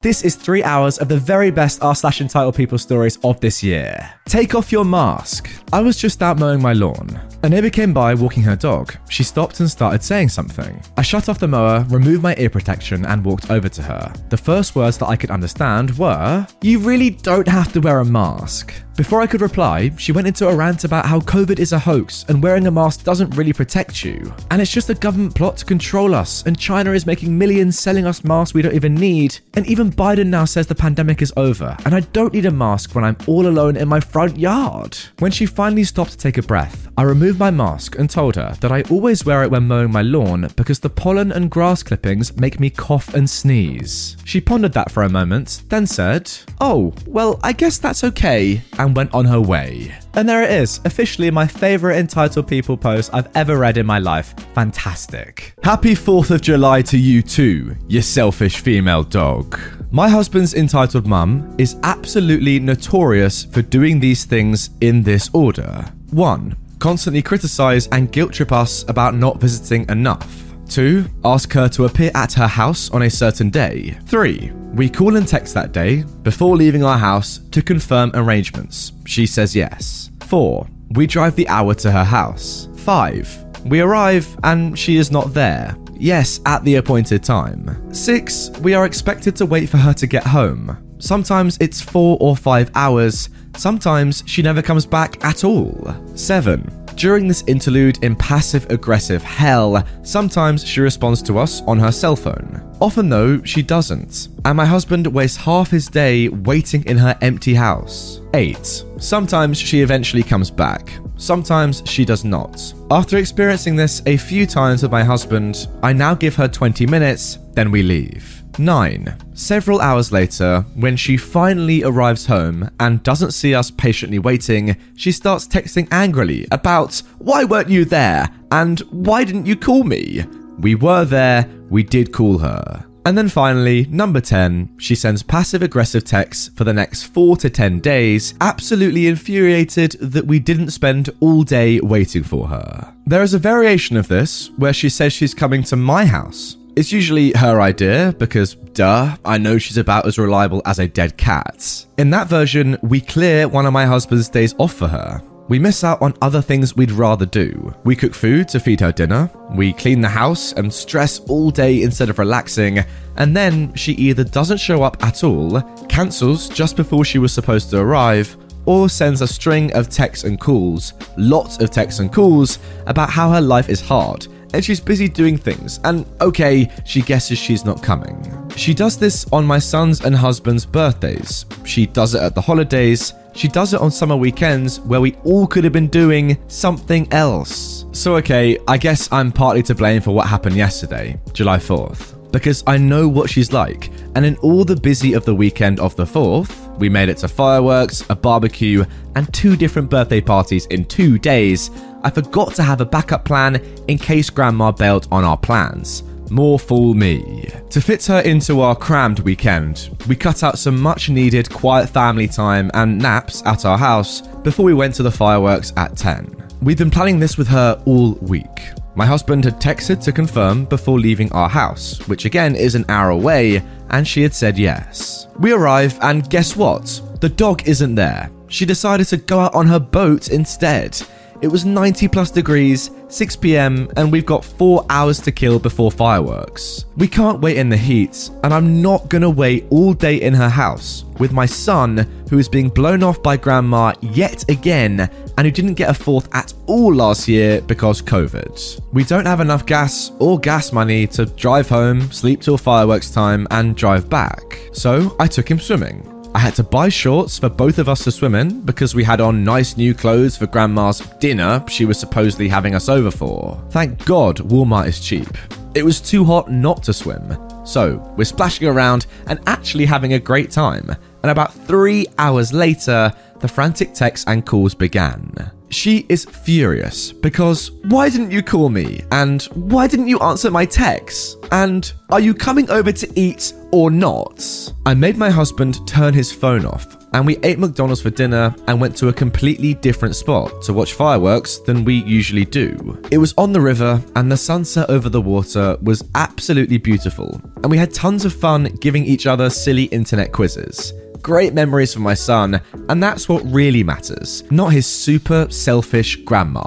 This is three hours of the very best r slash entitled people stories of this year. Take off your mask. I was just out mowing my lawn. A neighbor came by walking her dog. She stopped and started saying something. I shut off the mower, removed my ear protection, and walked over to her. The first words that I could understand were, You really don't have to wear a mask. Before I could reply, she went into a rant about how COVID is a hoax and wearing a mask doesn't really protect you. And it's just a government plot to control us, and China is making millions selling us masks we don't even need. And even Biden now says the pandemic is over, and I don't need a mask when I'm all alone in my front yard. When she finally stopped to take a breath, I removed my mask and told her that I always wear it when mowing my lawn because the pollen and grass clippings make me cough and sneeze. She pondered that for a moment, then said, Oh, well, I guess that's okay, and went on her way. And there it is, officially my favourite entitled people post I've ever read in my life. Fantastic. Happy 4th of July to you too, you selfish female dog. My husband's entitled mum is absolutely notorious for doing these things in this order. 1. Constantly criticise and guilt trip us about not visiting enough. 2. Ask her to appear at her house on a certain day. 3. We call and text that day before leaving our house to confirm arrangements. She says yes. 4. We drive the hour to her house. 5. We arrive and she is not there. Yes, at the appointed time. 6. We are expected to wait for her to get home. Sometimes it's 4 or 5 hours. Sometimes she never comes back at all. 7. During this interlude in passive aggressive hell, sometimes she responds to us on her cell phone. Often, though, she doesn't, and my husband wastes half his day waiting in her empty house. 8. Sometimes she eventually comes back. Sometimes she does not. After experiencing this a few times with my husband, I now give her 20 minutes, then we leave. 9. Several hours later, when she finally arrives home and doesn't see us patiently waiting, she starts texting angrily about why weren't you there and why didn't you call me? We were there, we did call her. And then finally, number 10, she sends passive aggressive texts for the next 4 to 10 days, absolutely infuriated that we didn't spend all day waiting for her. There is a variation of this where she says she's coming to my house it's usually her idea because, duh, I know she's about as reliable as a dead cat. In that version, we clear one of my husband's days off for her. We miss out on other things we'd rather do. We cook food to feed her dinner, we clean the house and stress all day instead of relaxing, and then she either doesn't show up at all, cancels just before she was supposed to arrive, or sends a string of texts and calls, lots of texts and calls, about how her life is hard and she's busy doing things, and okay, she guesses she's not coming. She does this on my son's and husband's birthdays. She does it at the holidays. She does it on summer weekends where we all could have been doing something else. So, okay, I guess I'm partly to blame for what happened yesterday, July 4th because I know what she's like. And in all the busy of the weekend of the 4th, we made it to fireworks, a barbecue, and two different birthday parties in two days. I forgot to have a backup plan in case Grandma bailed on our plans. More fool me. To fit her into our crammed weekend, we cut out some much needed quiet family time and naps at our house before we went to the fireworks at 10. We'd been planning this with her all week. My husband had texted to confirm before leaving our house, which again is an hour away, and she had said yes. We arrive, and guess what? The dog isn't there. She decided to go out on her boat instead. It was 90 plus degrees, 6 pm, and we've got 4 hours to kill before fireworks. We can't wait in the heat, and I'm not gonna wait all day in her house with my son, who is being blown off by grandma yet again, and who didn't get a fourth at all last year because COVID. We don't have enough gas or gas money to drive home, sleep till fireworks time, and drive back. So I took him swimming. I had to buy shorts for both of us to swim in because we had on nice new clothes for Grandma's dinner she was supposedly having us over for. Thank God Walmart is cheap. It was too hot not to swim. So, we're splashing around and actually having a great time. And about three hours later, the frantic texts and calls began. She is furious because why didn't you call me? And why didn't you answer my texts? And are you coming over to eat or not? I made my husband turn his phone off and we ate McDonald's for dinner and went to a completely different spot to watch fireworks than we usually do. It was on the river and the sunset over the water was absolutely beautiful, and we had tons of fun giving each other silly internet quizzes. Great memories for my son, and that's what really matters, not his super selfish grandma.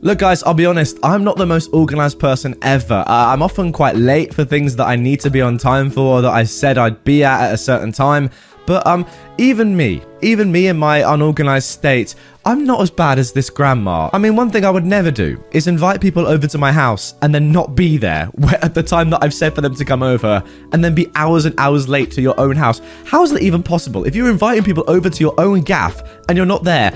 Look, guys, I'll be honest, I'm not the most organized person ever. Uh, I'm often quite late for things that I need to be on time for, that I said I'd be at at a certain time. But um, even me, even me in my unorganized state, I'm not as bad as this grandma. I mean, one thing I would never do is invite people over to my house and then not be there at the time that I've said for them to come over and then be hours and hours late to your own house. How is that even possible? If you're inviting people over to your own gaff and you're not there,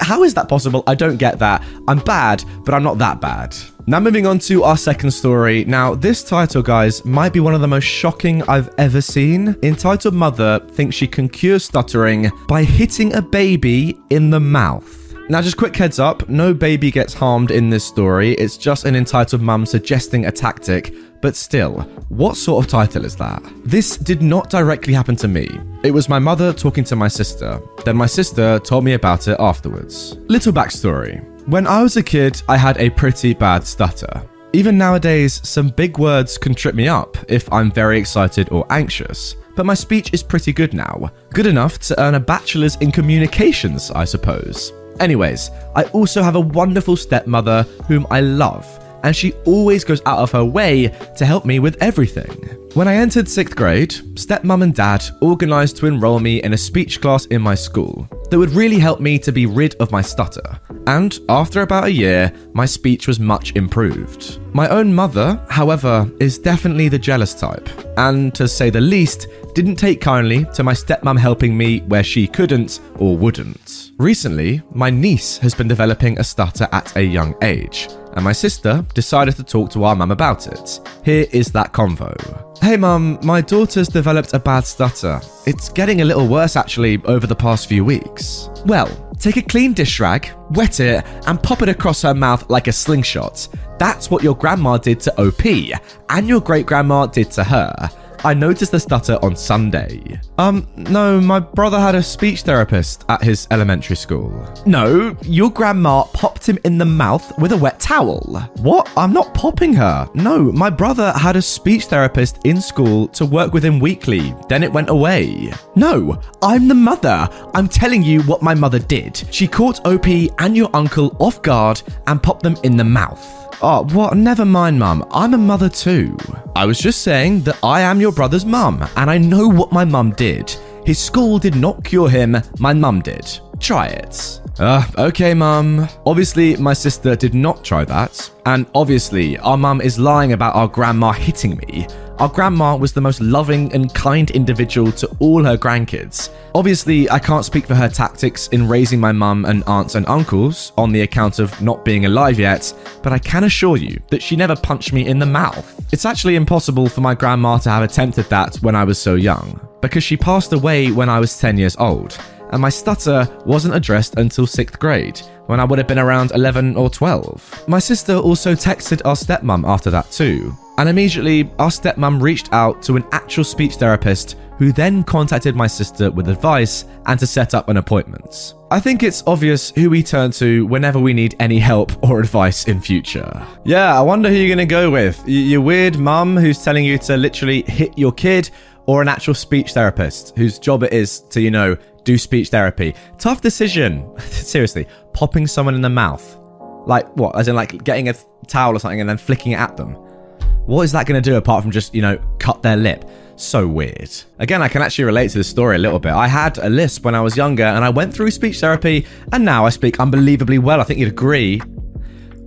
how is that possible? I don't get that. I'm bad, but I'm not that bad. Now, moving on to our second story. Now, this title, guys, might be one of the most shocking I've ever seen. Entitled Mother thinks she can cure stuttering by hitting a baby in the mouth. Now, just quick heads up no baby gets harmed in this story. It's just an entitled mum suggesting a tactic but still, what sort of title is that? This did not directly happen to me. It was my mother talking to my sister. Then my sister told me about it afterwards. Little backstory. When I was a kid, I had a pretty bad stutter. Even nowadays, some big words can trip me up if I'm very excited or anxious. But my speech is pretty good now. Good enough to earn a bachelor's in communications, I suppose. Anyways, I also have a wonderful stepmother whom I love and she always goes out of her way to help me with everything. When I entered sixth grade, stepmom and dad organised to enrol me in a speech class in my school that would really help me to be rid of my stutter. And after about a year, my speech was much improved. My own mother, however, is definitely the jealous type, and to say the least, didn't take kindly to my stepmom helping me where she couldn't or wouldn't. Recently, my niece has been developing a stutter at a young age, and my sister decided to talk to our mum about it. Here is that convo. Hey mum, my daughter's developed a bad stutter. It's getting a little worse actually over the past few weeks. Well, take a clean dish rag, wet it, and pop it across her mouth like a slingshot. That's what your grandma did to OP, and your great grandma did to her. I noticed the stutter on Sunday. Um, no, my brother had a speech therapist at his elementary school. No, your grandma popped him in the mouth with a wet towel. What? I'm not popping her. No, my brother had a speech therapist in school to work with him weekly. Then it went away. No, I'm the mother. I'm telling you what my mother did. She caught OP and your uncle off guard and popped them in the mouth. Oh, what? Never mind, mum. I'm a mother too. I was just saying that I am your brother's mum, and I know what my mum did. His school did not cure him, my mum did. Try it. Uh, okay, mum. Obviously, my sister did not try that. And obviously, our mum is lying about our grandma hitting me. Our grandma was the most loving and kind individual to all her grandkids. Obviously, I can't speak for her tactics in raising my mum and aunts and uncles on the account of not being alive yet, but I can assure you that she never punched me in the mouth. It's actually impossible for my grandma to have attempted that when I was so young, because she passed away when I was 10 years old, and my stutter wasn't addressed until 6th grade, when I would have been around 11 or 12. My sister also texted our stepmom after that too, and immediately our stepmom reached out to an actual speech therapist who then contacted my sister with advice and to set up an appointment. I think it's obvious who we turn to whenever we need any help or advice in future. Yeah, I wonder who you're gonna go with. Your weird mum who's telling you to literally hit your kid, or an actual speech therapist whose job it is to, you know, do speech therapy. Tough decision. Seriously, popping someone in the mouth. Like what? As in like getting a towel or something and then flicking it at them. What is that going to do apart from just, you know, cut their lip? So weird. Again, I can actually relate to the story a little bit. I had a lisp when I was younger and I went through speech therapy and now I speak unbelievably well. I think you'd agree.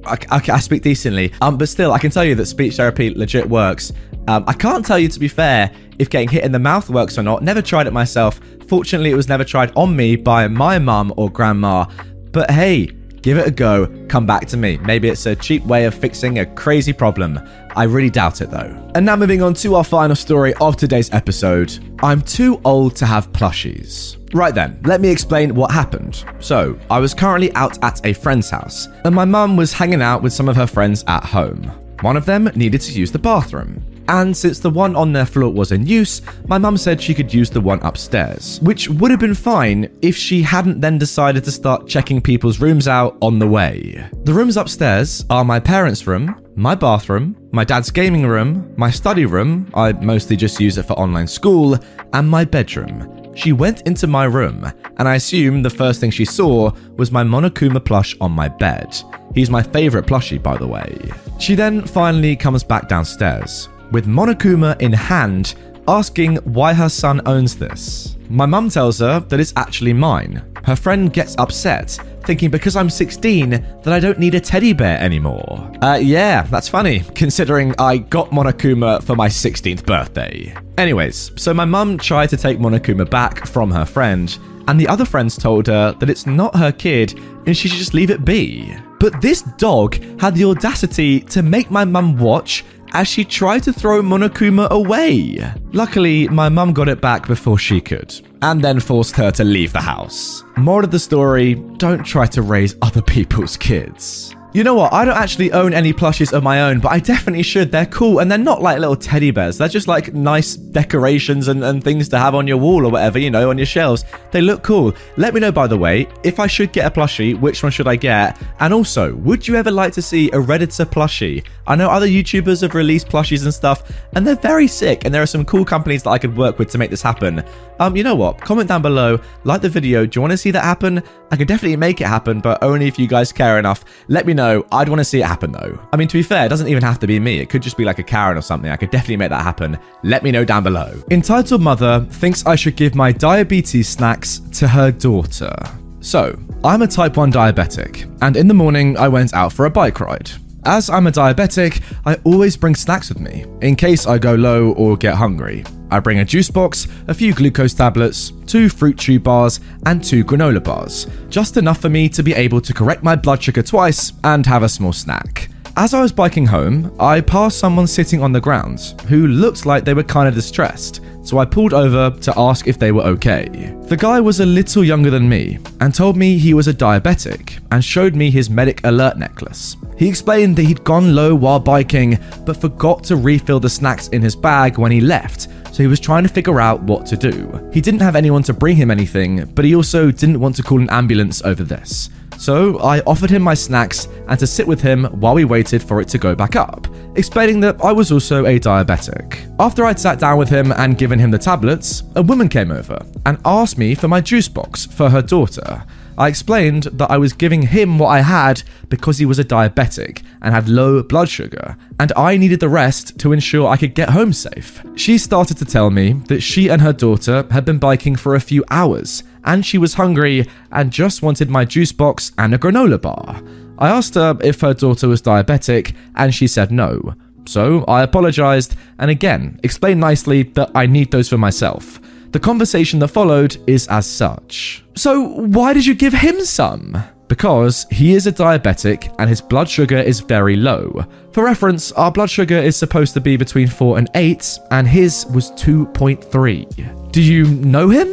I, I, I speak decently. Um, but still, I can tell you that speech therapy legit works. Um, I can't tell you, to be fair, if getting hit in the mouth works or not. Never tried it myself. Fortunately, it was never tried on me by my mum or grandma. But hey, give it a go, come back to me. Maybe it's a cheap way of fixing a crazy problem. I really doubt it though. And now moving on to our final story of today's episode. I'm too old to have plushies. Right then, let me explain what happened. So, I was currently out at a friend's house, and my mum was hanging out with some of her friends at home. One of them needed to use the bathroom. And since the one on their floor was in use, my mum said she could use the one upstairs, which would have been fine if she hadn't then decided to start checking people's rooms out on the way. The rooms upstairs are my parents' room, my bathroom, my dad's gaming room, my study room, I mostly just use it for online school, and my bedroom. She went into my room, and I assume the first thing she saw was my Monokuma plush on my bed. He's my favourite plushie, by the way. She then finally comes back downstairs, with Monokuma in hand, asking why her son owns this. My mum tells her that it's actually mine. Her friend gets upset, thinking because I'm 16 that I don't need a teddy bear anymore. Uh, yeah, that's funny, considering I got Monokuma for my 16th birthday. Anyways, so my mum tried to take Monokuma back from her friend, and the other friends told her that it's not her kid and she should just leave it be. But this dog had the audacity to make my mum watch as she tried to throw Monokuma away. Luckily, my mum got it back before she could, and then forced her to leave the house. More of the story don't try to raise other people's kids. You know what? I don't actually own any plushies of my own, but I definitely should. They're cool and they're not like little teddy bears. They're just like nice decorations and, and things to have on your wall or whatever, you know, on your shelves. They look cool. Let me know, by the way, if I should get a plushie, which one should I get? And also, would you ever like to see a Redditor plushie? I know other YouTubers have released plushies and stuff, and they're very sick, and there are some cool companies that I could work with to make this happen. Um, you know what? Comment down below, like the video. Do you want to see that happen? I can definitely make it happen, but only if you guys care enough. Let me know. I'd want to see it happen though. I mean, to be fair, it doesn't even have to be me. It could just be like a Karen or something. I could definitely make that happen. Let me know down below. Entitled Mother thinks I should give my diabetes snacks to her daughter. So, I'm a type 1 diabetic, and in the morning I went out for a bike ride. As I'm a diabetic, I always bring snacks with me, in case I go low or get hungry. I bring a juice box, a few glucose tablets, two fruit chew bars, and two granola bars. Just enough for me to be able to correct my blood sugar twice and have a small snack. As I was biking home, I passed someone sitting on the ground who looked like they were kind of distressed, so I pulled over to ask if they were okay. The guy was a little younger than me and told me he was a diabetic and showed me his medic alert necklace. He explained that he'd gone low while biking but forgot to refill the snacks in his bag when he left, so he was trying to figure out what to do. He didn't have anyone to bring him anything, but he also didn't want to call an ambulance over this. So I offered him my snacks and to sit with him while we waited for it to go back up, explaining that I was also a diabetic. After I'd sat down with him and given him the tablets, a woman came over and asked me for my juice box for her daughter. I explained that I was giving him what I had because he was a diabetic and had low blood sugar, and I needed the rest to ensure I could get home safe. She started to tell me that she and her daughter had been biking for a few hours, and she was hungry and just wanted my juice box and a granola bar. I asked her if her daughter was diabetic, and she said no. So I apologized and again explained nicely that I need those for myself. The conversation that followed is as such. So, why did you give him some? Because he is a diabetic and his blood sugar is very low. For reference, our blood sugar is supposed to be between 4 and 8, and his was 2.3. Do you know him?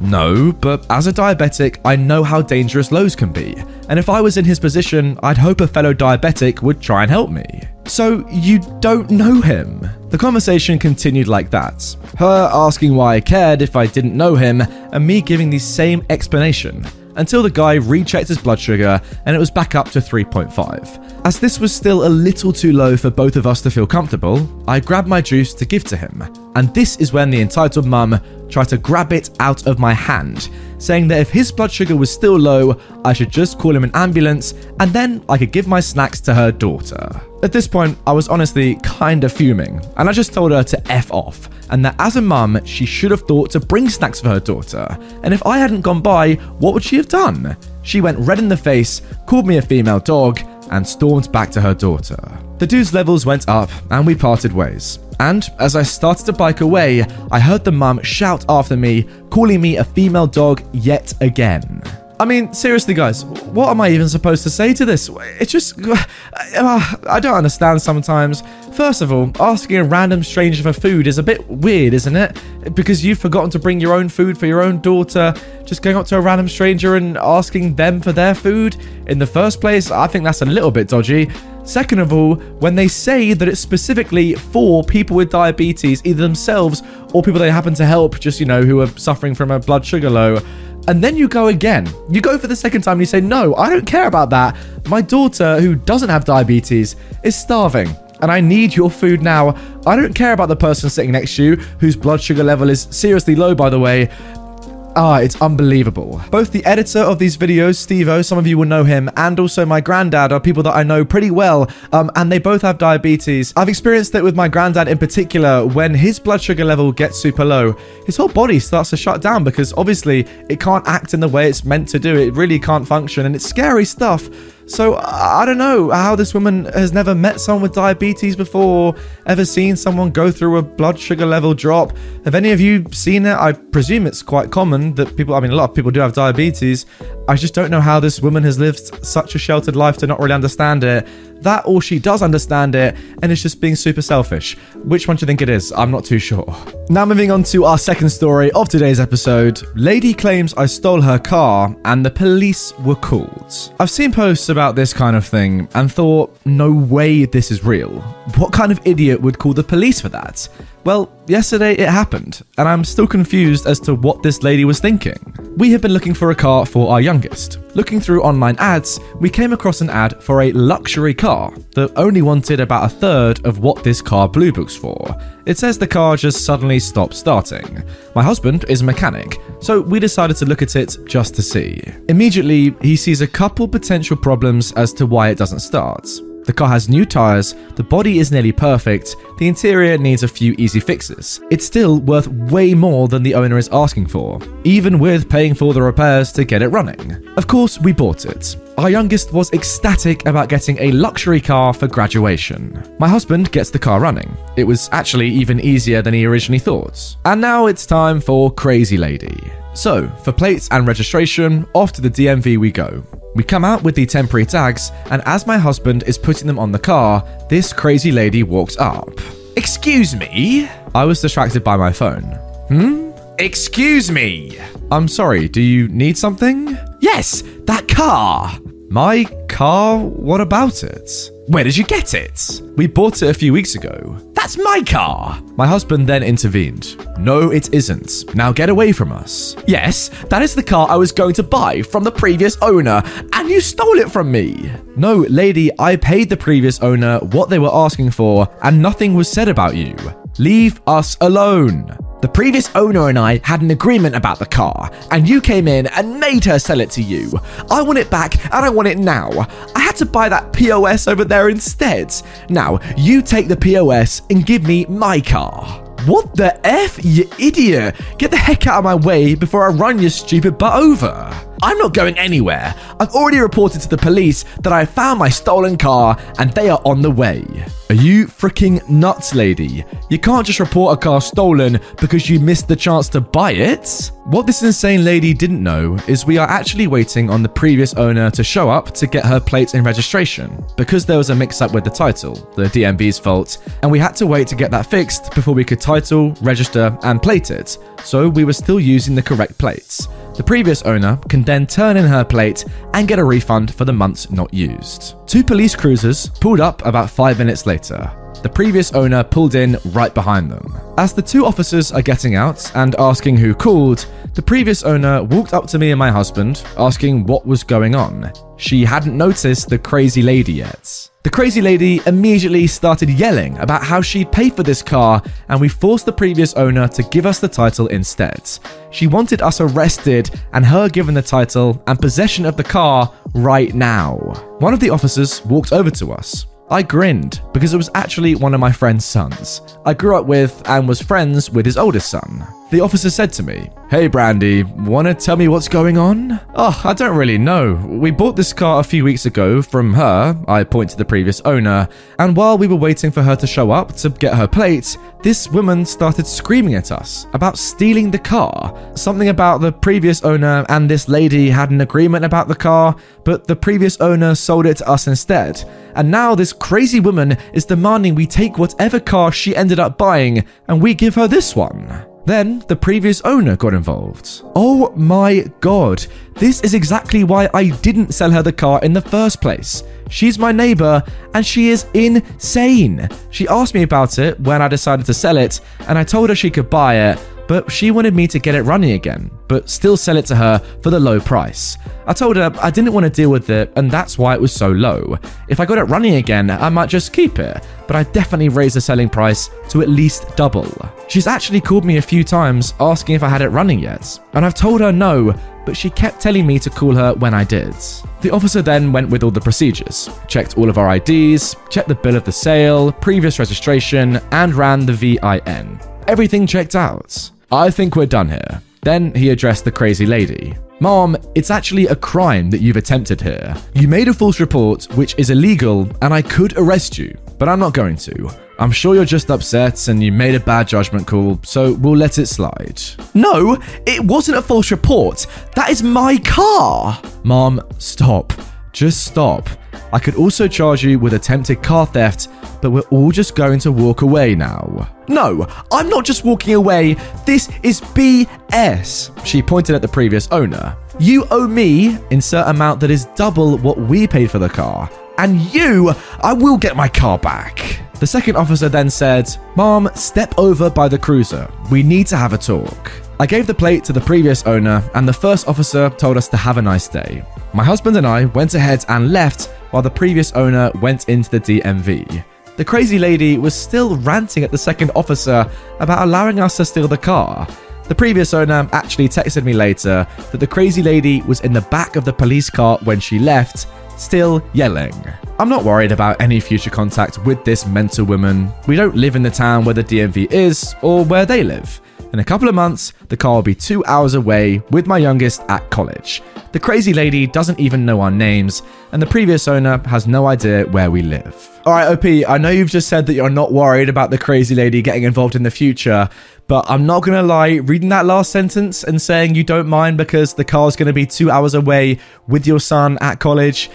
No, but as a diabetic, I know how dangerous lows can be. And if I was in his position, I'd hope a fellow diabetic would try and help me. So, you don't know him? The conversation continued like that. Her asking why I cared if I didn't know him, and me giving the same explanation until the guy rechecked his blood sugar and it was back up to 3.5. As this was still a little too low for both of us to feel comfortable, I grabbed my juice to give to him. And this is when the entitled mum tried to grab it out of my hand, saying that if his blood sugar was still low, I should just call him an ambulance and then I could give my snacks to her daughter. At this point, I was honestly kinda fuming, and I just told her to F off, and that as a mum, she should have thought to bring snacks for her daughter. And if I hadn't gone by, what would she have done? She went red in the face, called me a female dog, and stormed back to her daughter. The dude's levels went up, and we parted ways. And as I started to bike away, I heard the mum shout after me, calling me a female dog yet again. I mean, seriously, guys, what am I even supposed to say to this? It's just. I don't understand sometimes. First of all, asking a random stranger for food is a bit weird, isn't it? Because you've forgotten to bring your own food for your own daughter. Just going up to a random stranger and asking them for their food in the first place, I think that's a little bit dodgy. Second of all, when they say that it's specifically for people with diabetes, either themselves or people they happen to help, just, you know, who are suffering from a blood sugar low, and then you go again. You go for the second time and you say, No, I don't care about that. My daughter, who doesn't have diabetes, is starving. And I need your food now. I don't care about the person sitting next to you, whose blood sugar level is seriously low, by the way. Ah, it's unbelievable. Both the editor of these videos, Steve-O, some of you will know him, and also my granddad are people that I know pretty well, um, and they both have diabetes. I've experienced it with my granddad in particular. When his blood sugar level gets super low, his whole body starts to shut down because obviously it can't act in the way it's meant to do. It really can't function, and it's scary stuff. So I don't know how this woman has never met someone with diabetes before, ever seen someone go through a blood sugar level drop. Have any of you seen it? I presume it's quite common that people, I mean, a lot of people do have diabetes. I just don't know how this woman has lived such a sheltered life to not really understand it. That or she does understand it and is just being super selfish. Which one do you think it is? I'm not too sure. Now, moving on to our second story of today's episode Lady claims I stole her car and the police were called. I've seen posts about this kind of thing and thought, no way this is real. What kind of idiot would call the police for that? Well, yesterday it happened, and I'm still confused as to what this lady was thinking. We have been looking for a car for our youngest. Looking through online ads, we came across an ad for a luxury car that only wanted about a third of what this car blue books for. It says the car just suddenly stopped starting. My husband is a mechanic, so we decided to look at it just to see. Immediately, he sees a couple potential problems as to why it doesn't start. The car has new tyres, the body is nearly perfect, the interior needs a few easy fixes. It's still worth way more than the owner is asking for, even with paying for the repairs to get it running. Of course, we bought it. Our youngest was ecstatic about getting a luxury car for graduation. My husband gets the car running. It was actually even easier than he originally thought. And now it's time for Crazy Lady. So, for plates and registration, off to the DMV we go. We come out with the temporary tags, and as my husband is putting them on the car, this crazy lady walks up. Excuse me? I was distracted by my phone. Hmm? Excuse me. I'm sorry, do you need something? Yes, that car. My car? What about it? Where did you get it? We bought it a few weeks ago. That's my car! My husband then intervened. No, it isn't. Now get away from us. Yes, that is the car I was going to buy from the previous owner, and you stole it from me. No, lady, I paid the previous owner what they were asking for, and nothing was said about you. Leave us alone. The previous owner and I had an agreement about the car, and you came in and made her sell it to you. I want it back, and I want it now. I had to buy that POS over there instead. Now, you take the POS and give me my car. What the F, you idiot? Get the heck out of my way before I run your stupid butt over. I'm not going anywhere. I've already reported to the police that I found my stolen car and they are on the way. Are you freaking nuts, lady? You can't just report a car stolen because you missed the chance to buy it. What this insane lady didn't know is we are actually waiting on the previous owner to show up to get her plates and registration because there was a mix up with the title, the DMV's fault, and we had to wait to get that fixed before we could title, register, and plate it, so we were still using the correct plates. The previous owner can then turn in her plate and get a refund for the months not used. Two police cruisers pulled up about five minutes later. The previous owner pulled in right behind them. As the two officers are getting out and asking who called, the previous owner walked up to me and my husband, asking what was going on. She hadn't noticed the crazy lady yet. The crazy lady immediately started yelling about how she'd pay for this car, and we forced the previous owner to give us the title instead. She wanted us arrested and her given the title and possession of the car right now. One of the officers walked over to us. I grinned because it was actually one of my friend's sons. I grew up with and was friends with his oldest son. The officer said to me, Hey Brandy, wanna tell me what's going on? Oh, I don't really know. We bought this car a few weeks ago from her, I point to the previous owner, and while we were waiting for her to show up to get her plate, this woman started screaming at us about stealing the car. Something about the previous owner and this lady had an agreement about the car, but the previous owner sold it to us instead. And now this crazy woman is demanding we take whatever car she ended up buying and we give her this one. Then the previous owner got involved. Oh my god, this is exactly why I didn't sell her the car in the first place. She's my neighbor and she is insane. She asked me about it when I decided to sell it, and I told her she could buy it, but she wanted me to get it running again, but still sell it to her for the low price. I told her I didn't want to deal with it, and that's why it was so low. If I got it running again, I might just keep it, but I definitely raised the selling price to at least double. She's actually called me a few times asking if I had it running yet, and I've told her no, but she kept telling me to call her when I did. The officer then went with all the procedures, checked all of our IDs, checked the bill of the sale, previous registration, and ran the VIN. Everything checked out. I think we're done here. Then he addressed the crazy lady. Mom, it's actually a crime that you've attempted here. You made a false report, which is illegal, and I could arrest you, but I'm not going to. I'm sure you're just upset and you made a bad judgment call, so we'll let it slide. No, it wasn't a false report. That is my car. Mom, stop. Just stop. I could also charge you with attempted car theft, but we're all just going to walk away now. No, I'm not just walking away. This is BS. She pointed at the previous owner. You owe me insert amount that is double what we paid for the car. And you, I will get my car back. The second officer then said, Mom, step over by the cruiser. We need to have a talk. I gave the plate to the previous owner, and the first officer told us to have a nice day. My husband and I went ahead and left while the previous owner went into the DMV. The crazy lady was still ranting at the second officer about allowing us to steal the car. The previous owner actually texted me later that the crazy lady was in the back of the police car when she left, still yelling. I'm not worried about any future contact with this mental woman. We don't live in the town where the DMV is or where they live. In a couple of months, the car will be two hours away with my youngest at college. The crazy lady doesn't even know our names, and the previous owner has no idea where we live. All right, OP, I know you've just said that you're not worried about the crazy lady getting involved in the future, but I'm not gonna lie, reading that last sentence and saying you don't mind because the car's gonna be two hours away with your son at college,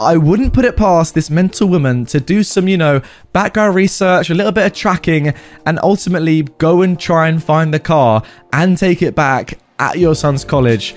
I wouldn't put it past this mental woman to do some, you know, background research, a little bit of tracking, and ultimately go and try and find the car and take it back at your son's college.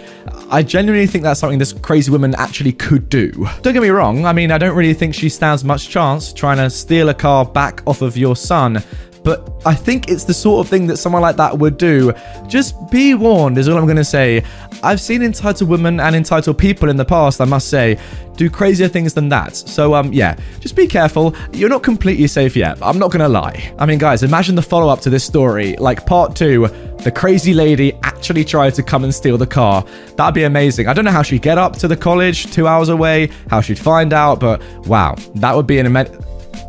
I genuinely think that's something this crazy woman actually could do. Don't get me wrong, I mean, I don't really think she stands much chance trying to steal a car back off of your son, but I think it's the sort of thing that someone like that would do. Just be warned, is all I'm going to say. I've seen entitled women and entitled people in the past, I must say, do crazier things than that. So, um, yeah, just be careful. You're not completely safe yet. I'm not going to lie. I mean, guys, imagine the follow up to this story. Like, part two, the crazy lady actually tried to come and steal the car. That'd be amazing. I don't know how she'd get up to the college two hours away, how she'd find out, but wow, that would be an immense.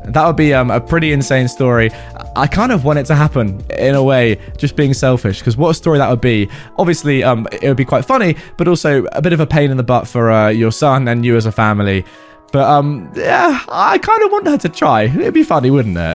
That would be um, a pretty insane story. I kind of want it to happen in a way, just being selfish, because what a story that would be. Obviously, um, it would be quite funny, but also a bit of a pain in the butt for uh, your son and you as a family. But um, yeah, I kind of want her to try. It'd be funny, wouldn't it?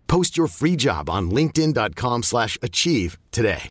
Post your free job on linkedin.com slash achieve today.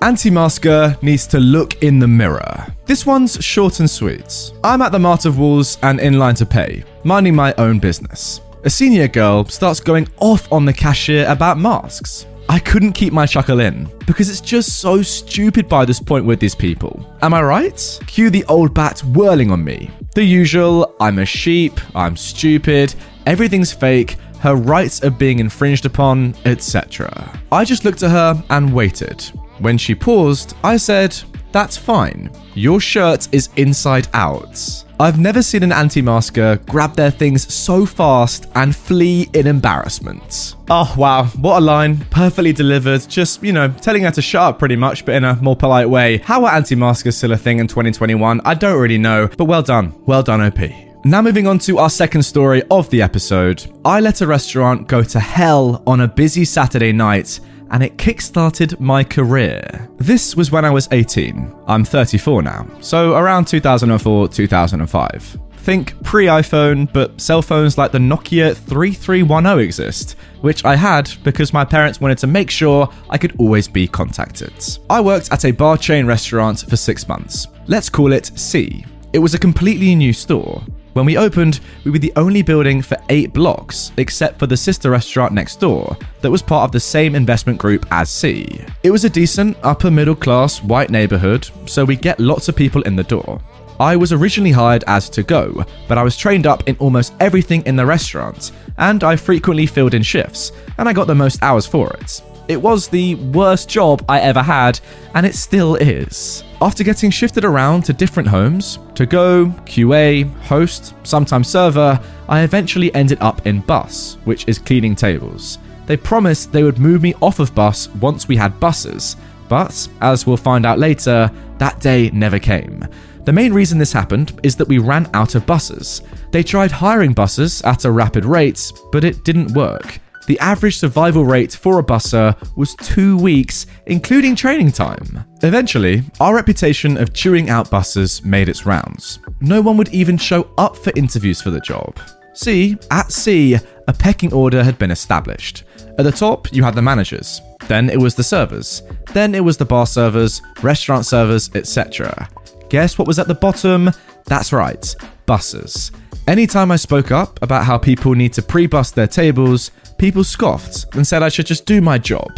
Anti-masker needs to look in the mirror. This one's short and sweet. I'm at the Mart of Wolves and in line to pay, minding my own business. A senior girl starts going off on the cashier about masks. I couldn't keep my chuckle in because it's just so stupid by this point with these people. Am I right? Cue the old bat whirling on me. The usual I'm a sheep, I'm stupid, everything's fake, her rights are being infringed upon, etc. I just looked at her and waited. When she paused, I said, That's fine. Your shirt is inside out. I've never seen an anti masker grab their things so fast and flee in embarrassment. Oh, wow, what a line. Perfectly delivered. Just, you know, telling her to shut up pretty much, but in a more polite way. How are anti maskers still a thing in 2021? I don't really know, but well done. Well done, OP. Now, moving on to our second story of the episode. I let a restaurant go to hell on a busy Saturday night and it kickstarted my career. This was when I was 18. I'm 34 now, so around 2004 2005. Think pre iPhone, but cell phones like the Nokia 3310 exist, which I had because my parents wanted to make sure I could always be contacted. I worked at a bar chain restaurant for six months. Let's call it C. It was a completely new store. When we opened, we were the only building for eight blocks, except for the sister restaurant next door that was part of the same investment group as C. It was a decent, upper middle class, white neighborhood, so we get lots of people in the door. I was originally hired as to go, but I was trained up in almost everything in the restaurant, and I frequently filled in shifts, and I got the most hours for it. It was the worst job I ever had, and it still is. After getting shifted around to different homes, to go, QA, host, sometimes server, I eventually ended up in bus, which is cleaning tables. They promised they would move me off of bus once we had bussers, but as we'll find out later, that day never came. The main reason this happened is that we ran out of bussers. They tried hiring bussers at a rapid rate, but it didn't work. The average survival rate for a busser was two weeks, including training time. Eventually, our reputation of chewing out bussers made its rounds. No one would even show up for interviews for the job. See, at C, a pecking order had been established. At the top, you had the managers. Then it was the servers. Then it was the bar servers, restaurant servers, etc. Guess what was at the bottom? That's right, bussers. Anytime I spoke up about how people need to pre bust their tables, people scoffed and said I should just do my job.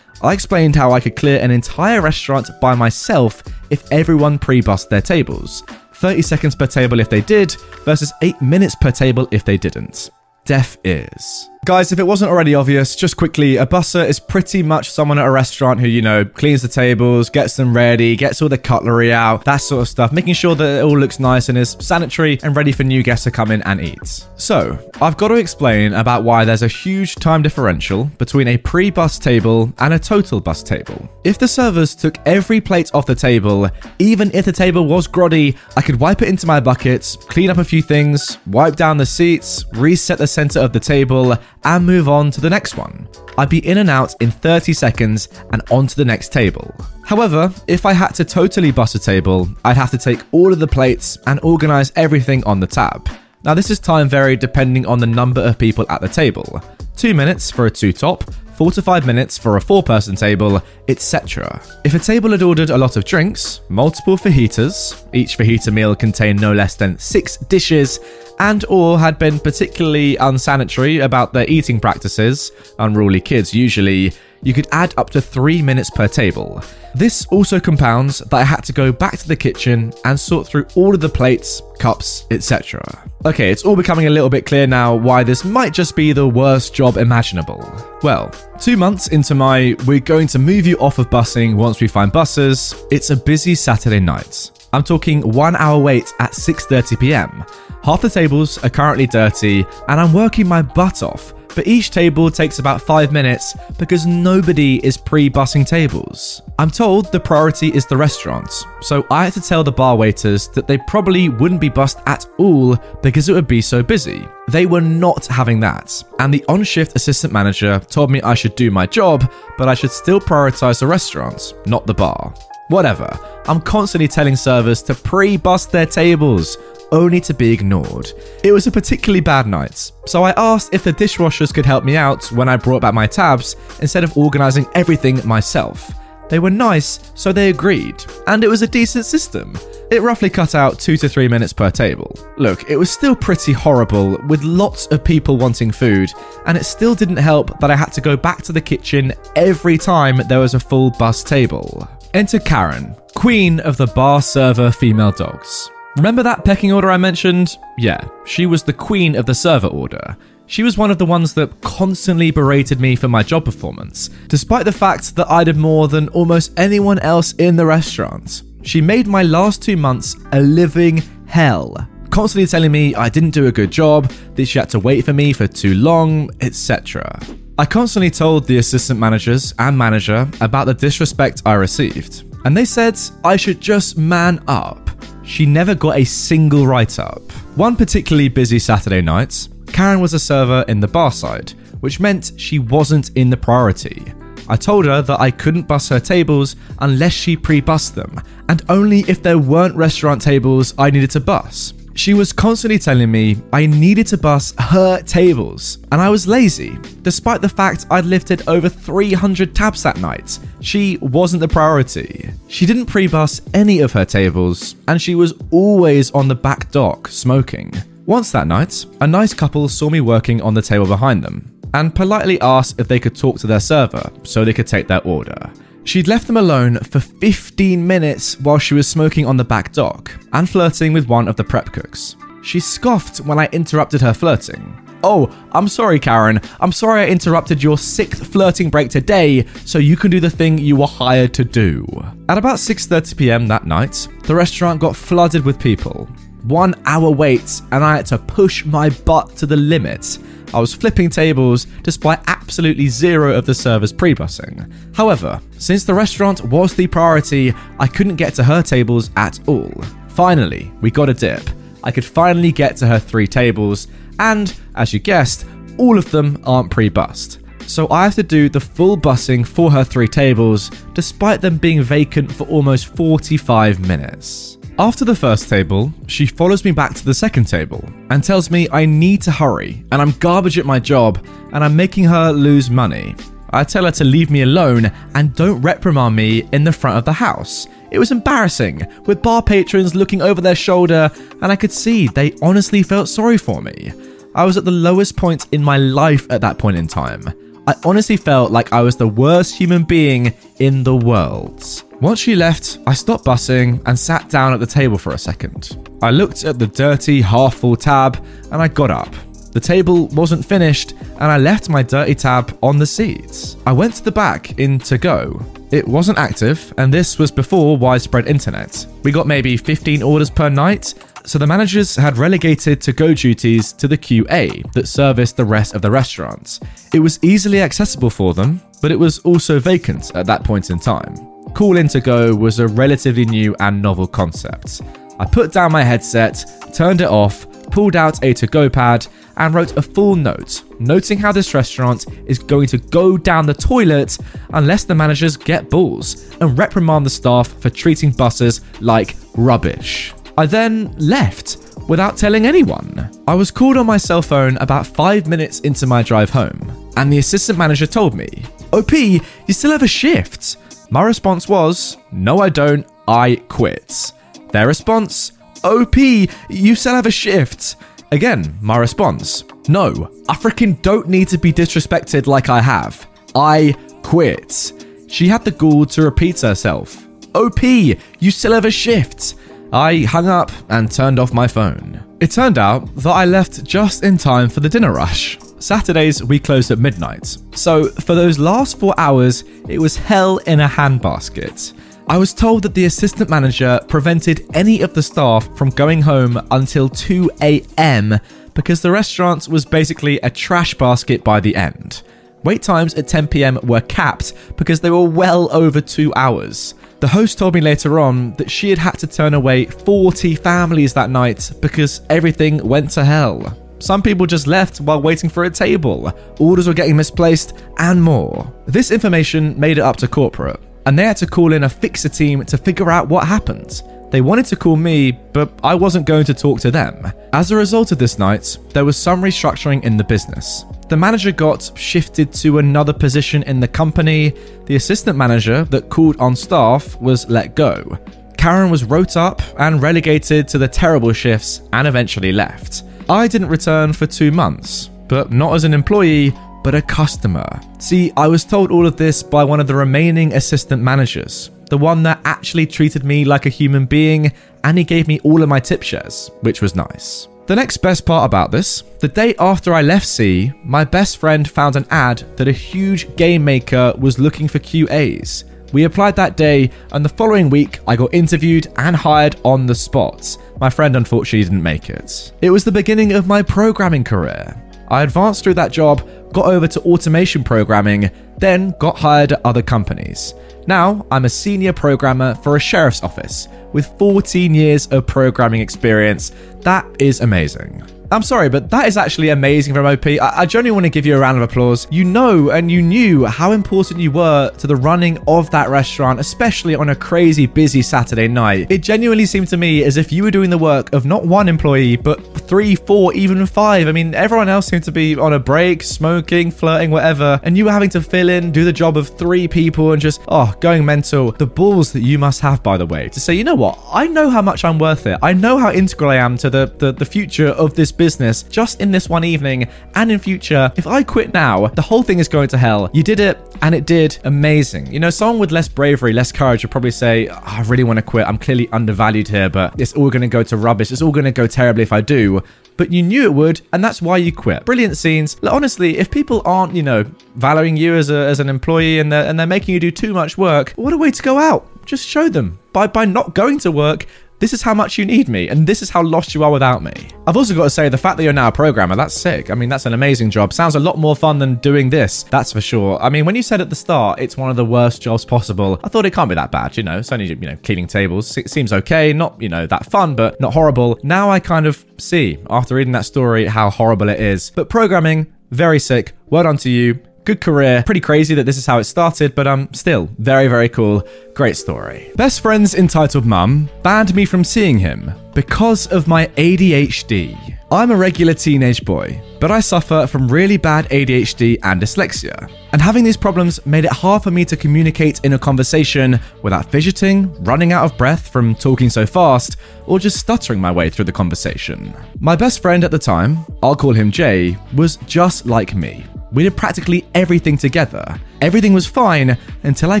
I explained how I could clear an entire restaurant by myself if everyone pre bussed their tables. 30 seconds per table if they did, versus 8 minutes per table if they didn't. Deaf ears. Guys, if it wasn't already obvious, just quickly, a busser is pretty much someone at a restaurant who, you know, cleans the tables, gets them ready, gets all the cutlery out, that sort of stuff, making sure that it all looks nice and is sanitary and ready for new guests to come in and eat. So, I've got to explain about why there's a huge time differential between a pre bus table and a total bus table. If the servers took every plate off the table, even if the table was grotty, I could wipe it into my buckets, clean up a few things, wipe down the seats, reset the center of the table, and move on to the next one. I'd be in and out in 30 seconds and onto the next table. However, if I had to totally bust a table, I'd have to take all of the plates and organize everything on the tab. Now, this is time varied depending on the number of people at the table. Two minutes for a two top, 4 to 5 minutes for a 4 person table, etc. If a table had ordered a lot of drinks, multiple fajitas, each fajita meal contained no less than 6 dishes, and or had been particularly unsanitary about their eating practices, unruly kids usually, you could add up to 3 minutes per table. This also compounds that I had to go back to the kitchen and sort through all of the plates, cups, etc. Okay, it's all becoming a little bit clear now why this might just be the worst job imaginable. Well, two months into my we're going to move you off of busing once we find bussers, it's a busy Saturday night. I'm talking one hour wait at 6:30 p.m. Half the tables are currently dirty, and I'm working my butt off but each table takes about 5 minutes because nobody is pre bussing tables. I'm told the priority is the restaurants, so I had to tell the bar waiters that they probably wouldn't be bussed at all because it would be so busy. They were not having that, and the on shift assistant manager told me I should do my job, but I should still prioritize the restaurants, not the bar. Whatever, I'm constantly telling servers to pre bust their tables only to be ignored. It was a particularly bad night, so I asked if the dishwashers could help me out when I brought back my tabs instead of organising everything myself. They were nice, so they agreed, and it was a decent system. It roughly cut out 2 to 3 minutes per table. Look, it was still pretty horrible, with lots of people wanting food, and it still didn't help that I had to go back to the kitchen every time there was a full bus table. Enter Karen, queen of the bar server female dogs. Remember that pecking order I mentioned? Yeah, she was the queen of the server order. She was one of the ones that constantly berated me for my job performance, despite the fact that I did more than almost anyone else in the restaurant. She made my last two months a living hell, constantly telling me I didn't do a good job, that she had to wait for me for too long, etc. I constantly told the assistant managers and manager about the disrespect I received, and they said I should just man up. She never got a single write up. One particularly busy Saturday night, Karen was a server in the bar side, which meant she wasn't in the priority. I told her that I couldn't bus her tables unless she pre bussed them, and only if there weren't restaurant tables I needed to bus. She was constantly telling me I needed to bus her tables, and I was lazy, despite the fact I'd lifted over 300 tabs that night. She wasn't the priority. She didn't pre bus any of her tables, and she was always on the back dock smoking. Once that night, a nice couple saw me working on the table behind them and politely asked if they could talk to their server so they could take their order. She'd left them alone for 15 minutes while she was smoking on the back dock and flirting with one of the prep cooks. She scoffed when I interrupted her flirting. Oh, I'm sorry, Karen. I'm sorry I interrupted your sixth flirting break today so you can do the thing you were hired to do. At about 6:30 p.m. that night, the restaurant got flooded with people. One hour wait, and I had to push my butt to the limit I was flipping tables despite absolutely zero of the servers pre bussing. However, since the restaurant was the priority, I couldn't get to her tables at all. Finally, we got a dip. I could finally get to her three tables, and, as you guessed, all of them aren't pre bussed. So I have to do the full bussing for her three tables, despite them being vacant for almost 45 minutes. After the first table, she follows me back to the second table and tells me I need to hurry and I'm garbage at my job and I'm making her lose money. I tell her to leave me alone and don't reprimand me in the front of the house. It was embarrassing, with bar patrons looking over their shoulder, and I could see they honestly felt sorry for me. I was at the lowest point in my life at that point in time. I honestly felt like I was the worst human being in the world. Once she left, I stopped bussing and sat down at the table for a second. I looked at the dirty, half full tab and I got up. The table wasn't finished and I left my dirty tab on the seats. I went to the back in to go. It wasn't active, and this was before widespread internet. We got maybe 15 orders per night, so the managers had relegated to go duties to the QA that serviced the rest of the restaurants. It was easily accessible for them, but it was also vacant at that point in time. Call in to go was a relatively new and novel concept. I put down my headset, turned it off, pulled out a to go pad, and wrote a full note, noting how this restaurant is going to go down the toilet unless the managers get balls and reprimand the staff for treating bussers like rubbish. I then left without telling anyone. I was called on my cell phone about five minutes into my drive home, and the assistant manager told me, OP, you still have a shift. My response was, No, I don't. I quit. Their response, OP, you still have a shift. Again, my response, No, I don't need to be disrespected like I have. I quit. She had the gall to repeat herself. OP, you still have a shift. I hung up and turned off my phone. It turned out that I left just in time for the dinner rush. Saturdays, we closed at midnight. So, for those last four hours, it was hell in a handbasket. I was told that the assistant manager prevented any of the staff from going home until 2 a.m. because the restaurant was basically a trash basket by the end. Wait times at 10 pm were capped because they were well over two hours. The host told me later on that she had had to turn away 40 families that night because everything went to hell. Some people just left while waiting for a table, orders were getting misplaced, and more. This information made it up to corporate, and they had to call in a fixer team to figure out what happened. They wanted to call me, but I wasn't going to talk to them. As a result of this night, there was some restructuring in the business. The manager got shifted to another position in the company. The assistant manager that called on staff was let go. Karen was wrote up and relegated to the terrible shifts and eventually left. I didn't return for two months, but not as an employee, but a customer. See, I was told all of this by one of the remaining assistant managers, the one that actually treated me like a human being, and he gave me all of my tip shares, which was nice. The next best part about this the day after I left C, my best friend found an ad that a huge game maker was looking for QAs. We applied that day, and the following week, I got interviewed and hired on the spot. My friend unfortunately didn't make it. It was the beginning of my programming career. I advanced through that job, got over to automation programming, then got hired at other companies. Now, I'm a senior programmer for a sheriff's office with 14 years of programming experience. That is amazing. I'm sorry, but that is actually amazing from OP. I, I genuinely want to give you a round of applause. You know and you knew how important you were to the running of that restaurant, especially on a crazy busy Saturday night. It genuinely seemed to me as if you were doing the work of not one employee, but three, four, even five. I mean, everyone else seemed to be on a break, smoking, flirting, whatever, and you were having to fill in, do the job of three people, and just, oh, going mental. The balls that you must have, by the way, to say, you know what, I know how much I'm worth it. I know how integral I am to the, the, the future of this business just in this one evening and in future. If I quit now, the whole thing is going to hell. You did it and it did amazing. You know, someone with less bravery, less courage would probably say, oh, I really want to quit. I'm clearly undervalued here, but it's all going to go to rubbish. It's all going to go terribly if I do but you knew it would, and that's why you quit. Brilliant scenes. Honestly, if people aren't, you know, valuing you as, a, as an employee and they're, and they're making you do too much work, what a way to go out. Just show them. By, by not going to work, this is how much you need me, and this is how lost you are without me. I've also got to say, the fact that you're now a programmer, that's sick. I mean, that's an amazing job. Sounds a lot more fun than doing this, that's for sure. I mean, when you said at the start it's one of the worst jobs possible, I thought it can't be that bad, you know. It's only, you know, cleaning tables. It seems okay, not, you know, that fun, but not horrible. Now I kind of see, after reading that story, how horrible it is. But programming, very sick. Well done to you. Good career. Pretty crazy that this is how it started, but um, still very, very cool. Great story. Best friend's entitled mum banned me from seeing him because of my ADHD. I'm a regular teenage boy, but I suffer from really bad ADHD and dyslexia. And having these problems made it hard for me to communicate in a conversation without fidgeting, running out of breath from talking so fast, or just stuttering my way through the conversation. My best friend at the time, I'll call him Jay, was just like me. We did practically everything together. Everything was fine until I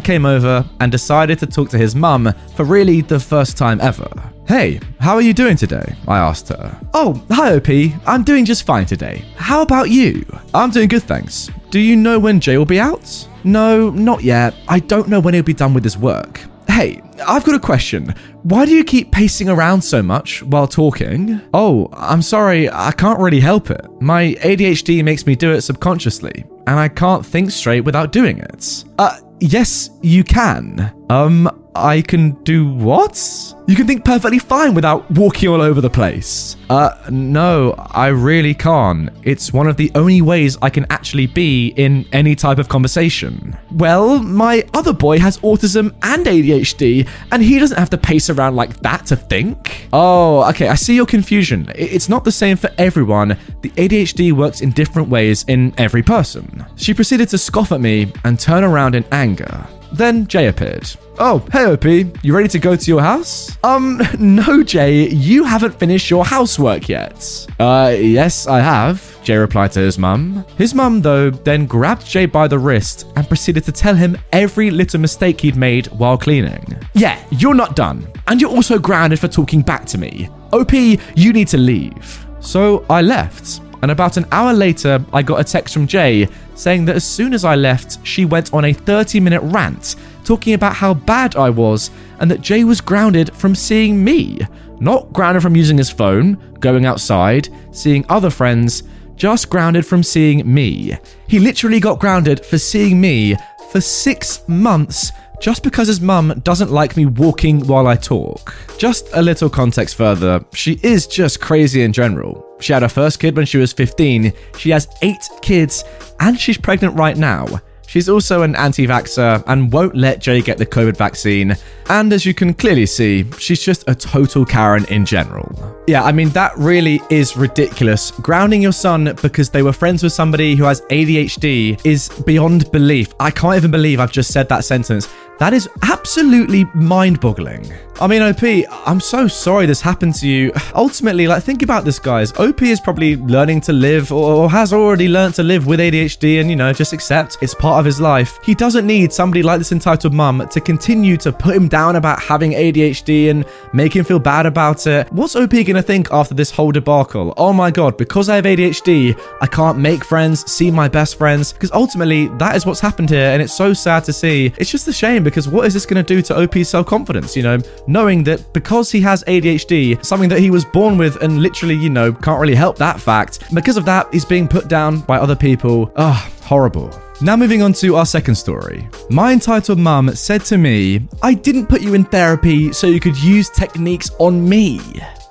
came over and decided to talk to his mum for really the first time ever. Hey, how are you doing today? I asked her. Oh, hi OP. I'm doing just fine today. How about you? I'm doing good, thanks. Do you know when Jay will be out? No, not yet. I don't know when he'll be done with his work. Hey, I've got a question. Why do you keep pacing around so much while talking? Oh, I'm sorry, I can't really help it. My ADHD makes me do it subconsciously, and I can't think straight without doing it. Uh, yes, you can. Um, I can do what? You can think perfectly fine without walking all over the place. Uh, no, I really can't. It's one of the only ways I can actually be in any type of conversation. Well, my other boy has autism and ADHD, and he doesn't have to pace around like that to think. Oh, okay, I see your confusion. It's not the same for everyone. The ADHD works in different ways in every person. She proceeded to scoff at me and turn around in anger. Then Jay appeared. Oh, hey OP, you ready to go to your house? Um, no, Jay, you haven't finished your housework yet. Uh, yes, I have, Jay replied to his mum. His mum, though, then grabbed Jay by the wrist and proceeded to tell him every little mistake he'd made while cleaning. Yeah, you're not done. And you're also grounded for talking back to me. OP, you need to leave. So I left. And about an hour later, I got a text from Jay saying that as soon as I left, she went on a 30 minute rant talking about how bad I was and that Jay was grounded from seeing me. Not grounded from using his phone, going outside, seeing other friends, just grounded from seeing me. He literally got grounded for seeing me for six months just because his mum doesn't like me walking while I talk. Just a little context further, she is just crazy in general. She had her first kid when she was 15, she has eight kids, and she's pregnant right now. She's also an anti vaxxer and won't let Jay get the COVID vaccine. And as you can clearly see, she's just a total Karen in general. Yeah, I mean, that really is ridiculous. Grounding your son because they were friends with somebody who has ADHD is beyond belief. I can't even believe I've just said that sentence. That is absolutely mind boggling. I mean, OP, I'm so sorry this happened to you. Ultimately, like, think about this, guys. OP is probably learning to live or has already learned to live with ADHD and, you know, just accept it's part of his life. He doesn't need somebody like this entitled mum to continue to put him down about having ADHD and make him feel bad about it. What's OP gonna think after this whole debacle? Oh my god, because I have ADHD, I can't make friends, see my best friends, because ultimately, that is what's happened here, and it's so sad to see. It's just a shame because what is this gonna do to OP's self confidence, you know? Knowing that because he has ADHD, something that he was born with and literally, you know, can't really help that fact, because of that, he's being put down by other people. Ugh, horrible. Now, moving on to our second story. My entitled mum said to me, I didn't put you in therapy so you could use techniques on me.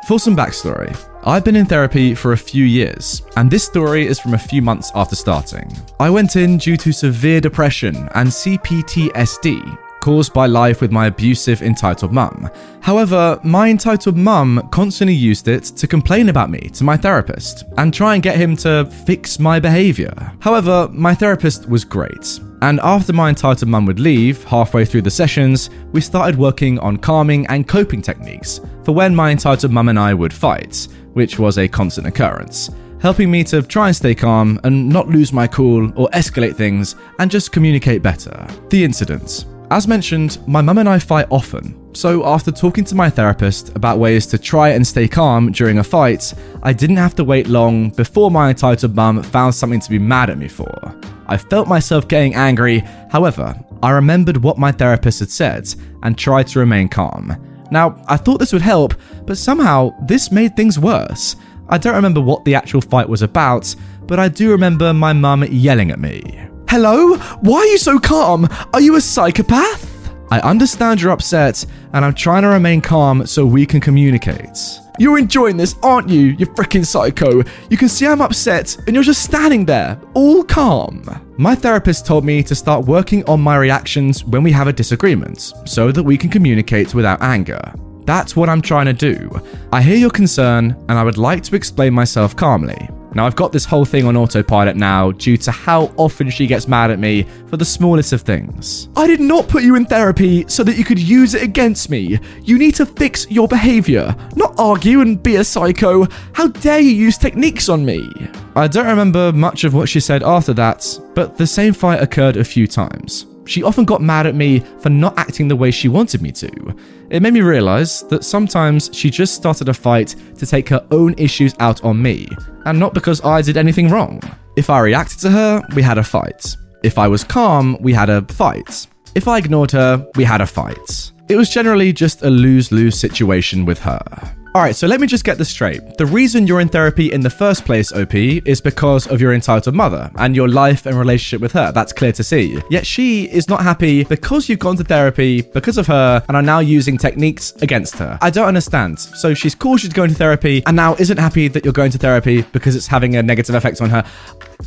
For some backstory, I've been in therapy for a few years, and this story is from a few months after starting. I went in due to severe depression and CPTSD, caused by life with my abusive, entitled mum. However, my entitled mum constantly used it to complain about me to my therapist and try and get him to fix my behaviour. However, my therapist was great. And after my entitled mum would leave, halfway through the sessions, we started working on calming and coping techniques for when my entitled mum and I would fight, which was a constant occurrence helping me to try and stay calm and not lose my cool or escalate things and just communicate better. The incident. As mentioned, my mum and I fight often, so after talking to my therapist about ways to try and stay calm during a fight, I didn't have to wait long before my entitled mum found something to be mad at me for. I felt myself getting angry, however, I remembered what my therapist had said and tried to remain calm. Now, I thought this would help, but somehow this made things worse. I don't remember what the actual fight was about, but I do remember my mum yelling at me. Hello? Why are you so calm? Are you a psychopath? I understand you're upset, and I'm trying to remain calm so we can communicate. You're enjoying this, aren't you, you freaking psycho? You can see I'm upset, and you're just standing there, all calm. My therapist told me to start working on my reactions when we have a disagreement, so that we can communicate without anger. That's what I'm trying to do. I hear your concern, and I would like to explain myself calmly. Now, I've got this whole thing on autopilot now due to how often she gets mad at me for the smallest of things. I did not put you in therapy so that you could use it against me. You need to fix your behavior, not argue and be a psycho. How dare you use techniques on me? I don't remember much of what she said after that, but the same fight occurred a few times. She often got mad at me for not acting the way she wanted me to. It made me realize that sometimes she just started a fight to take her own issues out on me, and not because I did anything wrong. If I reacted to her, we had a fight. If I was calm, we had a fight. If I ignored her, we had a fight. It was generally just a lose lose situation with her. Alright, so let me just get this straight. The reason you're in therapy in the first place, OP, is because of your entitled mother and your life and relationship with her. That's clear to see. Yet she is not happy because you've gone to therapy because of her and are now using techniques against her. I don't understand. So she's she's going to therapy and now isn't happy that you're going to therapy because it's having a negative effect on her.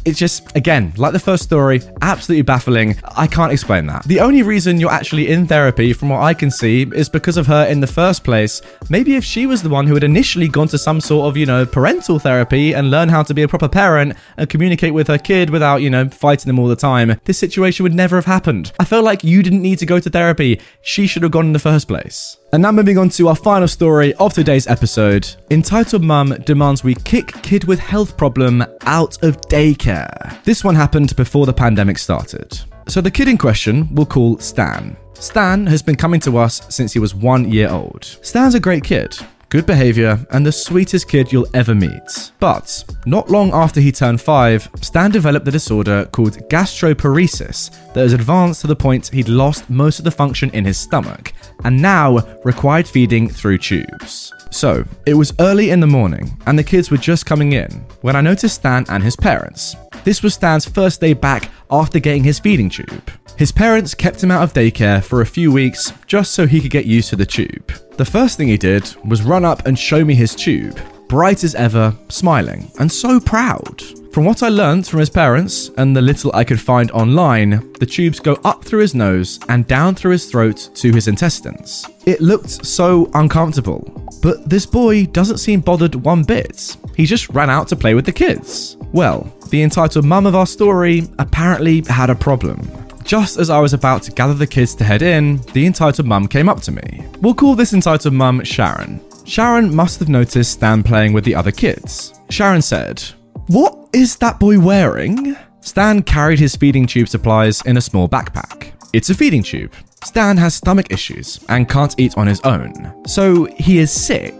It's just, again, like the first story, absolutely baffling. I can't explain that. The only reason you're actually in therapy, from what I can see, is because of her in the first place. Maybe if she was the one who had initially gone to some sort of, you know, parental therapy and learn how to be a proper parent and communicate with her kid without, you know, fighting them all the time, this situation would never have happened. I feel like you didn't need to go to therapy. She should have gone in the first place. And now moving on to our final story of today's episode. Entitled Mum demands we kick kid with health problem out of daycare. This one happened before the pandemic started. So the kid in question we'll call Stan. Stan has been coming to us since he was one year old. Stan's a great kid good behavior, and the sweetest kid you'll ever meet. But not long after he turned five, Stan developed a disorder called gastroparesis that has advanced to the point he'd lost most of the function in his stomach and now required feeding through tubes. So, it was early in the morning, and the kids were just coming in when I noticed Stan and his parents. This was Stan's first day back after getting his feeding tube. His parents kept him out of daycare for a few weeks just so he could get used to the tube. The first thing he did was run up and show me his tube, bright as ever, smiling, and so proud. From what I learned from his parents and the little I could find online, the tubes go up through his nose and down through his throat to his intestines. It looked so uncomfortable, but this boy doesn't seem bothered one bit. He just ran out to play with the kids. Well, the entitled mum of our story apparently had a problem. Just as I was about to gather the kids to head in, the entitled mum came up to me. We'll call this entitled mum Sharon. Sharon must have noticed Stan playing with the other kids. Sharon said, What is that boy wearing? Stan carried his feeding tube supplies in a small backpack. It's a feeding tube. Stan has stomach issues and can't eat on his own. So he is sick.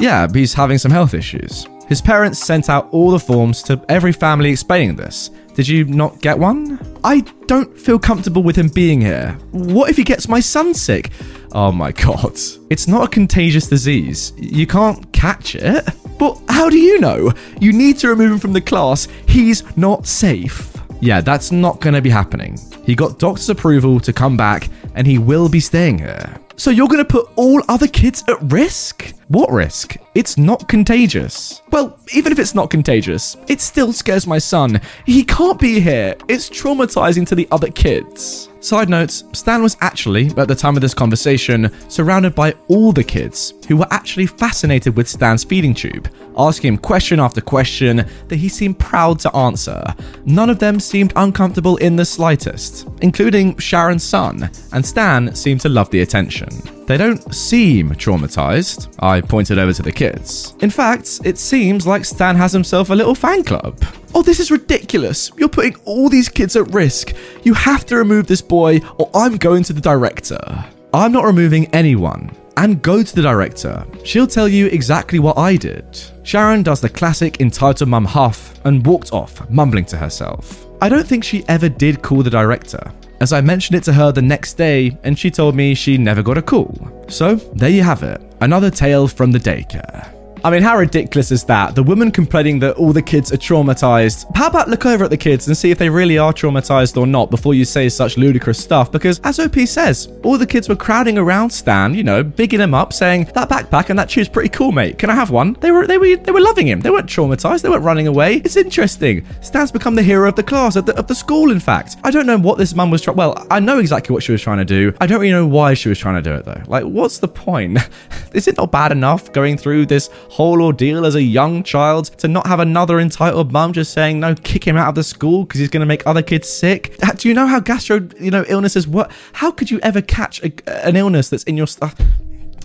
Yeah, he's having some health issues. His parents sent out all the forms to every family explaining this. Did you not get one? I don't feel comfortable with him being here. What if he gets my son sick? Oh my god. It's not a contagious disease. You can't catch it. But how do you know? You need to remove him from the class. He's not safe. Yeah, that's not going to be happening. He got doctor's approval to come back and he will be staying here. So you're going to put all other kids at risk? What risk? It's not contagious. Well, even if it's not contagious, it still scares my son. He can't be here. It's traumatizing to the other kids. Side notes Stan was actually, at the time of this conversation, surrounded by all the kids who were actually fascinated with Stan's feeding tube, asking him question after question that he seemed proud to answer. None of them seemed uncomfortable in the slightest, including Sharon's son, and Stan seemed to love the attention. They don't seem traumatized. I pointed over to the kids. In fact, it seems like Stan has himself a little fan club. Oh, this is ridiculous. You're putting all these kids at risk. You have to remove this boy, or I'm going to the director. I'm not removing anyone. And go to the director. She'll tell you exactly what I did. Sharon does the classic entitled mum huff and walked off, mumbling to herself. I don't think she ever did call the director as I mentioned it to her the next day and she told me she never got a call. So, there you have it another tale from the daycare. I mean, how ridiculous is that? The woman complaining that all the kids are traumatized. How about look over at the kids and see if they really are traumatized or not before you say such ludicrous stuff? Because as OP says, all the kids were crowding around Stan, you know, bigging him up, saying that backpack and that shoe's pretty cool, mate. Can I have one? They were they were they were loving him. They weren't traumatized. They weren't running away. It's interesting. Stan's become the hero of the class of the of the school. In fact, I don't know what this mum was trying. Well, I know exactly what she was trying to do. I don't really know why she was trying to do it though. Like, what's the point? is it not bad enough going through this whole ordeal as a young child to not have another entitled mum just saying no, kick him out of the school because he's going to make other kids sick. Do you know how gastro, you know, illnesses work? How could you ever catch a, an illness that's in your stuff?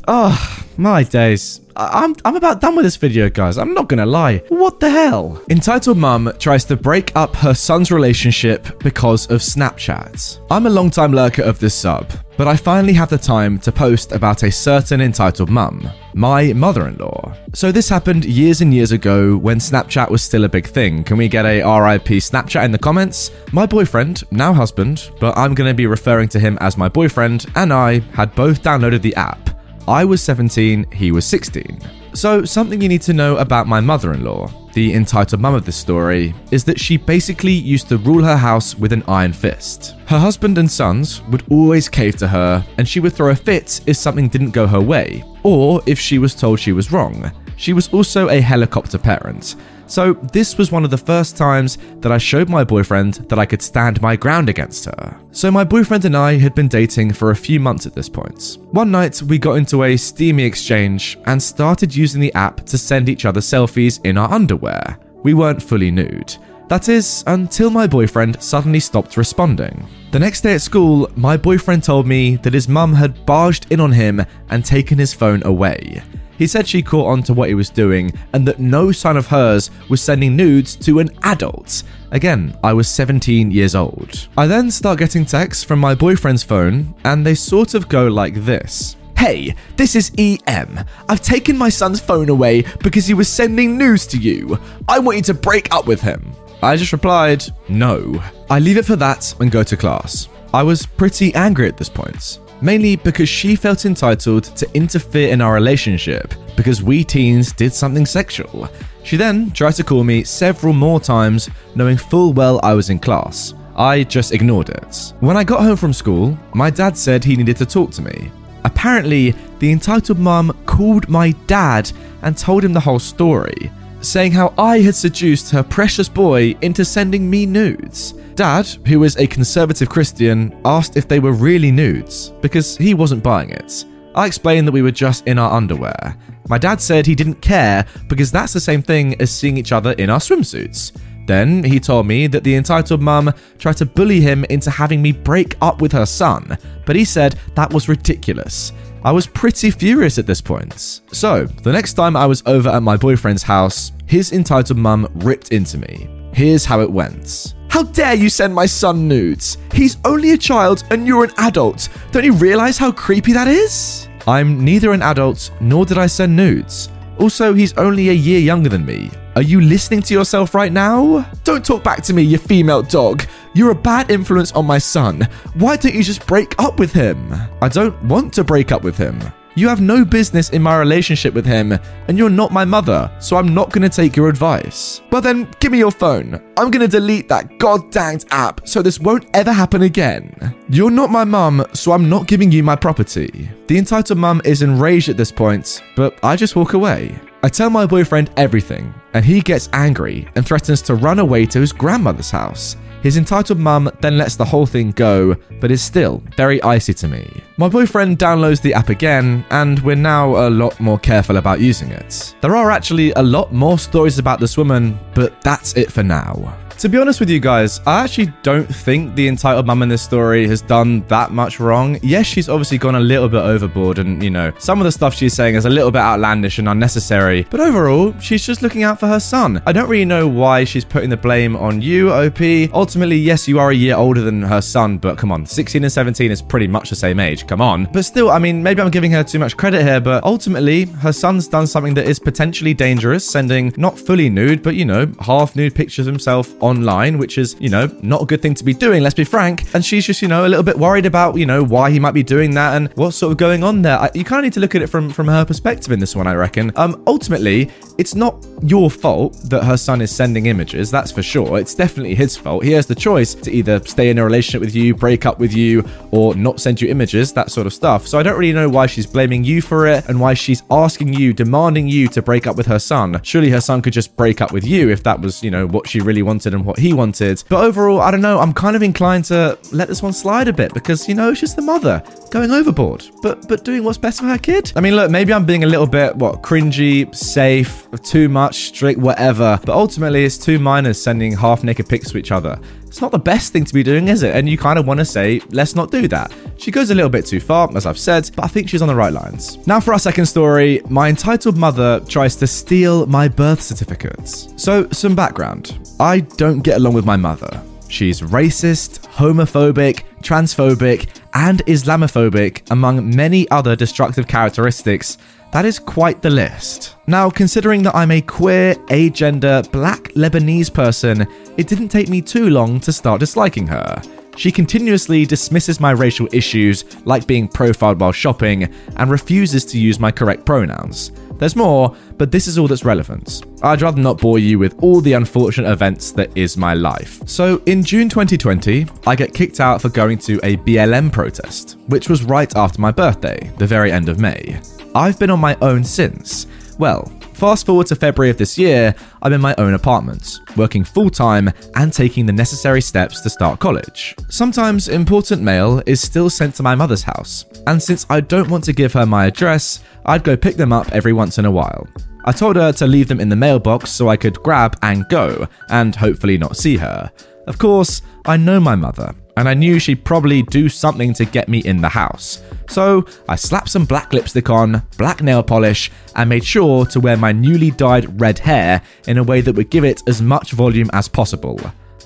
Oh, ah, my days. I'm, I'm about done with this video, guys. I'm not gonna lie. What the hell? Entitled Mum tries to break up her son's relationship because of Snapchat. I'm a long time lurker of this sub, but I finally have the time to post about a certain entitled mum, my mother in law. So, this happened years and years ago when Snapchat was still a big thing. Can we get a RIP Snapchat in the comments? My boyfriend, now husband, but I'm gonna be referring to him as my boyfriend, and I had both downloaded the app. I was 17, he was 16. So, something you need to know about my mother in law, the entitled mum of this story, is that she basically used to rule her house with an iron fist. Her husband and sons would always cave to her, and she would throw a fit if something didn't go her way, or if she was told she was wrong. She was also a helicopter parent, so, this was one of the first times that I showed my boyfriend that I could stand my ground against her. So, my boyfriend and I had been dating for a few months at this point. One night, we got into a steamy exchange and started using the app to send each other selfies in our underwear. We weren't fully nude. That is, until my boyfriend suddenly stopped responding. The next day at school, my boyfriend told me that his mum had barged in on him and taken his phone away. He said she caught on to what he was doing and that no son of hers was sending nudes to an adult. Again, I was 17 years old. I then start getting texts from my boyfriend's phone, and they sort of go like this. Hey, this is EM. I've taken my son's phone away because he was sending news to you. I want you to break up with him. I just replied, no. I leave it for that and go to class. I was pretty angry at this point mainly because she felt entitled to interfere in our relationship because we teens did something sexual. She then tried to call me several more times, knowing full well I was in class. I just ignored it. When I got home from school, my dad said he needed to talk to me. Apparently, the entitled mum called my dad and told him the whole story, saying how I had seduced her precious boy into sending me nudes. Dad, who was a conservative Christian, asked if they were really nudes because he wasn't buying it. I explained that we were just in our underwear. My dad said he didn't care because that's the same thing as seeing each other in our swimsuits. Then he told me that the entitled mum tried to bully him into having me break up with her son, but he said that was ridiculous. I was pretty furious at this point. So, the next time I was over at my boyfriend's house, his entitled mum ripped into me. Here's how it went. How dare you send my son nudes? He's only a child and you're an adult. Don't you realize how creepy that is? I'm neither an adult nor did I send nudes. Also, he's only a year younger than me. Are you listening to yourself right now? Don't talk back to me, you female dog. You're a bad influence on my son. Why don't you just break up with him? I don't want to break up with him. You have no business in my relationship with him, and you're not my mother, so I'm not gonna take your advice. Well, then, give me your phone. I'm gonna delete that goddamned app so this won't ever happen again. You're not my mum, so I'm not giving you my property. The entitled mum is enraged at this point, but I just walk away. I tell my boyfriend everything, and he gets angry and threatens to run away to his grandmother's house. His entitled mum then lets the whole thing go, but is still very icy to me. My boyfriend downloads the app again, and we're now a lot more careful about using it. There are actually a lot more stories about this woman, but that's it for now. To be honest with you guys, I actually don't think the entitled mum in this story has done that much wrong. Yes, she's obviously gone a little bit overboard, and you know, some of the stuff she's saying is a little bit outlandish and unnecessary, but overall, she's just looking out for her son. I don't really know why she's putting the blame on you, OP. Ultimately, yes, you are a year older than her son, but come on, 16 and 17 is pretty much the same age. Come on. But still, I mean, maybe I'm giving her too much credit here, but ultimately, her son's done something that is potentially dangerous, sending not fully nude, but you know, half nude pictures of himself online, which is, you know, not a good thing to be doing, let's be frank. And she's just, you know, a little bit worried about, you know, why he might be doing that and what's sort of going on there. I, you kind of need to look at it from, from her perspective in this one, I reckon. Um, ultimately, it's not your fault that her son is sending images, that's for sure. It's definitely his fault. He has the choice to either stay in a relationship with you, break up with you, or not send you images, that sort of stuff. So I don't really know why she's blaming you for it and why she's asking you, demanding you to break up with her son. Surely her son could just break up with you if that was, you know, what she really wanted and what he wanted. But overall, I don't know, I'm kind of inclined to let this one slide a bit because, you know, it's just the mother going overboard, but but doing what's best for her kid. I mean, look, maybe I'm being a little bit what cringy, safe, too much, strict, whatever. But ultimately, it's two minors sending half naked pics to each other. It's not the best thing to be doing, is it? And you kind of want to say, let's not do that. She goes a little bit too far, as I've said, but I think she's on the right lines. Now, for our second story, my entitled mother tries to steal my birth certificates. So, some background I don't get along with my mother. She's racist, homophobic, transphobic, and Islamophobic, among many other destructive characteristics. That is quite the list. Now, considering that I'm a queer, agender, black Lebanese person, it didn't take me too long to start disliking her. She continuously dismisses my racial issues, like being profiled while shopping, and refuses to use my correct pronouns. There's more, but this is all that's relevant. I'd rather not bore you with all the unfortunate events that is my life. So, in June 2020, I get kicked out for going to a BLM protest, which was right after my birthday, the very end of May. I've been on my own since. Well, fast forward to February of this year, I'm in my own apartment, working full time and taking the necessary steps to start college. Sometimes important mail is still sent to my mother's house, and since I don't want to give her my address, I'd go pick them up every once in a while. I told her to leave them in the mailbox so I could grab and go, and hopefully not see her. Of course, I know my mother, and I knew she'd probably do something to get me in the house. So I slapped some black lipstick on, black nail polish, and made sure to wear my newly dyed red hair in a way that would give it as much volume as possible.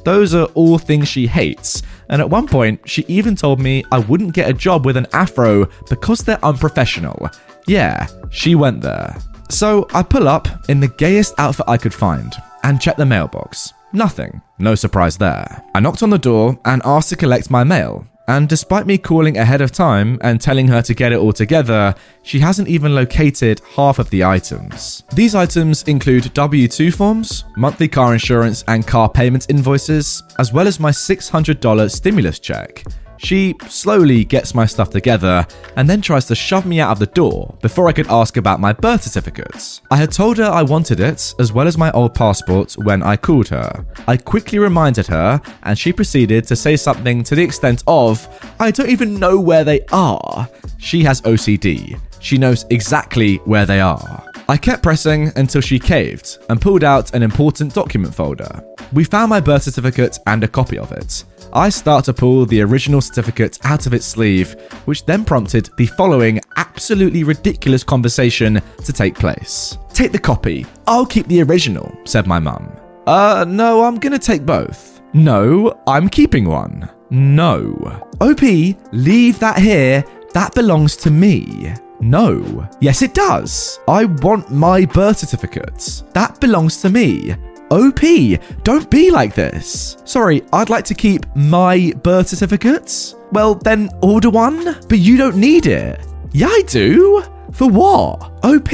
Those are all things she hates, and at one point, she even told me I wouldn't get a job with an afro because they're unprofessional. Yeah, she went there. So I pull up in the gayest outfit I could find and check the mailbox. Nothing. No surprise there. I knocked on the door and asked to collect my mail. And despite me calling ahead of time and telling her to get it all together, she hasn't even located half of the items. These items include W 2 forms, monthly car insurance and car payment invoices, as well as my $600 stimulus check. She slowly gets my stuff together and then tries to shove me out of the door before I could ask about my birth certificates. I had told her I wanted it, as well as my old passport, when I called her. I quickly reminded her, and she proceeded to say something to the extent of, I don't even know where they are. She has OCD. She knows exactly where they are. I kept pressing until she caved and pulled out an important document folder. We found my birth certificate and a copy of it. I start to pull the original certificate out of its sleeve, which then prompted the following absolutely ridiculous conversation to take place. Take the copy. I'll keep the original, said my mum. Uh, no, I'm gonna take both. No, I'm keeping one. No. OP, leave that here. That belongs to me. No. Yes, it does. I want my birth certificate. That belongs to me. OP, don't be like this. Sorry, I'd like to keep my birth certificate. Well, then order one, but you don't need it. Yeah, I do. For what? OP,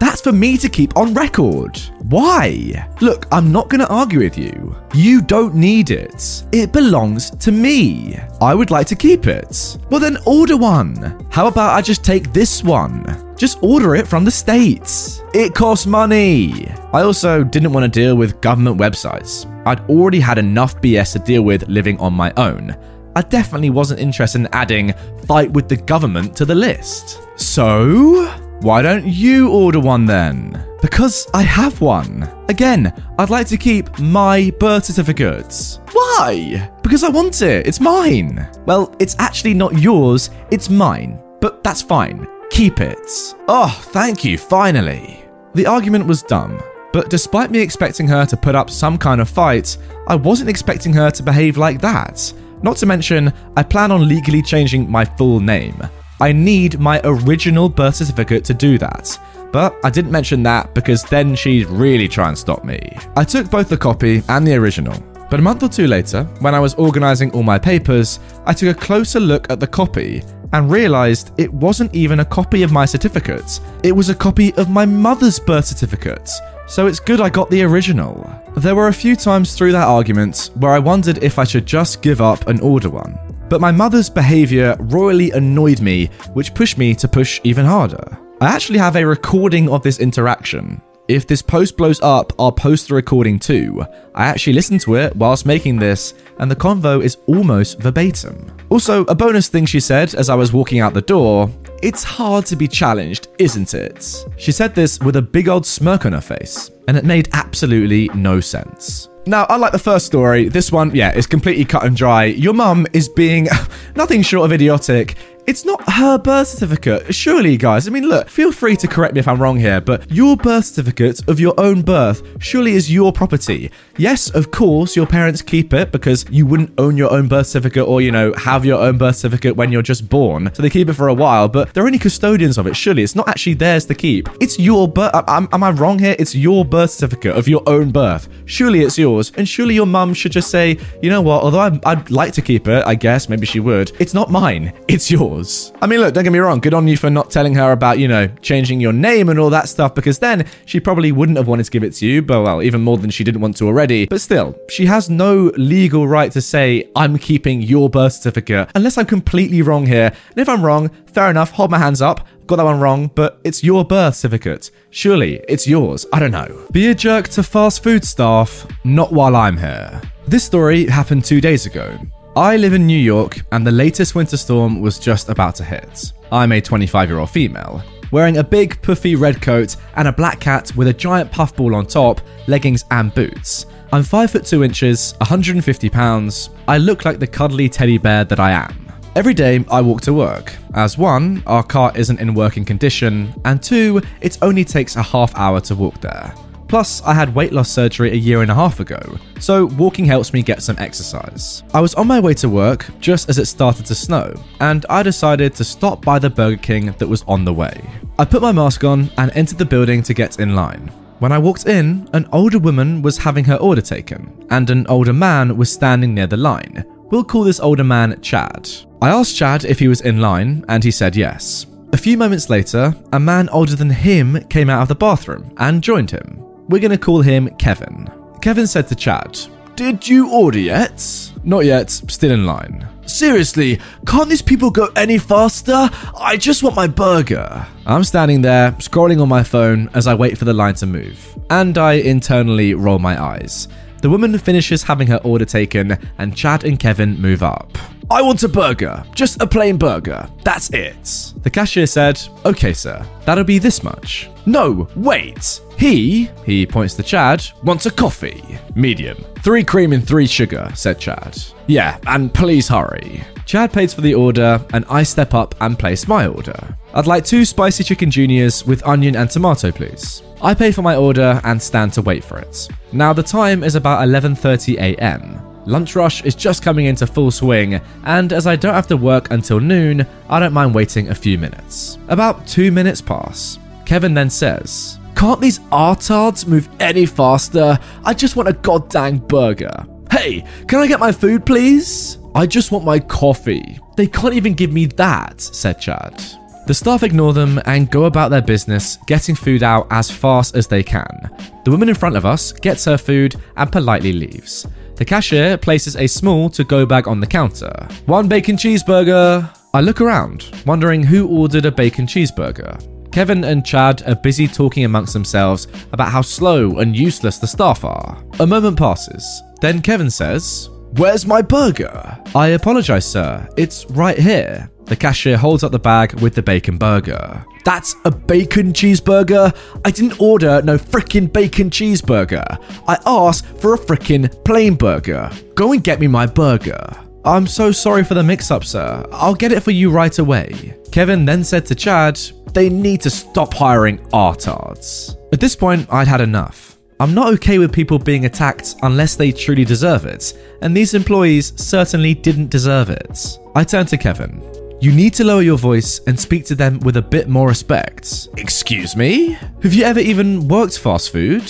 that's for me to keep on record. Why? Look, I'm not going to argue with you. You don't need it. It belongs to me. I would like to keep it. Well, then order one. How about I just take this one? Just order it from the States. It costs money. I also didn't want to deal with government websites. I'd already had enough BS to deal with living on my own. I definitely wasn't interested in adding fight with the government to the list. So, why don't you order one then? Because I have one. Again, I'd like to keep my birth certificates. Why? Because I want it. It's mine. Well, it's actually not yours, it's mine. But that's fine. Keep it. Oh, thank you, finally. The argument was dumb, but despite me expecting her to put up some kind of fight, I wasn't expecting her to behave like that. Not to mention, I plan on legally changing my full name. I need my original birth certificate to do that. But I didn't mention that because then she'd really try and stop me. I took both the copy and the original. But a month or two later, when I was organising all my papers, I took a closer look at the copy and realised it wasn't even a copy of my certificate. It was a copy of my mother's birth certificate. So it's good I got the original. There were a few times through that argument where I wondered if I should just give up and order one. But my mother's behaviour royally annoyed me, which pushed me to push even harder. I actually have a recording of this interaction. If this post blows up, I'll post the recording too. I actually listened to it whilst making this, and the convo is almost verbatim. Also, a bonus thing she said as I was walking out the door it's hard to be challenged, isn't it? She said this with a big old smirk on her face, and it made absolutely no sense. Now, unlike the first story, this one, yeah, is completely cut and dry. Your mum is being nothing short of idiotic it's not her birth certificate. Surely, guys. I mean, look, feel free to correct me if I'm wrong here, but your birth certificate of your own birth surely is your property. Yes, of course, your parents keep it because you wouldn't own your own birth certificate or, you know, have your own birth certificate when you're just born. So they keep it for a while, but they're only custodians of it. Surely it's not actually theirs to keep. It's your birth. Am, am I wrong here? It's your birth certificate of your own birth. Surely it's yours. And surely your mum should just say, you know what, although I'd, I'd like to keep it, I guess, maybe she would, it's not mine. It's yours I mean, look, don't get me wrong, good on you for not telling her about, you know, changing your name and all that stuff, because then she probably wouldn't have wanted to give it to you, but well, even more than she didn't want to already. But still, she has no legal right to say, I'm keeping your birth certificate, unless I'm completely wrong here. And if I'm wrong, fair enough, hold my hands up. Got that one wrong, but it's your birth certificate. Surely it's yours. I don't know. Be a jerk to fast food staff, not while I'm here. This story happened two days ago. I live in New York, and the latest winter storm was just about to hit. I'm a 25 year old female, wearing a big, puffy red coat and a black hat with a giant puffball on top, leggings, and boots. I'm 5 foot 2 inches, 150 pounds. I look like the cuddly teddy bear that I am. Every day I walk to work, as one, our car isn't in working condition, and two, it only takes a half hour to walk there. Plus, I had weight loss surgery a year and a half ago, so walking helps me get some exercise. I was on my way to work just as it started to snow, and I decided to stop by the Burger King that was on the way. I put my mask on and entered the building to get in line. When I walked in, an older woman was having her order taken, and an older man was standing near the line. We'll call this older man Chad. I asked Chad if he was in line, and he said yes. A few moments later, a man older than him came out of the bathroom and joined him. We're going to call him Kevin. Kevin said to Chad, Did you order yet? Not yet, still in line. Seriously, can't these people go any faster? I just want my burger. I'm standing there, scrolling on my phone as I wait for the line to move, and I internally roll my eyes. The woman finishes having her order taken, and Chad and Kevin move up. I want a burger, just a plain burger. That's it. The cashier said, Okay, sir, that'll be this much. No, wait. He, he points to Chad, wants a coffee. Medium. Three cream and three sugar, said Chad. Yeah, and please hurry. Chad pays for the order, and I step up and place my order. I'd like two spicy chicken juniors with onion and tomato, please. I pay for my order and stand to wait for it. Now the time is about 11:30 a.m. Lunch rush is just coming into full swing, and as I don't have to work until noon, I don't mind waiting a few minutes. About 2 minutes pass. Kevin then says, Can't these artards move any faster? I just want a goddamn burger. Hey, can I get my food, please? I just want my coffee. They can't even give me that, said Chad. The staff ignore them and go about their business, getting food out as fast as they can. The woman in front of us gets her food and politely leaves. The cashier places a small to go bag on the counter. One bacon cheeseburger. I look around, wondering who ordered a bacon cheeseburger. Kevin and Chad are busy talking amongst themselves about how slow and useless the staff are. A moment passes. Then Kevin says, Where's my burger? I apologize, sir. It's right here. The cashier holds up the bag with the bacon burger. That's a bacon cheeseburger? I didn't order no frickin' bacon cheeseburger. I asked for a frickin' plain burger. Go and get me my burger. I'm so sorry for the mix up, sir. I'll get it for you right away. Kevin then said to Chad, They need to stop hiring artards. At this point, I'd had enough. I'm not okay with people being attacked unless they truly deserve it, and these employees certainly didn't deserve it. I turned to Kevin. You need to lower your voice and speak to them with a bit more respect. Excuse me? Have you ever even worked fast food?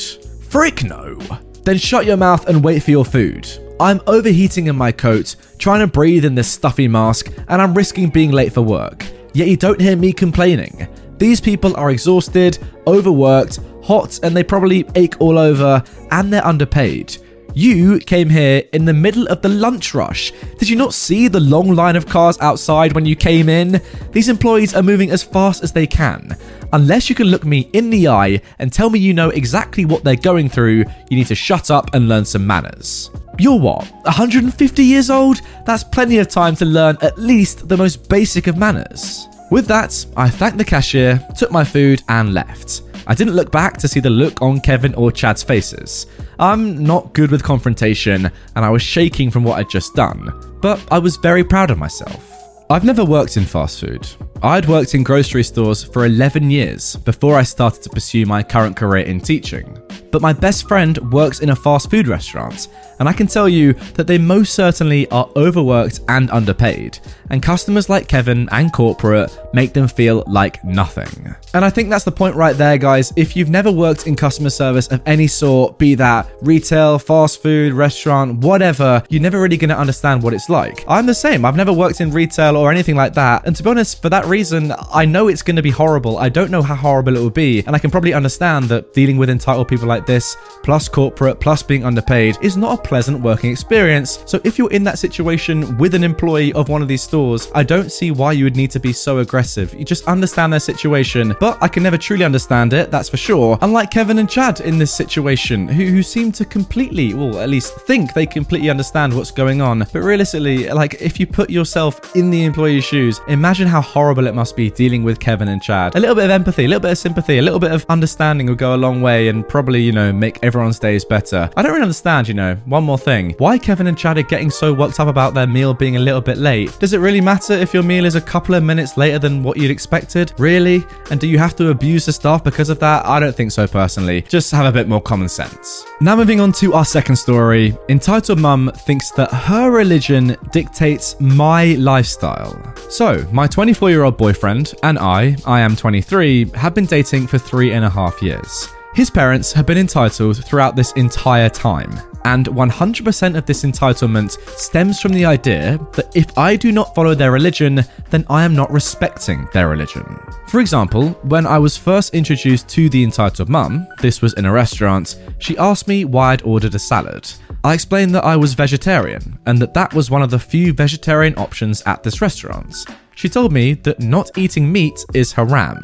Frick no. Then shut your mouth and wait for your food. I'm overheating in my coat, trying to breathe in this stuffy mask, and I'm risking being late for work. Yet you don't hear me complaining. These people are exhausted, overworked, hot, and they probably ache all over, and they're underpaid. You came here in the middle of the lunch rush. Did you not see the long line of cars outside when you came in? These employees are moving as fast as they can. Unless you can look me in the eye and tell me you know exactly what they're going through, you need to shut up and learn some manners. You're what, 150 years old? That's plenty of time to learn at least the most basic of manners. With that, I thanked the cashier, took my food, and left. I didn't look back to see the look on Kevin or Chad's faces. I'm not good with confrontation, and I was shaking from what I'd just done, but I was very proud of myself. I've never worked in fast food. I'd worked in grocery stores for 11 years before I started to pursue my current career in teaching. But my best friend works in a fast food restaurant, and I can tell you that they most certainly are overworked and underpaid, and customers like Kevin and corporate make them feel like nothing. And I think that's the point right there, guys. If you've never worked in customer service of any sort, be that retail, fast food, restaurant, whatever, you're never really going to understand what it's like. I'm the same. I've never worked in retail or anything like that, and to be honest, for that reason, I know it's going to be horrible. I don't know how horrible it will be, and I can probably understand that dealing with entitled people like this, plus corporate, plus being underpaid, is not a pleasant working experience. So if you're in that situation with an employee of one of these stores, I don't see why you would need to be so aggressive. You just understand their situation, but I can never truly understand it, that's for sure. Unlike Kevin and Chad in this situation, who, who seem to completely, well, at least think they completely understand what's going on. But realistically, like if you put yourself in the employee's shoes, imagine how horrible it must be dealing with Kevin and Chad. A little bit of empathy, a little bit of sympathy, a little bit of understanding will go a long way and probably, you know, make everyone's days better. I don't really understand, you know, one more thing. Why Kevin and Chad are getting so worked up about their meal being a little bit late? Does it really matter if your meal is a couple of minutes later than what you'd expected? Really? And do you have to abuse the staff because of that? I don't think so personally. Just have a bit more common sense. Now moving on to our second story. Entitled Mum thinks that her religion dictates my lifestyle. So, my 24 year old boyfriend and I, I am 23, have been dating for three and a half years. His parents have been entitled throughout this entire time, and 100% of this entitlement stems from the idea that if I do not follow their religion, then I am not respecting their religion. For example, when I was first introduced to the entitled mum, this was in a restaurant, she asked me why I'd ordered a salad. I explained that I was vegetarian and that that was one of the few vegetarian options at this restaurant. She told me that not eating meat is haram.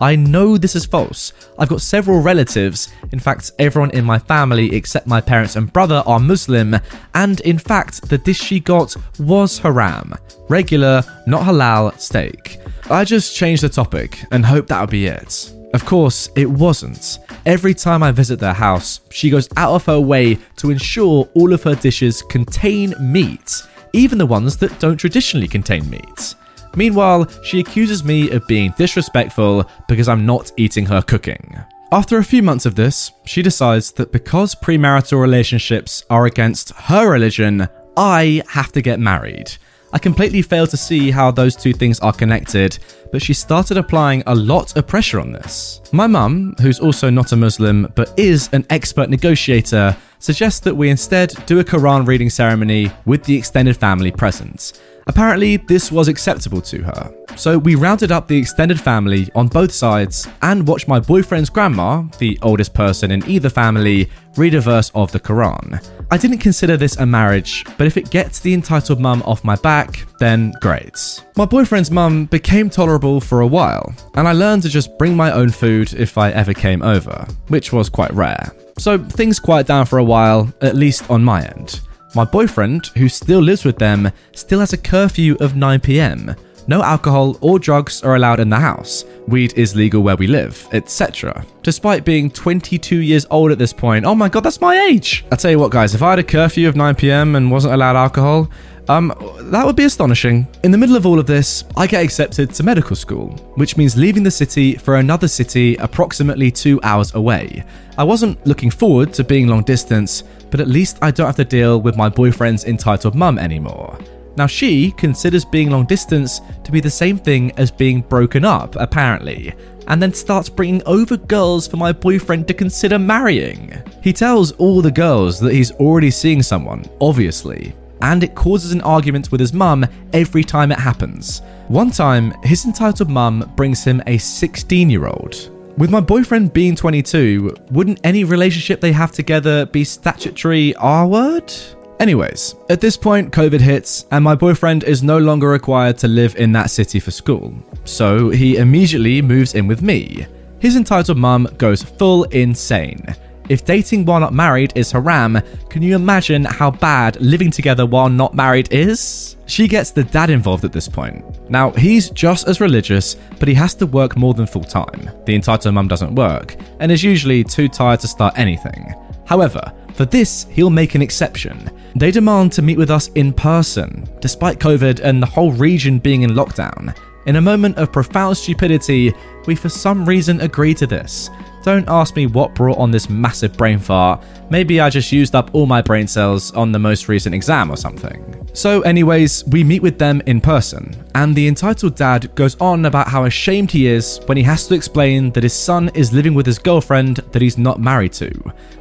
I know this is false. I've got several relatives, in fact, everyone in my family except my parents and brother are Muslim, and in fact, the dish she got was haram regular, not halal steak. I just changed the topic and hoped that would be it. Of course, it wasn't. Every time I visit their house, she goes out of her way to ensure all of her dishes contain meat, even the ones that don't traditionally contain meat. Meanwhile, she accuses me of being disrespectful because I'm not eating her cooking. After a few months of this, she decides that because premarital relationships are against her religion, I have to get married. I completely fail to see how those two things are connected, but she started applying a lot of pressure on this. My mum, who's also not a Muslim but is an expert negotiator, suggests that we instead do a Quran reading ceremony with the extended family present. Apparently, this was acceptable to her. So we rounded up the extended family on both sides and watched my boyfriend's grandma, the oldest person in either family, read a verse of the Quran. I didn't consider this a marriage, but if it gets the entitled mum off my back, then great. My boyfriend's mum became tolerable for a while, and I learned to just bring my own food if I ever came over, which was quite rare. So things quiet down for a while, at least on my end. My boyfriend, who still lives with them, still has a curfew of 9pm. No alcohol or drugs are allowed in the house. Weed is legal where we live, etc. Despite being 22 years old at this point, oh my god, that's my age! I tell you what, guys, if I had a curfew of 9pm and wasn't allowed alcohol, um, that would be astonishing. In the middle of all of this, I get accepted to medical school, which means leaving the city for another city approximately two hours away. I wasn't looking forward to being long distance, but at least I don't have to deal with my boyfriend's entitled mum anymore. Now, she considers being long distance to be the same thing as being broken up, apparently, and then starts bringing over girls for my boyfriend to consider marrying. He tells all the girls that he's already seeing someone, obviously, and it causes an argument with his mum every time it happens. One time, his entitled mum brings him a 16 year old. With my boyfriend being 22, wouldn't any relationship they have together be statutory R word? Anyways, at this point, COVID hits, and my boyfriend is no longer required to live in that city for school. So he immediately moves in with me. His entitled mum goes full insane. If dating while not married is haram, can you imagine how bad living together while not married is? She gets the dad involved at this point. Now, he's just as religious, but he has to work more than full time. The entitled mum doesn't work, and is usually too tired to start anything. However, for this, he'll make an exception. They demand to meet with us in person, despite COVID and the whole region being in lockdown. In a moment of profound stupidity, we for some reason agree to this. Don't ask me what brought on this massive brain fart. Maybe I just used up all my brain cells on the most recent exam or something. So, anyways, we meet with them in person, and the entitled dad goes on about how ashamed he is when he has to explain that his son is living with his girlfriend that he's not married to.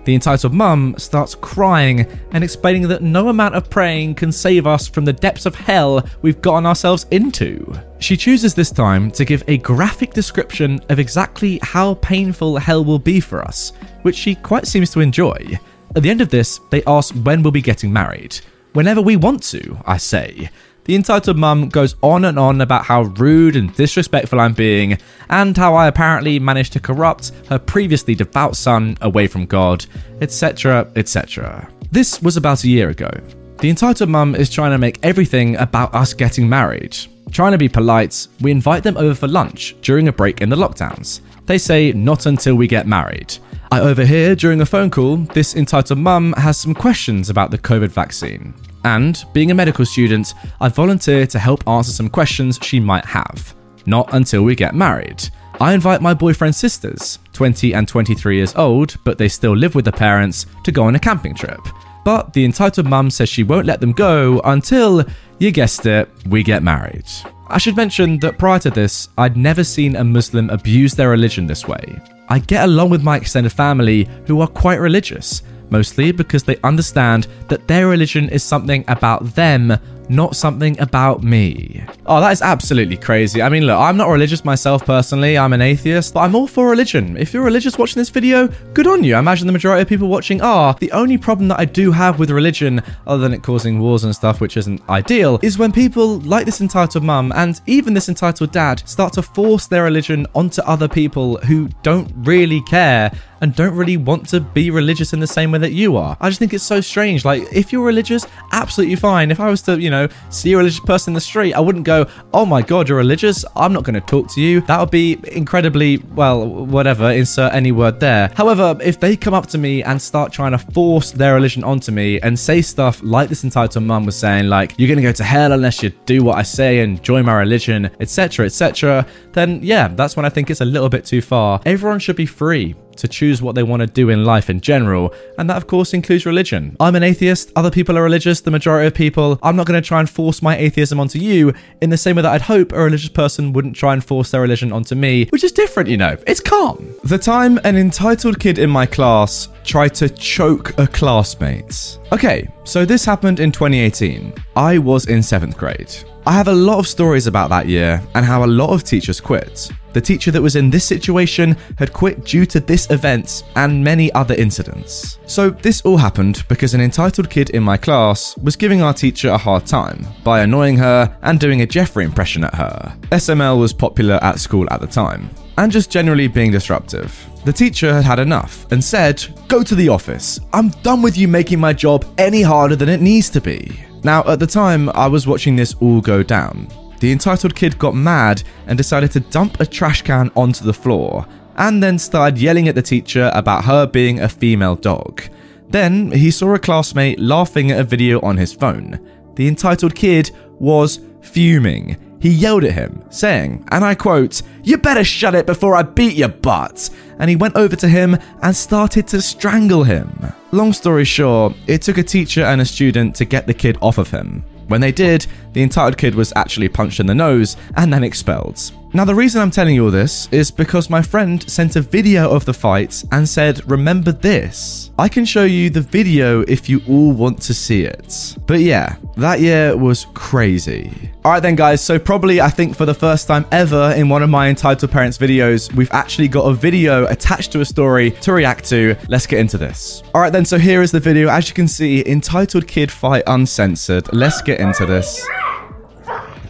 The entitled mum starts crying and explaining that no amount of praying can save us from the depths of hell we've gotten ourselves into. She chooses this time to give a graphic description of exactly how painful hell will be for us, which she quite seems to enjoy. At the end of this, they ask when we'll be getting married. Whenever we want to, I say. The entitled mum goes on and on about how rude and disrespectful I'm being, and how I apparently managed to corrupt her previously devout son away from God, etc., etc. This was about a year ago. The entitled mum is trying to make everything about us getting married. Trying to be polite, we invite them over for lunch during a break in the lockdowns. They say not until we get married. I overhear during a phone call this entitled mum has some questions about the COVID vaccine. And, being a medical student, I volunteer to help answer some questions she might have. Not until we get married. I invite my boyfriend's sisters, 20 and 23 years old, but they still live with their parents, to go on a camping trip. But the entitled mum says she won't let them go until, you guessed it, we get married. I should mention that prior to this, I'd never seen a Muslim abuse their religion this way. I get along with my extended family who are quite religious, mostly because they understand that their religion is something about them, not something about me. Oh, that is absolutely crazy. I mean, look, I'm not religious myself personally. I'm an atheist, but I'm all for religion. If you're religious watching this video, good on you. I imagine the majority of people watching are. The only problem that I do have with religion, other than it causing wars and stuff, which isn't ideal, is when people like this entitled mum and even this entitled dad start to force their religion onto other people who don't really care and don't really want to be religious in the same way that you are. I just think it's so strange. Like, if you're religious, absolutely fine. If I was to, you know, see a religious person in the street, I wouldn't go, oh my god, you're religious. I'm not going to talk to you. That would be incredibly, well, whatever, insert any word there. However, if they come up to me and start trying to force their religion onto me and say stuff like this entitled mum was saying, like, you're going to go to hell unless you do what I say and join my religion, etc., etc., then yeah, that's when I think it's a little bit too far. Everyone should be free to choose what they want to do in life in general, and that of course includes religion. I'm an atheist, other people are religious, the majority of people. I'm not going to try and force my atheism onto you in the same way that I'd hope a religious person wouldn't try and force their religion onto me, which is different, you know. It's calm. The time an entitled kid in my class tried to choke a classmate. Okay, so this happened in 2018. I was in 7th grade. I have a lot of stories about that year and how a lot of teachers quit. The teacher that was in this situation had quit due to this event and many other incidents. So, this all happened because an entitled kid in my class was giving our teacher a hard time by annoying her and doing a Jeffrey impression at her. SML was popular at school at the time, and just generally being disruptive. The teacher had had enough and said, Go to the office. I'm done with you making my job any harder than it needs to be. Now, at the time, I was watching this all go down. The entitled kid got mad and decided to dump a trash can onto the floor, and then started yelling at the teacher about her being a female dog. Then he saw a classmate laughing at a video on his phone. The entitled kid was fuming. He yelled at him, saying, and I quote, You better shut it before I beat your butt. And he went over to him and started to strangle him. Long story short, it took a teacher and a student to get the kid off of him. When they did, the entitled kid was actually punched in the nose and then expelled. Now, the reason I'm telling you all this is because my friend sent a video of the fight and said, Remember this. I can show you the video if you all want to see it. But yeah, that year was crazy. Alright, then, guys, so probably I think for the first time ever in one of my Entitled Parents videos, we've actually got a video attached to a story to react to. Let's get into this. Alright, then, so here is the video. As you can see, Entitled Kid Fight Uncensored. Let's get into this.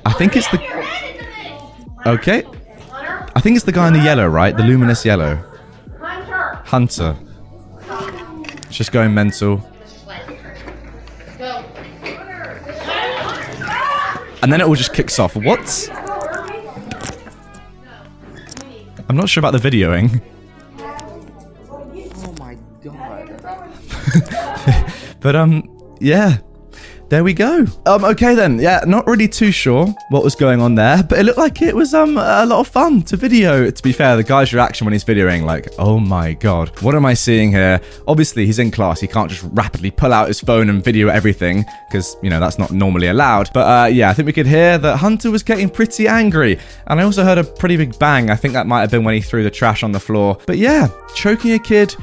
I think it's the. Okay. I think it's the guy in the yellow, right? The luminous yellow. Hunter. Hunter. It's just going mental. And then it all just kicks off. What? I'm not sure about the videoing. Oh my god. But um, yeah. There we go. Um, okay then. Yeah, not really too sure what was going on there, but it looked like it was um a lot of fun to video. To be fair, the guy's reaction when he's videoing, like, oh my god, what am I seeing here? Obviously, he's in class. He can't just rapidly pull out his phone and video everything because you know that's not normally allowed. But uh, yeah, I think we could hear that Hunter was getting pretty angry, and I also heard a pretty big bang. I think that might have been when he threw the trash on the floor. But yeah, choking a kid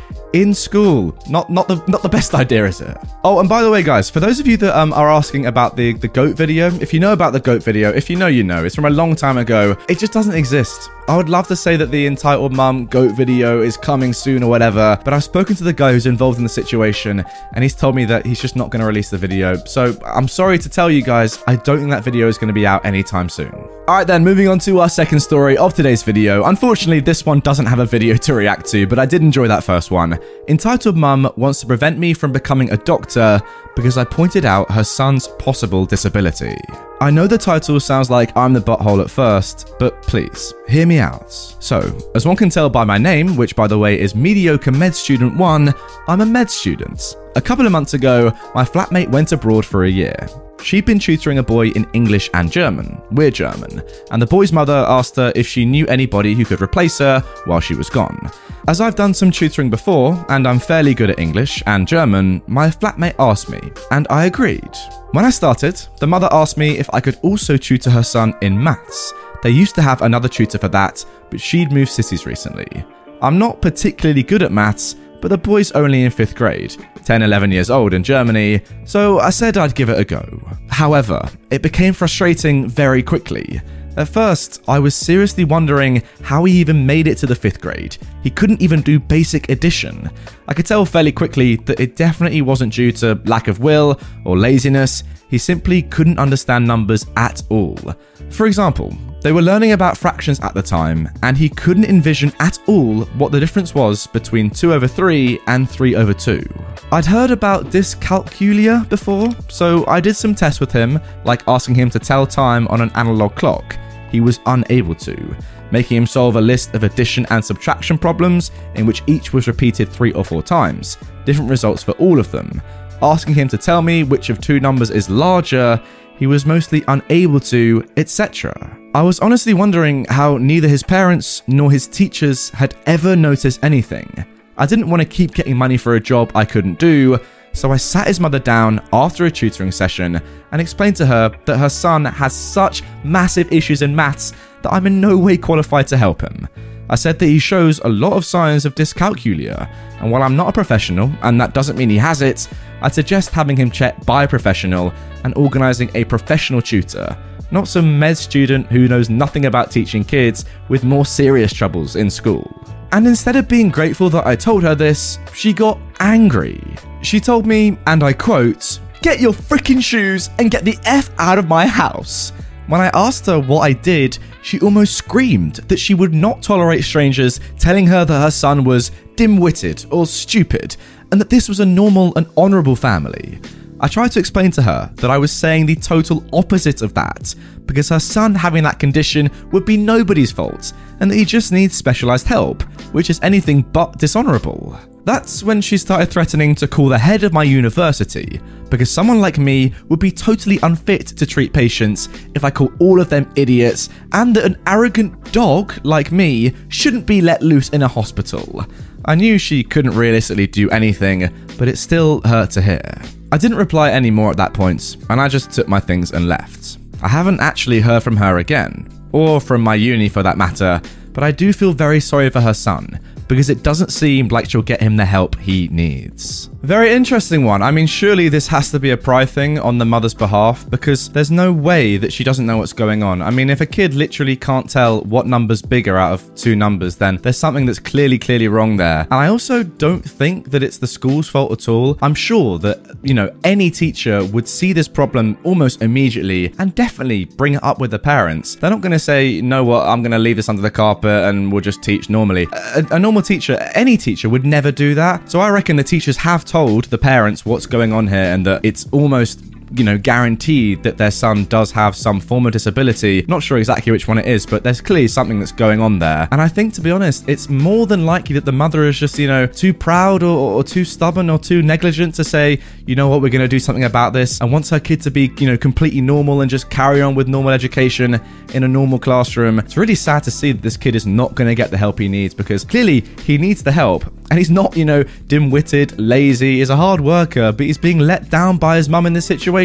in school. Not not the not the best idea, is it? Oh, and by the way, guys, for those of you that um, are asking about the the goat video, if you know about the goat video, if you know, you know. It's from a long time ago. It just doesn't exist. I would love to say that the entitled mum goat video is coming soon or whatever, but I've spoken to the guy who's involved in the situation, and he's told me that he's just not going to release the video. So I'm sorry to tell you guys, I don't think that video is going to be out anytime soon. All right, then, moving on to our second story of today's video. Unfortunately, this one doesn't have a video to react to, but I did enjoy that first one. Entitled Mum wants to prevent me from becoming a doctor because I pointed out her son's possible disability. I know the title sounds like I'm the butthole at first, but please, hear me out. So, as one can tell by my name, which by the way is Mediocre Med Student 1, I'm a med student. A couple of months ago, my flatmate went abroad for a year. She'd been tutoring a boy in English and German. We're German. And the boy's mother asked her if she knew anybody who could replace her while she was gone. As I've done some tutoring before, and I'm fairly good at English and German, my flatmate asked me, and I agreed. When I started, the mother asked me if I could also tutor her son in maths. They used to have another tutor for that, but she'd moved cities recently. I'm not particularly good at maths, but the boy's only in 5th grade, 10, 11 years old in Germany, so I said I'd give it a go. However, it became frustrating very quickly. At first, I was seriously wondering how he even made it to the 5th grade. He couldn't even do basic addition. I could tell fairly quickly that it definitely wasn't due to lack of will or laziness, he simply couldn't understand numbers at all. For example, they were learning about fractions at the time, and he couldn't envision at all what the difference was between 2 over 3 and 3 over 2. I'd heard about dyscalculia before, so I did some tests with him, like asking him to tell time on an analog clock. He was unable to, making him solve a list of addition and subtraction problems in which each was repeated three or four times, different results for all of them. Asking him to tell me which of two numbers is larger, he was mostly unable to, etc. I was honestly wondering how neither his parents nor his teachers had ever noticed anything. I didn't want to keep getting money for a job I couldn't do, so I sat his mother down after a tutoring session and explained to her that her son has such massive issues in maths that I'm in no way qualified to help him. I said that he shows a lot of signs of dyscalculia, and while I'm not a professional, and that doesn't mean he has it, I'd suggest having him checked by a professional and organising a professional tutor, not some med student who knows nothing about teaching kids with more serious troubles in school. And instead of being grateful that I told her this, she got angry. She told me, and I quote, Get your freaking shoes and get the F out of my house. When I asked her what I did, she almost screamed that she would not tolerate strangers telling her that her son was dim witted or stupid, and that this was a normal and honourable family. I tried to explain to her that I was saying the total opposite of that, because her son having that condition would be nobody's fault, and that he just needs specialised help, which is anything but dishonourable. That's when she started threatening to call the head of my university, because someone like me would be totally unfit to treat patients if I call all of them idiots, and that an arrogant dog like me shouldn't be let loose in a hospital. I knew she couldn't realistically do anything, but it still hurt to hear. I didn't reply anymore at that point, and I just took my things and left. I haven't actually heard from her again, or from my uni for that matter, but I do feel very sorry for her son because it doesn't seem like she'll get him the help he needs. Very interesting one. I mean, surely this has to be a pride thing on the mother's behalf because there's no way that she doesn't know what's going on. I mean, if a kid literally can't tell what number's bigger out of two numbers, then there's something that's clearly, clearly wrong there. And I also don't think that it's the school's fault at all. I'm sure that, you know, any teacher would see this problem almost immediately and definitely bring it up with the parents. They're not going to say, no, what, I'm going to leave this under the carpet and we'll just teach normally. A, a normal teacher, any teacher, would never do that. So I reckon the teachers have told the parents what's going on here and that it's almost you know, guaranteed that their son does have some form of disability. Not sure exactly which one it is, but there's clearly something that's going on there. And I think, to be honest, it's more than likely that the mother is just, you know, too proud or, or too stubborn or too negligent to say, you know what, we're going to do something about this, and wants her kid to be, you know, completely normal and just carry on with normal education in a normal classroom. It's really sad to see that this kid is not going to get the help he needs because clearly he needs the help. And he's not, you know, dim witted, lazy, he's a hard worker, but he's being let down by his mum in this situation.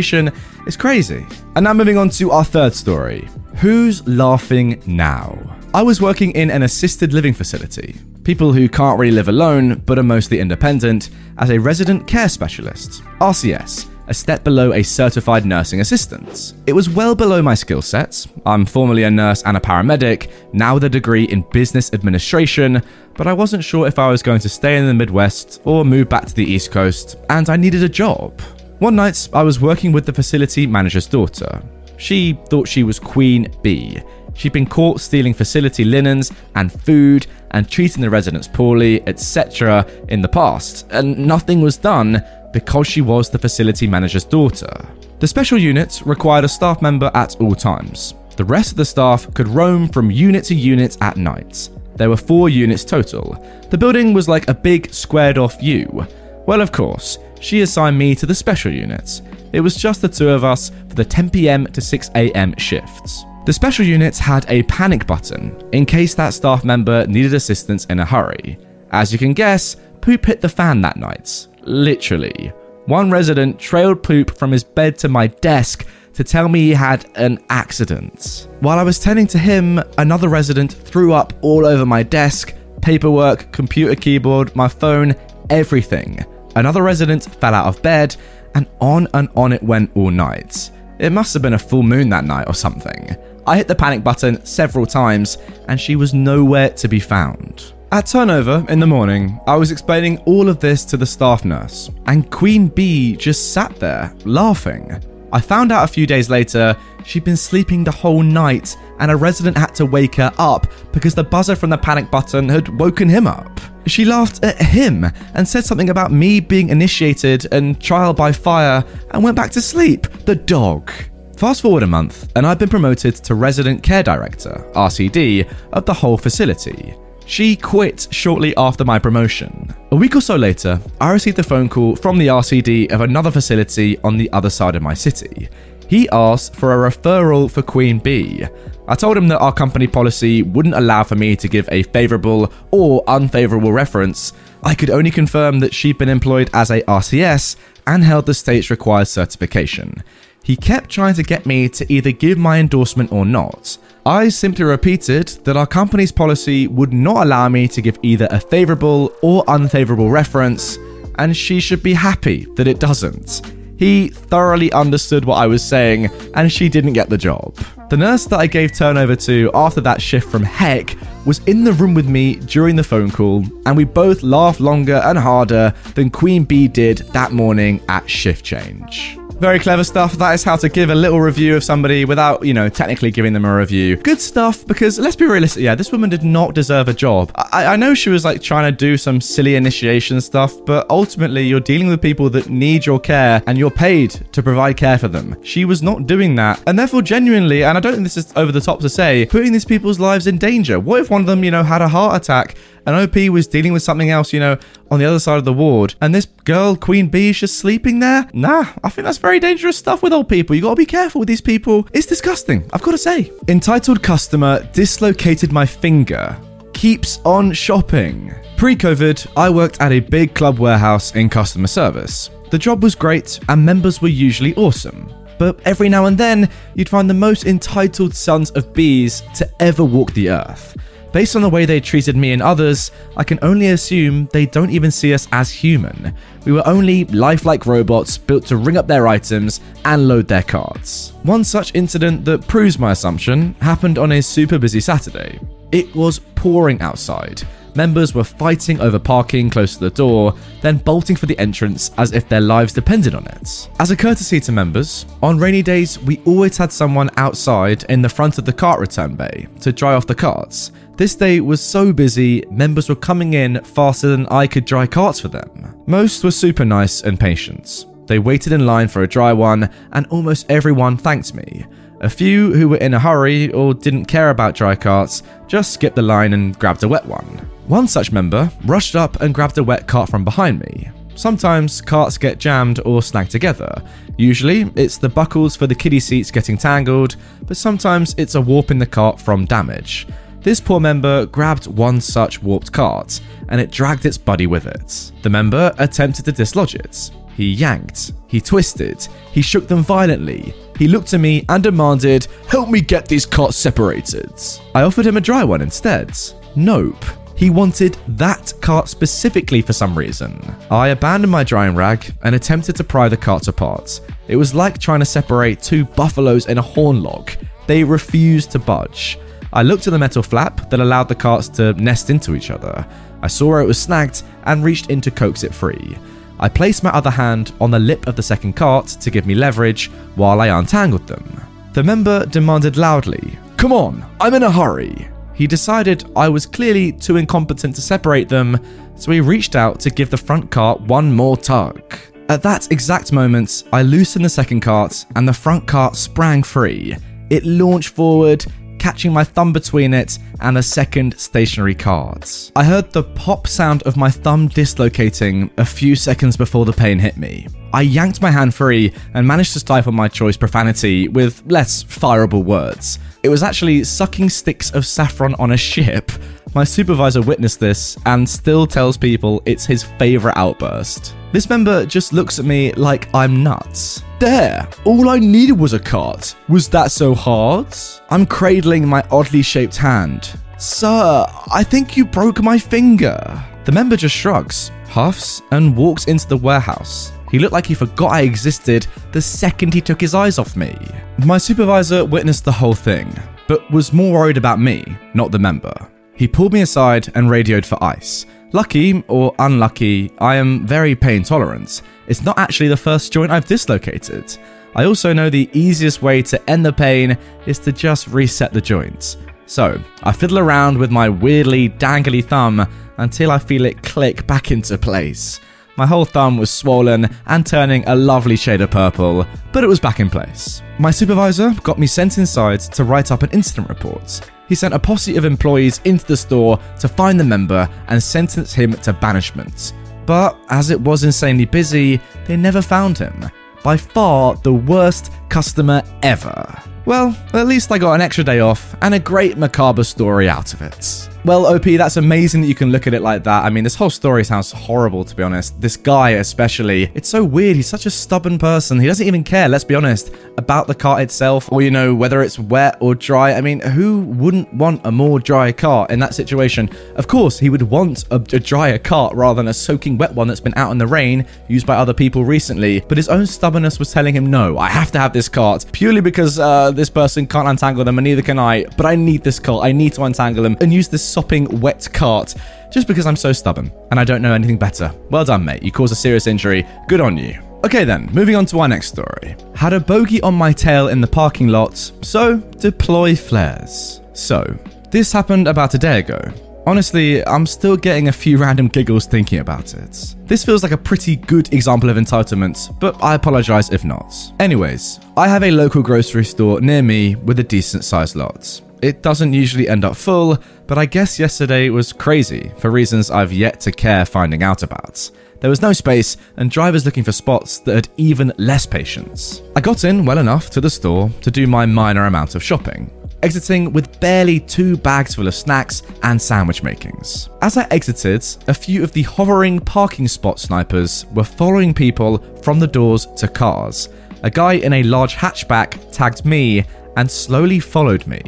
It's crazy. And now moving on to our third story Who's laughing now? I was working in an assisted living facility. People who can't really live alone but are mostly independent as a resident care specialist, RCS, a step below a certified nursing assistant. It was well below my skill sets. I'm formerly a nurse and a paramedic, now with a degree in business administration, but I wasn't sure if I was going to stay in the Midwest or move back to the East Coast, and I needed a job. One night, I was working with the facility manager's daughter. She thought she was Queen Bee. She'd been caught stealing facility linens and food and treating the residents poorly, etc., in the past, and nothing was done because she was the facility manager's daughter. The special unit required a staff member at all times. The rest of the staff could roam from unit to unit at night. There were four units total. The building was like a big squared off U. Well, of course, she assigned me to the special units. It was just the two of us for the 10pm to 6am shifts. The special units had a panic button in case that staff member needed assistance in a hurry. As you can guess, poop hit the fan that night. Literally. One resident trailed poop from his bed to my desk to tell me he had an accident. While I was tending to him, another resident threw up all over my desk paperwork, computer keyboard, my phone, everything. Another resident fell out of bed, and on and on it went all night. It must have been a full moon that night or something. I hit the panic button several times, and she was nowhere to be found. At turnover in the morning, I was explaining all of this to the staff nurse, and Queen Bee just sat there, laughing. I found out a few days later she'd been sleeping the whole night, and a resident had to wake her up because the buzzer from the panic button had woken him up. She laughed at him and said something about me being initiated and trial by fire and went back to sleep. The dog. Fast forward a month, and I've been promoted to Resident Care Director, RCD, of the whole facility. She quit shortly after my promotion. A week or so later, I received a phone call from the RCD of another facility on the other side of my city. He asked for a referral for Queen Bee. I told him that our company policy wouldn't allow for me to give a favourable or unfavourable reference. I could only confirm that she'd been employed as a RCS and held the state's required certification. He kept trying to get me to either give my endorsement or not. I simply repeated that our company's policy would not allow me to give either a favourable or unfavourable reference, and she should be happy that it doesn't. He thoroughly understood what I was saying, and she didn't get the job. The nurse that I gave turnover to after that shift from Heck was in the room with me during the phone call, and we both laughed longer and harder than Queen Bee did that morning at shift change. Very clever stuff. That is how to give a little review of somebody without, you know, technically giving them a review. Good stuff because let's be realistic. Yeah, this woman did not deserve a job. I, I know she was like trying to do some silly initiation stuff, but ultimately you're dealing with people that need your care and you're paid to provide care for them. She was not doing that. And therefore, genuinely, and I don't think this is over the top to say, putting these people's lives in danger. What if one of them, you know, had a heart attack and OP was dealing with something else, you know, on the other side of the ward, and this girl, Queen Bee, is just sleeping there? Nah, I think that's very dangerous stuff with old people. You gotta be careful with these people. It's disgusting, I've gotta say. Entitled customer dislocated my finger. Keeps on shopping. Pre COVID, I worked at a big club warehouse in customer service. The job was great, and members were usually awesome but every now and then you'd find the most entitled sons of bees to ever walk the earth. Based on the way they treated me and others, I can only assume they don't even see us as human. We were only lifelike robots built to ring up their items and load their carts. One such incident that proves my assumption happened on a super busy Saturday. It was pouring outside. Members were fighting over parking close to the door, then bolting for the entrance as if their lives depended on it. As a courtesy to members, on rainy days we always had someone outside in the front of the cart return bay to dry off the carts. This day was so busy, members were coming in faster than I could dry carts for them. Most were super nice and patient. They waited in line for a dry one, and almost everyone thanked me. A few who were in a hurry or didn't care about dry carts just skipped the line and grabbed a wet one. One such member rushed up and grabbed a wet cart from behind me. Sometimes carts get jammed or snagged together. Usually, it's the buckles for the kiddie seats getting tangled, but sometimes it's a warp in the cart from damage. This poor member grabbed one such warped cart, and it dragged its buddy with it. The member attempted to dislodge it. He yanked, he twisted, he shook them violently. He looked at me and demanded, Help me get these carts separated. I offered him a dry one instead. Nope. He wanted that cart specifically for some reason. I abandoned my drying rag and attempted to pry the carts apart. It was like trying to separate two buffaloes in a horn log. They refused to budge. I looked at the metal flap that allowed the carts to nest into each other. I saw it was snagged and reached in to coax it free. I placed my other hand on the lip of the second cart to give me leverage while I untangled them. The member demanded loudly, Come on, I'm in a hurry. He decided I was clearly too incompetent to separate them, so he reached out to give the front cart one more tug. At that exact moment, I loosened the second cart and the front cart sprang free. It launched forward, catching my thumb between it and the second stationary card. I heard the pop sound of my thumb dislocating a few seconds before the pain hit me. I yanked my hand free and managed to stifle my choice profanity with less fireable words. It was actually sucking sticks of saffron on a ship. My supervisor witnessed this and still tells people it's his favourite outburst. This member just looks at me like I'm nuts. There, all I needed was a cart. Was that so hard? I'm cradling my oddly shaped hand. Sir, I think you broke my finger. The member just shrugs. huffs, and walks into the warehouse. He looked like he forgot I existed the second he took his eyes off me. My supervisor witnessed the whole thing, but was more worried about me, not the member. He pulled me aside and radioed for ice. Lucky or unlucky, I am very pain tolerant. It's not actually the first joint I've dislocated. I also know the easiest way to end the pain is to just reset the joints. So, I fiddle around with my weirdly dangly thumb until I feel it click back into place. My whole thumb was swollen and turning a lovely shade of purple, but it was back in place. My supervisor got me sent inside to write up an incident report. He sent a posse of employees into the store to find the member and sentence him to banishment. But as it was insanely busy, they never found him. By far the worst customer ever. Well, at least I got an extra day off and a great macabre story out of it. Well, OP, that's amazing that you can look at it like that. I mean, this whole story sounds horrible, to be honest. This guy, especially, it's so weird. He's such a stubborn person. He doesn't even care, let's be honest, about the cart itself or, you know, whether it's wet or dry. I mean, who wouldn't want a more dry cart in that situation? Of course, he would want a, a drier cart rather than a soaking wet one that's been out in the rain used by other people recently. But his own stubbornness was telling him, no, I have to have this cart purely because uh, this person can't untangle them and neither can I. But I need this cart. I need to untangle them and use this sopping wet cart just because I'm so stubborn and I don't know anything better. Well done, mate. You caused a serious injury. Good on you. Okay, then, moving on to our next story. Had a bogey on my tail in the parking lot, so deploy flares. So, this happened about a day ago. Honestly, I'm still getting a few random giggles thinking about it. This feels like a pretty good example of entitlement, but I apologize if not. Anyways, I have a local grocery store near me with a decent sized lot. It doesn't usually end up full, but I guess yesterday was crazy for reasons I've yet to care finding out about. There was no space, and drivers looking for spots that had even less patience. I got in well enough to the store to do my minor amount of shopping, exiting with barely two bags full of snacks and sandwich makings. As I exited, a few of the hovering parking spot snipers were following people from the doors to cars. A guy in a large hatchback tagged me and slowly followed me.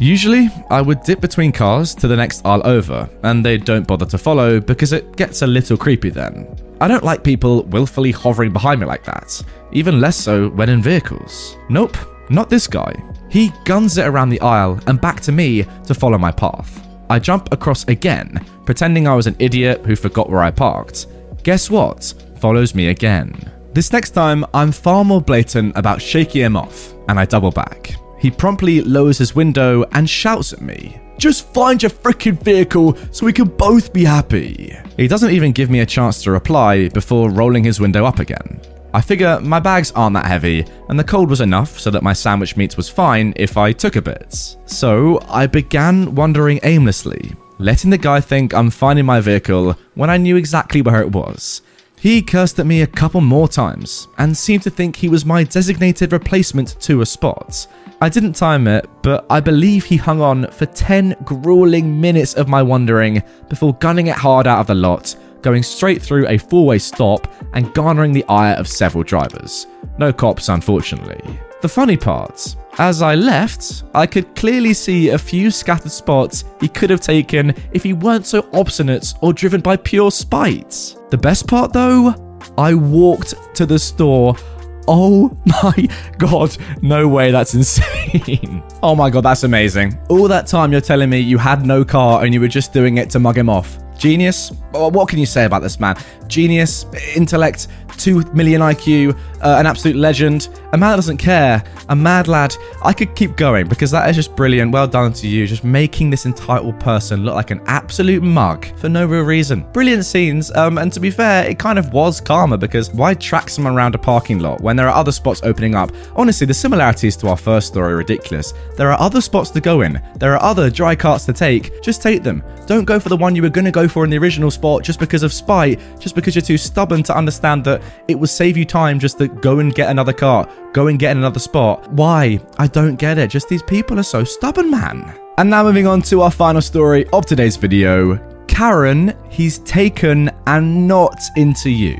Usually, I would dip between cars to the next aisle over, and they don't bother to follow because it gets a little creepy then. I don't like people willfully hovering behind me like that, even less so when in vehicles. Nope, not this guy. He guns it around the aisle and back to me to follow my path. I jump across again, pretending I was an idiot who forgot where I parked. Guess what? Follows me again. This next time, I'm far more blatant about shaking him off, and I double back. He promptly lowers his window and shouts at me. Just find your freaking vehicle so we can both be happy. He doesn't even give me a chance to reply before rolling his window up again. I figure my bags aren't that heavy, and the cold was enough so that my sandwich meat was fine if I took a bit. So I began wandering aimlessly, letting the guy think I'm finding my vehicle when I knew exactly where it was. He cursed at me a couple more times and seemed to think he was my designated replacement to a spot. I didn't time it, but I believe he hung on for 10 grueling minutes of my wandering before gunning it hard out of the lot, going straight through a four way stop and garnering the ire of several drivers. No cops, unfortunately. The funny part, as I left, I could clearly see a few scattered spots he could have taken if he weren't so obstinate or driven by pure spite. The best part though, I walked to the store Oh my god, no way, that's insane. oh my god, that's amazing. All that time you're telling me you had no car and you were just doing it to mug him off. Genius? What can you say about this man? Genius, intellect, 2 million IQ, uh, an absolute legend, a man that doesn't care, a mad lad. I could keep going because that is just brilliant. Well done to you, just making this entitled person look like an absolute mug for no real reason. Brilliant scenes, um, and to be fair, it kind of was karma because why track someone around a parking lot when there are other spots opening up? Honestly, the similarities to our first story are ridiculous. There are other spots to go in, there are other dry carts to take. Just take them. Don't go for the one you were going to go for in the original spot just because of spite, just because you're too stubborn to understand that it would save you time just to go and get another car, go and get another spot. Why? I don't get it. Just these people are so stubborn, man. And now moving on to our final story of today's video. Karen, he's taken and not into you.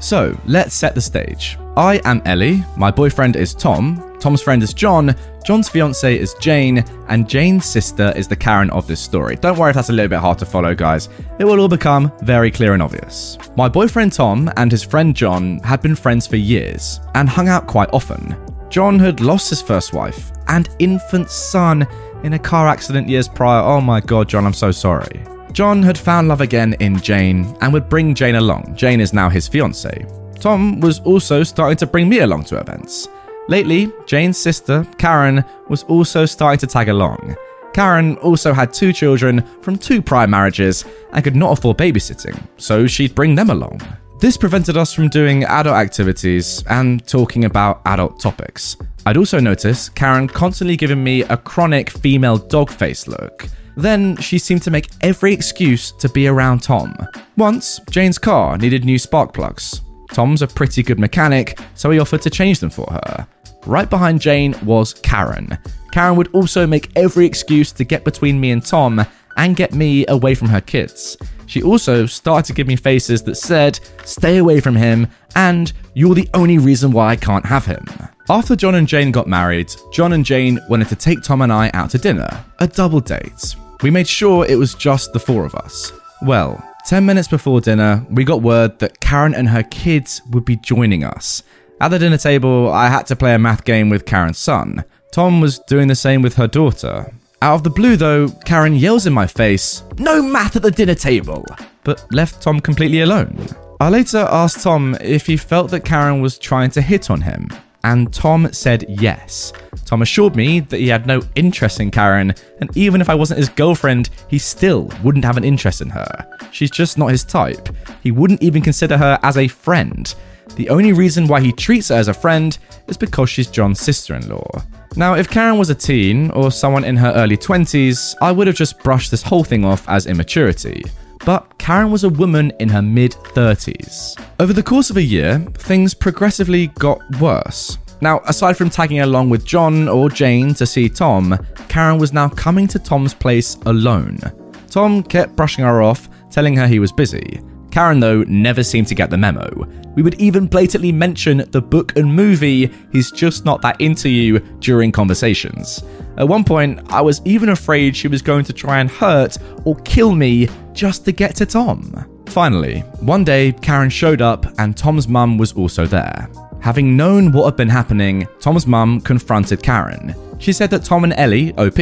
So let's set the stage. I am Ellie, my boyfriend is Tom. Tom's friend is John, John's fiance is Jane, and Jane's sister is the Karen of this story. Don't worry if that's a little bit hard to follow, guys. It will all become very clear and obvious. My boyfriend Tom and his friend John had been friends for years and hung out quite often. John had lost his first wife and infant son in a car accident years prior. Oh my god, John, I'm so sorry. John had found love again in Jane and would bring Jane along. Jane is now his fiance. Tom was also starting to bring me along to events. Lately, Jane's sister, Karen, was also starting to tag along. Karen also had two children from two prior marriages and could not afford babysitting, so she'd bring them along. This prevented us from doing adult activities and talking about adult topics. I'd also noticed Karen constantly giving me a chronic female dog face look. Then she seemed to make every excuse to be around Tom. Once, Jane's car needed new spark plugs. Tom's a pretty good mechanic, so he offered to change them for her. Right behind Jane was Karen. Karen would also make every excuse to get between me and Tom and get me away from her kids. She also started to give me faces that said, stay away from him, and you're the only reason why I can't have him. After John and Jane got married, John and Jane wanted to take Tom and I out to dinner, a double date. We made sure it was just the four of us. Well, 10 minutes before dinner, we got word that Karen and her kids would be joining us. At the dinner table, I had to play a math game with Karen's son. Tom was doing the same with her daughter. Out of the blue, though, Karen yells in my face, No math at the dinner table! But left Tom completely alone. I later asked Tom if he felt that Karen was trying to hit on him, and Tom said yes. Tom assured me that he had no interest in Karen, and even if I wasn't his girlfriend, he still wouldn't have an interest in her. She's just not his type. He wouldn't even consider her as a friend. The only reason why he treats her as a friend is because she's John's sister in law. Now, if Karen was a teen or someone in her early 20s, I would have just brushed this whole thing off as immaturity. But Karen was a woman in her mid 30s. Over the course of a year, things progressively got worse. Now, aside from tagging along with John or Jane to see Tom, Karen was now coming to Tom's place alone. Tom kept brushing her off, telling her he was busy. Karen, though, never seemed to get the memo. We would even blatantly mention the book and movie He's Just Not That Into You during conversations. At one point, I was even afraid she was going to try and hurt or kill me just to get to Tom. Finally, one day, Karen showed up and Tom's mum was also there. Having known what had been happening, Tom's mum confronted Karen. She said that Tom and Ellie, OP,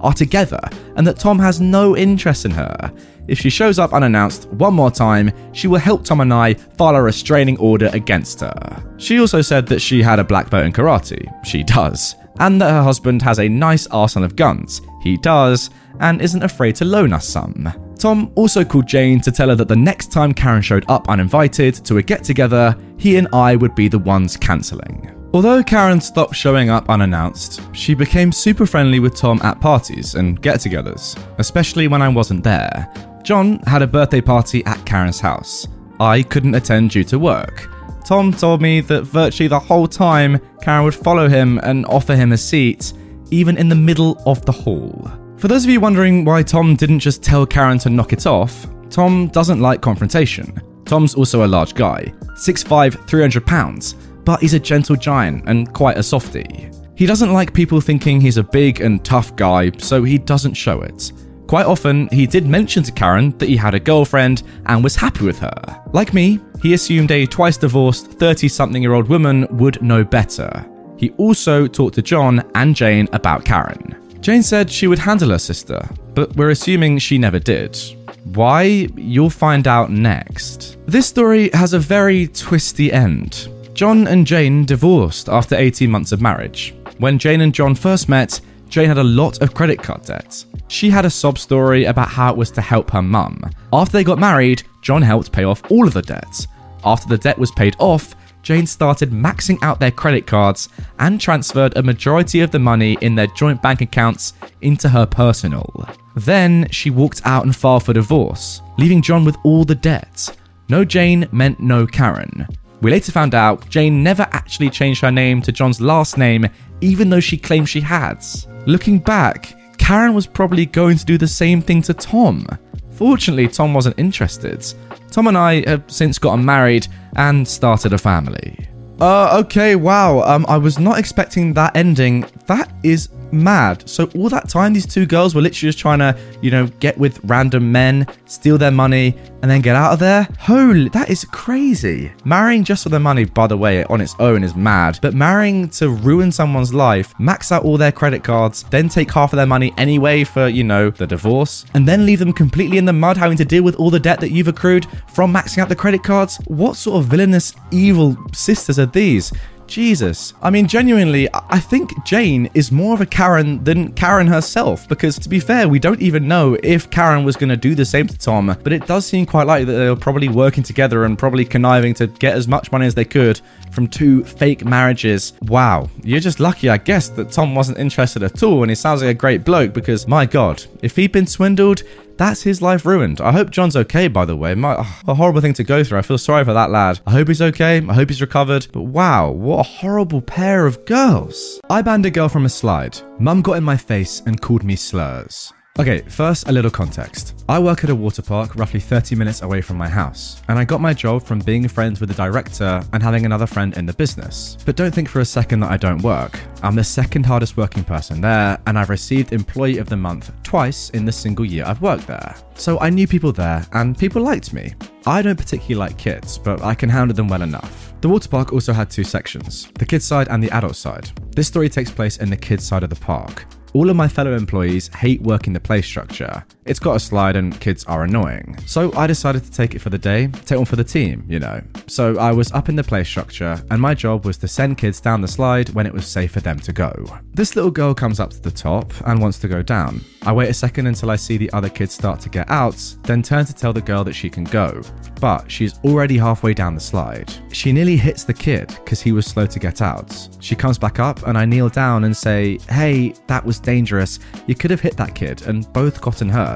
are together and that Tom has no interest in her. If she shows up unannounced one more time, she will help Tom and I file a restraining order against her. She also said that she had a black belt in karate. She does. And that her husband has a nice arsenal of guns. He does, and isn't afraid to loan us some. Tom also called Jane to tell her that the next time Karen showed up uninvited to a get together, he and I would be the ones cancelling. Although Karen stopped showing up unannounced, she became super friendly with Tom at parties and get togethers, especially when I wasn't there. John had a birthday party at Karen's house. I couldn't attend due to work. Tom told me that virtually the whole time, Karen would follow him and offer him a seat, even in the middle of the hall. For those of you wondering why Tom didn't just tell Karen to knock it off, Tom doesn't like confrontation. Tom's also a large guy, 6'5, 300 pounds, but he's a gentle giant and quite a softie. He doesn't like people thinking he's a big and tough guy, so he doesn't show it. Quite often, he did mention to Karen that he had a girlfriend and was happy with her. Like me, he assumed a twice divorced 30 something year old woman would know better. He also talked to John and Jane about Karen. Jane said she would handle her sister, but we're assuming she never did. Why? You'll find out next. This story has a very twisty end. John and Jane divorced after 18 months of marriage. When Jane and John first met, Jane had a lot of credit card debt. She had a sob story about how it was to help her mum. After they got married, John helped pay off all of the debt. After the debt was paid off, Jane started maxing out their credit cards and transferred a majority of the money in their joint bank accounts into her personal. Then she walked out and filed for divorce, leaving John with all the debt. No Jane meant no Karen. We later found out Jane never actually changed her name to John's last name, even though she claimed she had. Looking back, Karen was probably going to do the same thing to Tom. Fortunately, Tom wasn't interested. Tom and I have since gotten married and started a family. Uh, okay, wow. Um, I was not expecting that ending. That is mad. So all that time, these two girls were literally just trying to, you know, get with random men, steal their money, and then get out of there. Holy, that is crazy. Marrying just for the money, by the way, on its own is mad. But marrying to ruin someone's life, max out all their credit cards, then take half of their money anyway for, you know, the divorce, and then leave them completely in the mud, having to deal with all the debt that you've accrued from maxing out the credit cards. What sort of villainous, evil sisters are these? Jesus. I mean, genuinely, I think Jane is more of a Karen than Karen herself, because to be fair, we don't even know if Karen was going to do the same to Tom, but it does seem quite likely that they were probably working together and probably conniving to get as much money as they could from two fake marriages. Wow, you're just lucky, I guess, that Tom wasn't interested at all, and he sounds like a great bloke because, my god, if he'd been swindled, that's his life ruined. I hope John's okay, by the way. My, ah, a horrible thing to go through. I feel sorry for that lad. I hope he's okay. I hope he's recovered. But wow, what a horrible pair of girls. I banned a girl from a slide. Mum got in my face and called me slurs. Okay, first, a little context. I work at a water park roughly 30 minutes away from my house, and I got my job from being friends with the director and having another friend in the business. But don't think for a second that I don't work. I'm the second hardest working person there, and I've received Employee of the Month twice in the single year I've worked there. So I knew people there, and people liked me. I don't particularly like kids, but I can handle them well enough. The water park also had two sections the kids side and the adult side. This story takes place in the kids side of the park. All of my fellow employees hate working the play structure. It's got a slide and kids are annoying. So I decided to take it for the day, take one for the team, you know. So I was up in the play structure and my job was to send kids down the slide when it was safe for them to go. This little girl comes up to the top and wants to go down. I wait a second until I see the other kids start to get out, then turn to tell the girl that she can go. But she's already halfway down the slide. She nearly hits the kid because he was slow to get out. She comes back up and I kneel down and say, Hey, that was dangerous. You could have hit that kid and both gotten hurt.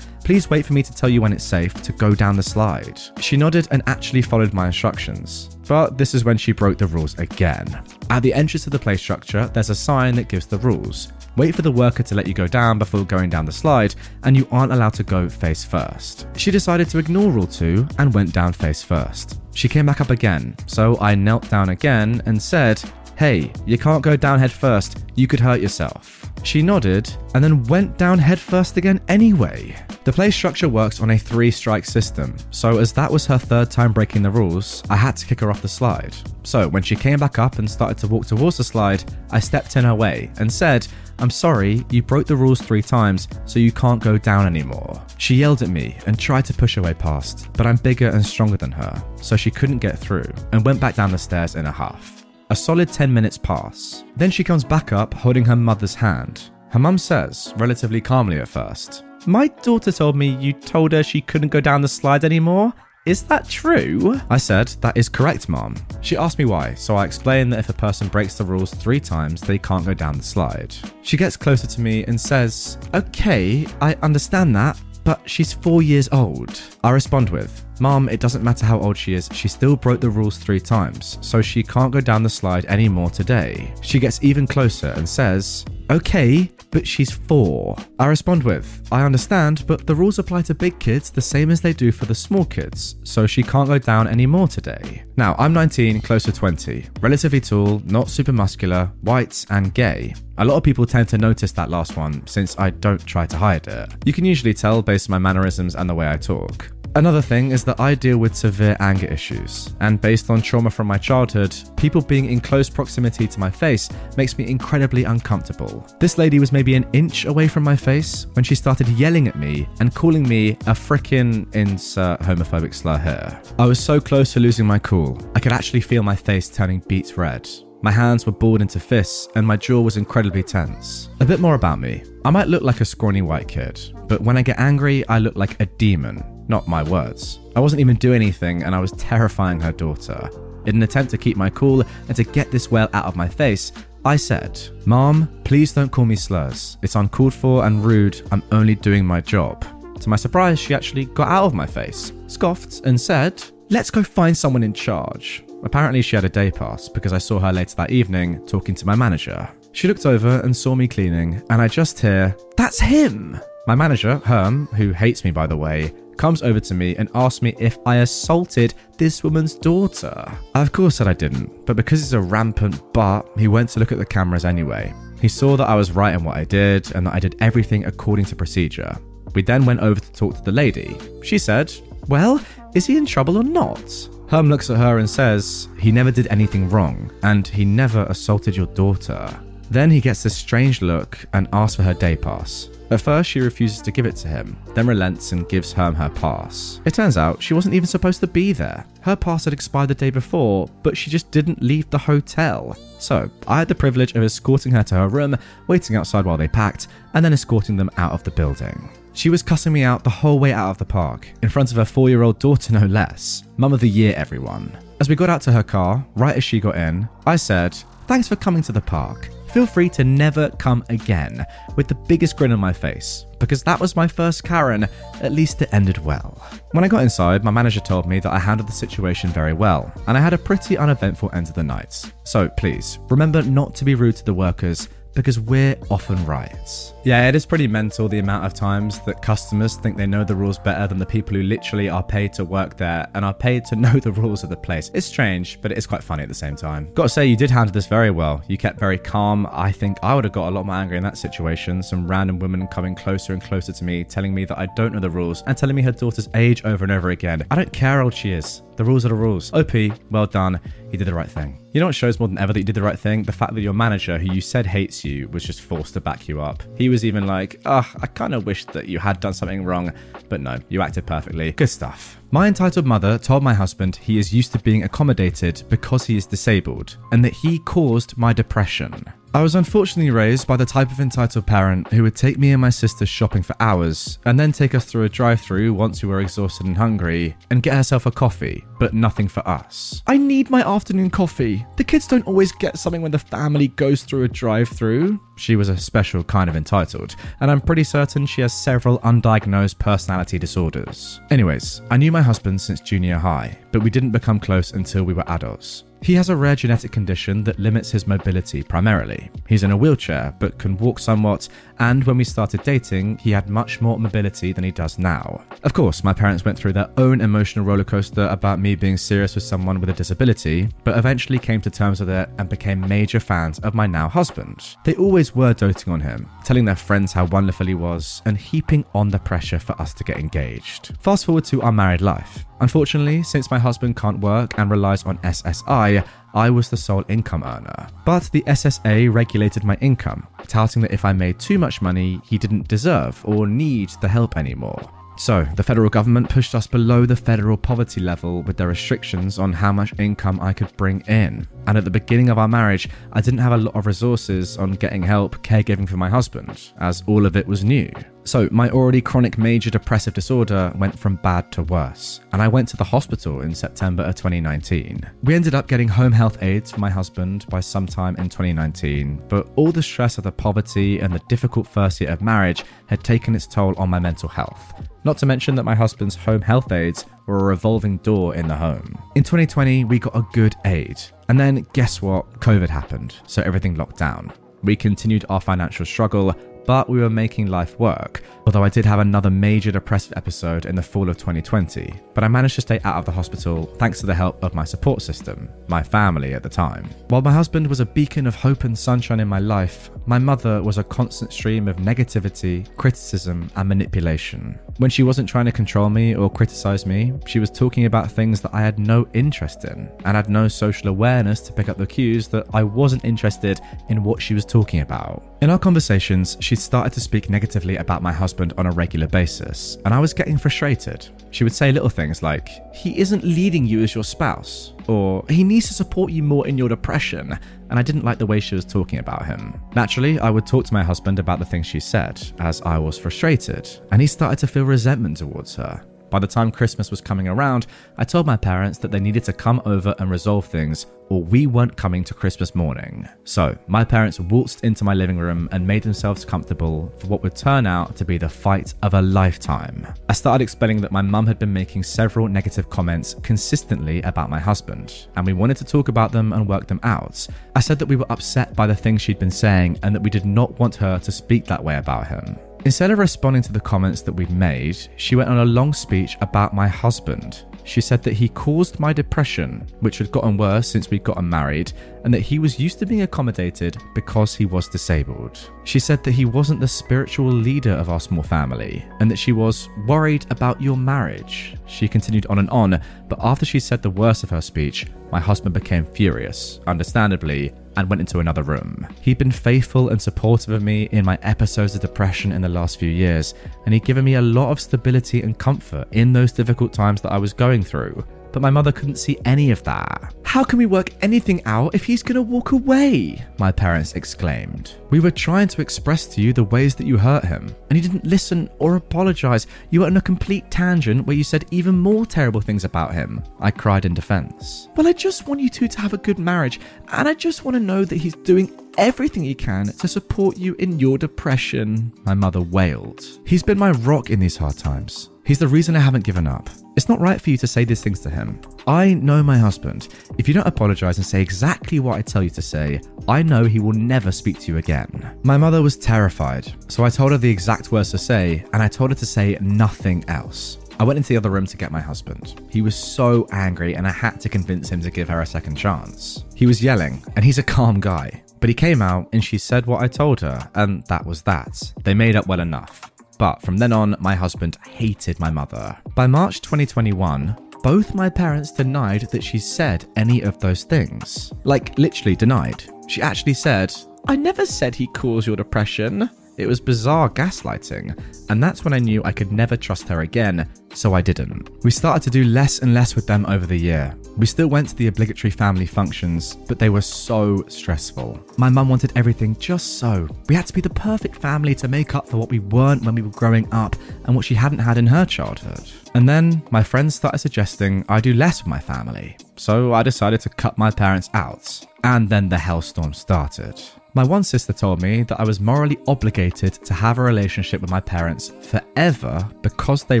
Please wait for me to tell you when it's safe to go down the slide. She nodded and actually followed my instructions. But this is when she broke the rules again. At the entrance of the play structure, there's a sign that gives the rules. Wait for the worker to let you go down before going down the slide, and you aren't allowed to go face first. She decided to ignore rule 2 and went down face first. She came back up again, so I knelt down again and said, Hey, you can't go down head first, you could hurt yourself. She nodded and then went down head first again anyway. The play structure works on a three strike system, so as that was her third time breaking the rules, I had to kick her off the slide. So when she came back up and started to walk towards the slide, I stepped in her way and said, I'm sorry, you broke the rules three times, so you can't go down anymore. She yelled at me and tried to push her way past, but I'm bigger and stronger than her, so she couldn't get through and went back down the stairs in a huff. A solid 10 minutes pass. Then she comes back up holding her mother's hand. Her mum says, relatively calmly at first, My daughter told me you told her she couldn't go down the slide anymore. Is that true? I said, That is correct, mom. She asked me why, so I explained that if a person breaks the rules three times, they can't go down the slide. She gets closer to me and says, Okay, I understand that, but she's four years old. I respond with, Mom, it doesn't matter how old she is, she still broke the rules three times, so she can't go down the slide anymore today. She gets even closer and says, Okay, but she's four. I respond with, I understand, but the rules apply to big kids the same as they do for the small kids, so she can't go down anymore today. Now, I'm 19, close to 20, relatively tall, not super muscular, white, and gay. A lot of people tend to notice that last one since I don't try to hide it. You can usually tell based on my mannerisms and the way I talk. Another thing is that I deal with severe anger issues, and based on trauma from my childhood, people being in close proximity to my face makes me incredibly uncomfortable. This lady was maybe an inch away from my face when she started yelling at me and calling me a frickin' insert homophobic slur here. I was so close to losing my cool, I could actually feel my face turning beet red. My hands were balled into fists, and my jaw was incredibly tense. A bit more about me. I might look like a scrawny white kid, but when I get angry, I look like a demon. Not my words. I wasn't even doing anything, and I was terrifying her daughter. In an attempt to keep my cool and to get this well out of my face, I said, Mom, please don't call me slurs. It's uncalled for and rude. I'm only doing my job. To my surprise, she actually got out of my face, scoffed, and said, Let's go find someone in charge. Apparently, she had a day pass because I saw her later that evening talking to my manager. She looked over and saw me cleaning, and I just hear, That's him! My manager, Herm, who hates me by the way, comes over to me and asks me if I assaulted this woman's daughter. I of course said I didn't, but because he's a rampant butt, he went to look at the cameras anyway. He saw that I was right in what I did and that I did everything according to procedure. We then went over to talk to the lady. She said, Well, is he in trouble or not? Herm looks at her and says, He never did anything wrong, and he never assaulted your daughter. Then he gets this strange look and asks for her day pass. At first, she refuses to give it to him, then relents and gives Herm her pass. It turns out she wasn't even supposed to be there. Her pass had expired the day before, but she just didn't leave the hotel. So, I had the privilege of escorting her to her room, waiting outside while they packed, and then escorting them out of the building. She was cussing me out the whole way out of the park, in front of her four year old daughter, no less. Mum of the year, everyone. As we got out to her car, right as she got in, I said, Thanks for coming to the park feel free to never come again with the biggest grin on my face, because that was my first Karen. At least it ended well. When I got inside, my manager told me that I handled the situation very well, and I had a pretty uneventful end to the night. So please, remember not to be rude to the workers because we're often right. Yeah, it is pretty mental the amount of times that customers think they know the rules better than the people who literally are paid to work there and are paid to know the rules of the place. It's strange, but it is quite funny at the same time. Gotta say, you did handle this very well. You kept very calm. I think I would have got a lot more angry in that situation. Some random women coming closer and closer to me, telling me that I don't know the rules and telling me her daughter's age over and over again. I don't care how old she is. The rules are the rules. OP, well done. You did the right thing. You know what shows more than ever that you did the right thing? The fact that your manager, who you said hates you, was just forced to back you up. He was even like, ugh, I kind of wish that you had done something wrong. But no, you acted perfectly. Good stuff. My entitled mother told my husband he is used to being accommodated because he is disabled, and that he caused my depression. I was unfortunately raised by the type of entitled parent who would take me and my sister shopping for hours, and then take us through a drive through once we were exhausted and hungry, and get herself a coffee, but nothing for us. I need my afternoon coffee. The kids don't always get something when the family goes through a drive through. She was a special kind of entitled, and I'm pretty certain she has several undiagnosed personality disorders. Anyways, I knew my husband since junior high, but we didn't become close until we were adults. He has a rare genetic condition that limits his mobility primarily. He's in a wheelchair but can walk somewhat, and when we started dating, he had much more mobility than he does now. Of course, my parents went through their own emotional rollercoaster about me being serious with someone with a disability, but eventually came to terms with it and became major fans of my now husband. They always were doting on him, telling their friends how wonderful he was, and heaping on the pressure for us to get engaged. Fast forward to our married life. Unfortunately, since my husband can't work and relies on SSI, I was the sole income earner. But the SSA regulated my income, touting that if I made too much money, he didn't deserve or need the help anymore. So, the federal government pushed us below the federal poverty level with their restrictions on how much income I could bring in. And at the beginning of our marriage, I didn't have a lot of resources on getting help caregiving for my husband, as all of it was new. So, my already chronic major depressive disorder went from bad to worse, and I went to the hospital in September of 2019. We ended up getting home health aides for my husband by sometime in 2019, but all the stress of the poverty and the difficult first year of marriage had taken its toll on my mental health. Not to mention that my husband's home health aides were a revolving door in the home. In 2020, we got a good aide. And then guess what? COVID happened, so everything locked down. We continued our financial struggle, but we were making life work. Although I did have another major depressive episode in the fall of 2020, but I managed to stay out of the hospital thanks to the help of my support system, my family at the time. While my husband was a beacon of hope and sunshine in my life, my mother was a constant stream of negativity, criticism, and manipulation. When she wasn't trying to control me or criticize me, she was talking about things that I had no interest in, and had no social awareness to pick up the cues that I wasn't interested in what she was talking about. In our conversations, she started to speak negatively about my husband on a regular basis, and I was getting frustrated. She would say little things like, He isn't leading you as your spouse, or He needs to support you more in your depression, and I didn't like the way she was talking about him. Naturally, I would talk to my husband about the things she said, as I was frustrated, and he started to feel resentment towards her. By the time Christmas was coming around, I told my parents that they needed to come over and resolve things, or we weren't coming to Christmas morning. So, my parents waltzed into my living room and made themselves comfortable for what would turn out to be the fight of a lifetime. I started explaining that my mum had been making several negative comments consistently about my husband, and we wanted to talk about them and work them out. I said that we were upset by the things she'd been saying and that we did not want her to speak that way about him. Instead of responding to the comments that we'd made, she went on a long speech about my husband. She said that he caused my depression, which had gotten worse since we'd gotten married, and that he was used to being accommodated because he was disabled. She said that he wasn't the spiritual leader of our small family, and that she was worried about your marriage. She continued on and on, but after she said the worst of her speech, my husband became furious, understandably, and went into another room. He'd been faithful and supportive of me in my episodes of depression in the last few years, and he'd given me a lot of stability and comfort in those difficult times that I was going through. But my mother couldn't see any of that. How can we work anything out if he's gonna walk away? My parents exclaimed. We were trying to express to you the ways that you hurt him, and you didn't listen or apologize. You were on a complete tangent where you said even more terrible things about him. I cried in defense. Well, I just want you two to have a good marriage, and I just want to know that he's doing everything he can to support you in your depression, my mother wailed. He's been my rock in these hard times. He's the reason I haven't given up. It's not right for you to say these things to him. I know my husband. If you don't apologize and say exactly what I tell you to say, I know he will never speak to you again. My mother was terrified, so I told her the exact words to say, and I told her to say nothing else. I went into the other room to get my husband. He was so angry, and I had to convince him to give her a second chance. He was yelling, and he's a calm guy. But he came out and she said what I told her, and that was that. They made up well enough. But from then on, my husband hated my mother. By March 2021, both my parents denied that she said any of those things. Like, literally denied. She actually said, I never said he caused your depression. It was bizarre gaslighting, and that's when I knew I could never trust her again, so I didn't. We started to do less and less with them over the year. We still went to the obligatory family functions, but they were so stressful. My mum wanted everything just so. We had to be the perfect family to make up for what we weren't when we were growing up and what she hadn't had in her childhood. And then my friends started suggesting I do less with my family, so I decided to cut my parents out. And then the hellstorm started. My one sister told me that I was morally obligated to have a relationship with my parents forever because they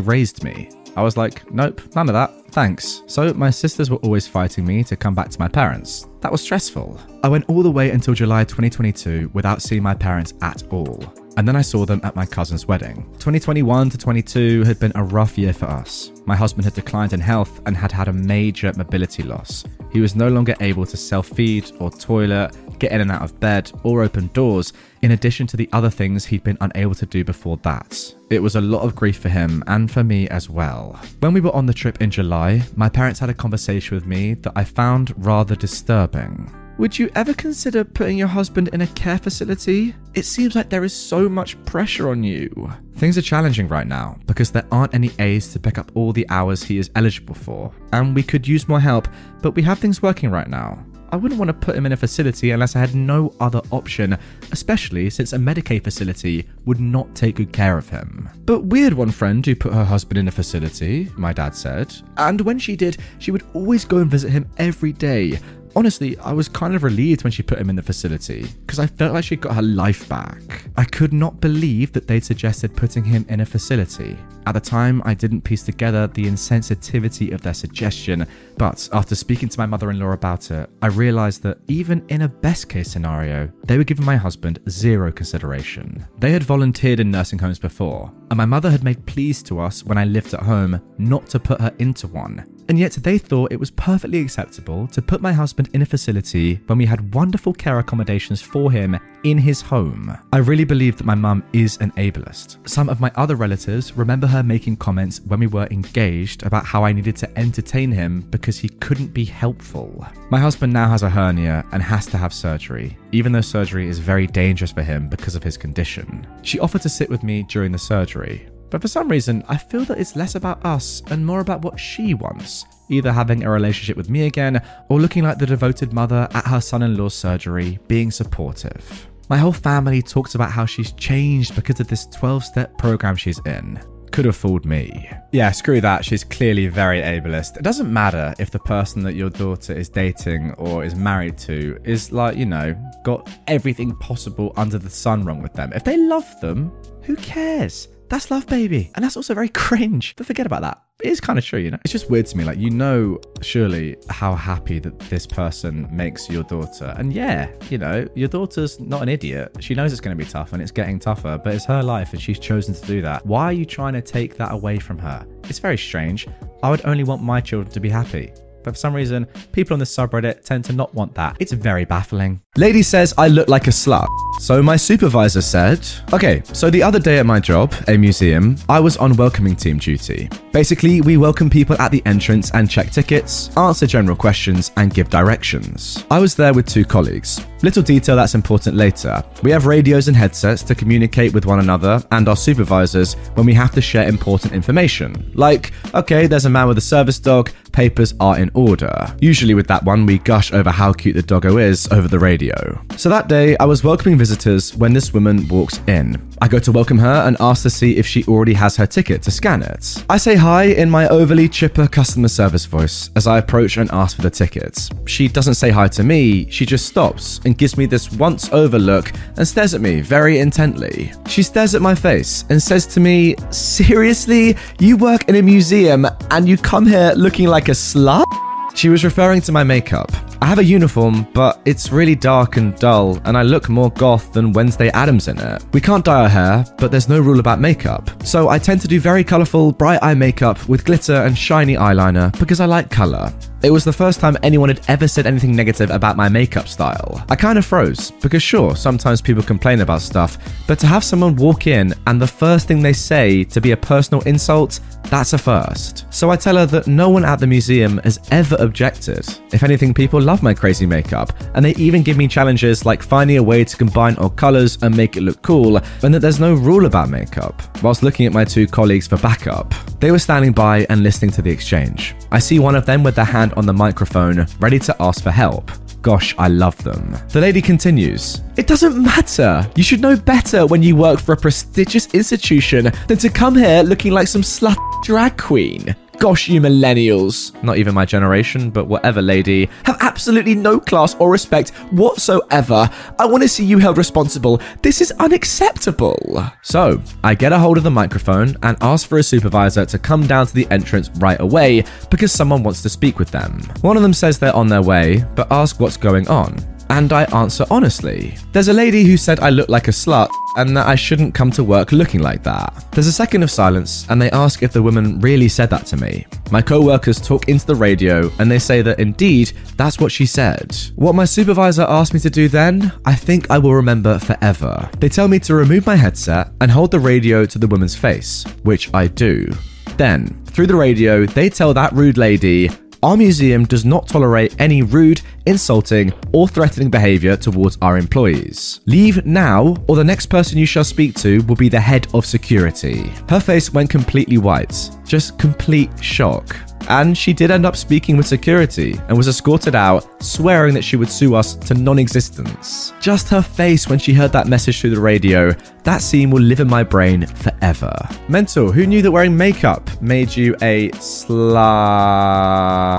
raised me. I was like, nope, none of that, thanks. So my sisters were always fighting me to come back to my parents. That was stressful. I went all the way until July 2022 without seeing my parents at all. And then I saw them at my cousin's wedding. 2021 to 22 had been a rough year for us. My husband had declined in health and had had a major mobility loss. He was no longer able to self feed or toilet, get in and out of bed, or open doors, in addition to the other things he'd been unable to do before that. It was a lot of grief for him and for me as well. When we were on the trip in July, my parents had a conversation with me that I found rather disturbing. Would you ever consider putting your husband in a care facility? It seems like there is so much pressure on you. Things are challenging right now because there aren't any A's to pick up all the hours he is eligible for, and we could use more help, but we have things working right now. I wouldn't want to put him in a facility unless I had no other option, especially since a Medicaid facility would not take good care of him. But we had one friend who put her husband in a facility, my dad said, and when she did, she would always go and visit him every day. Honestly, I was kind of relieved when she put him in the facility because I felt like she got her life back. I could not believe that they'd suggested putting him in a facility. At the time, I didn't piece together the insensitivity of their suggestion, but after speaking to my mother in law about it, I realised that even in a best case scenario, they were giving my husband zero consideration. They had volunteered in nursing homes before, and my mother had made pleas to us when I lived at home not to put her into one. And yet they thought it was perfectly acceptable to put my husband in a facility when we had wonderful care accommodations for him in his home. I really believe that my mum is an ableist. Some of my other relatives remember her making comments when we were engaged about how I needed to entertain him because he couldn't be helpful. My husband now has a hernia and has to have surgery, even though surgery is very dangerous for him because of his condition. She offered to sit with me during the surgery, but for some reason, I feel that it's less about us and more about what she wants. Either having a relationship with me again, or looking like the devoted mother at her son in law's surgery, being supportive. My whole family talks about how she's changed because of this 12 step program she's in. Could have fooled me. Yeah, screw that. She's clearly very ableist. It doesn't matter if the person that your daughter is dating or is married to is like, you know, got everything possible under the sun wrong with them. If they love them, who cares? That's love, baby. And that's also very cringe, but forget about that. It is kind of true, you know? It's just weird to me. Like, you know, surely how happy that this person makes your daughter. And yeah, you know, your daughter's not an idiot. She knows it's going to be tough and it's getting tougher, but it's her life and she's chosen to do that. Why are you trying to take that away from her? It's very strange. I would only want my children to be happy. But for some reason, people on this subreddit tend to not want that. It's very baffling. Lady says I look like a slut. So my supervisor said, okay, so the other day at my job, a museum, I was on welcoming team duty. Basically, we welcome people at the entrance and check tickets, answer general questions, and give directions. I was there with two colleagues. Little detail that's important later. We have radios and headsets to communicate with one another and our supervisors when we have to share important information. Like, okay, there's a man with a service dog, papers are in order. Usually, with that one, we gush over how cute the doggo is over the radio. So that day, I was welcoming visitors when this woman walked in. I go to welcome her and ask to see if she already has her ticket to scan it. I say hi in my overly chipper customer service voice as I approach and ask for the tickets. She doesn't say hi to me, she just stops and gives me this once over look and stares at me very intently. She stares at my face and says to me, Seriously? You work in a museum and you come here looking like a slut? She was referring to my makeup. I have a uniform, but it's really dark and dull, and I look more goth than Wednesday Addams in it. We can't dye our hair, but there's no rule about makeup. So I tend to do very colourful, bright eye makeup with glitter and shiny eyeliner because I like colour. It was the first time anyone had ever said anything negative about my makeup style. I kind of froze, because sure, sometimes people complain about stuff, but to have someone walk in and the first thing they say to be a personal insult, that's a first. So I tell her that no one at the museum has ever objected. If anything, people love my crazy makeup, and they even give me challenges like finding a way to combine all colours and make it look cool, and that there's no rule about makeup. Whilst looking at my two colleagues for backup, they were standing by and listening to the exchange. I see one of them with their hand on the microphone, ready to ask for help. Gosh, I love them. The lady continues It doesn't matter. You should know better when you work for a prestigious institution than to come here looking like some slut drag queen. Gosh, you millennials, not even my generation, but whatever, lady, have absolutely no class or respect whatsoever. I want to see you held responsible. This is unacceptable. So, I get a hold of the microphone and ask for a supervisor to come down to the entrance right away because someone wants to speak with them. One of them says they're on their way, but ask what's going on and I answer honestly. There's a lady who said I look like a slut and that I shouldn't come to work looking like that. There's a second of silence and they ask if the woman really said that to me. My co workers talk into the radio and they say that indeed that's what she said. What my supervisor asked me to do then, I think I will remember forever. They tell me to remove my headset and hold the radio to the woman's face, which I do. Then, through the radio, they tell that rude lady our museum does not tolerate any rude, insulting, or threatening behaviour towards our employees. Leave now, or the next person you shall speak to will be the head of security. Her face went completely white, just complete shock. And she did end up speaking with security and was escorted out, swearing that she would sue us to non existence. Just her face when she heard that message through the radio, that scene will live in my brain forever. Mental, who knew that wearing makeup made you a slut?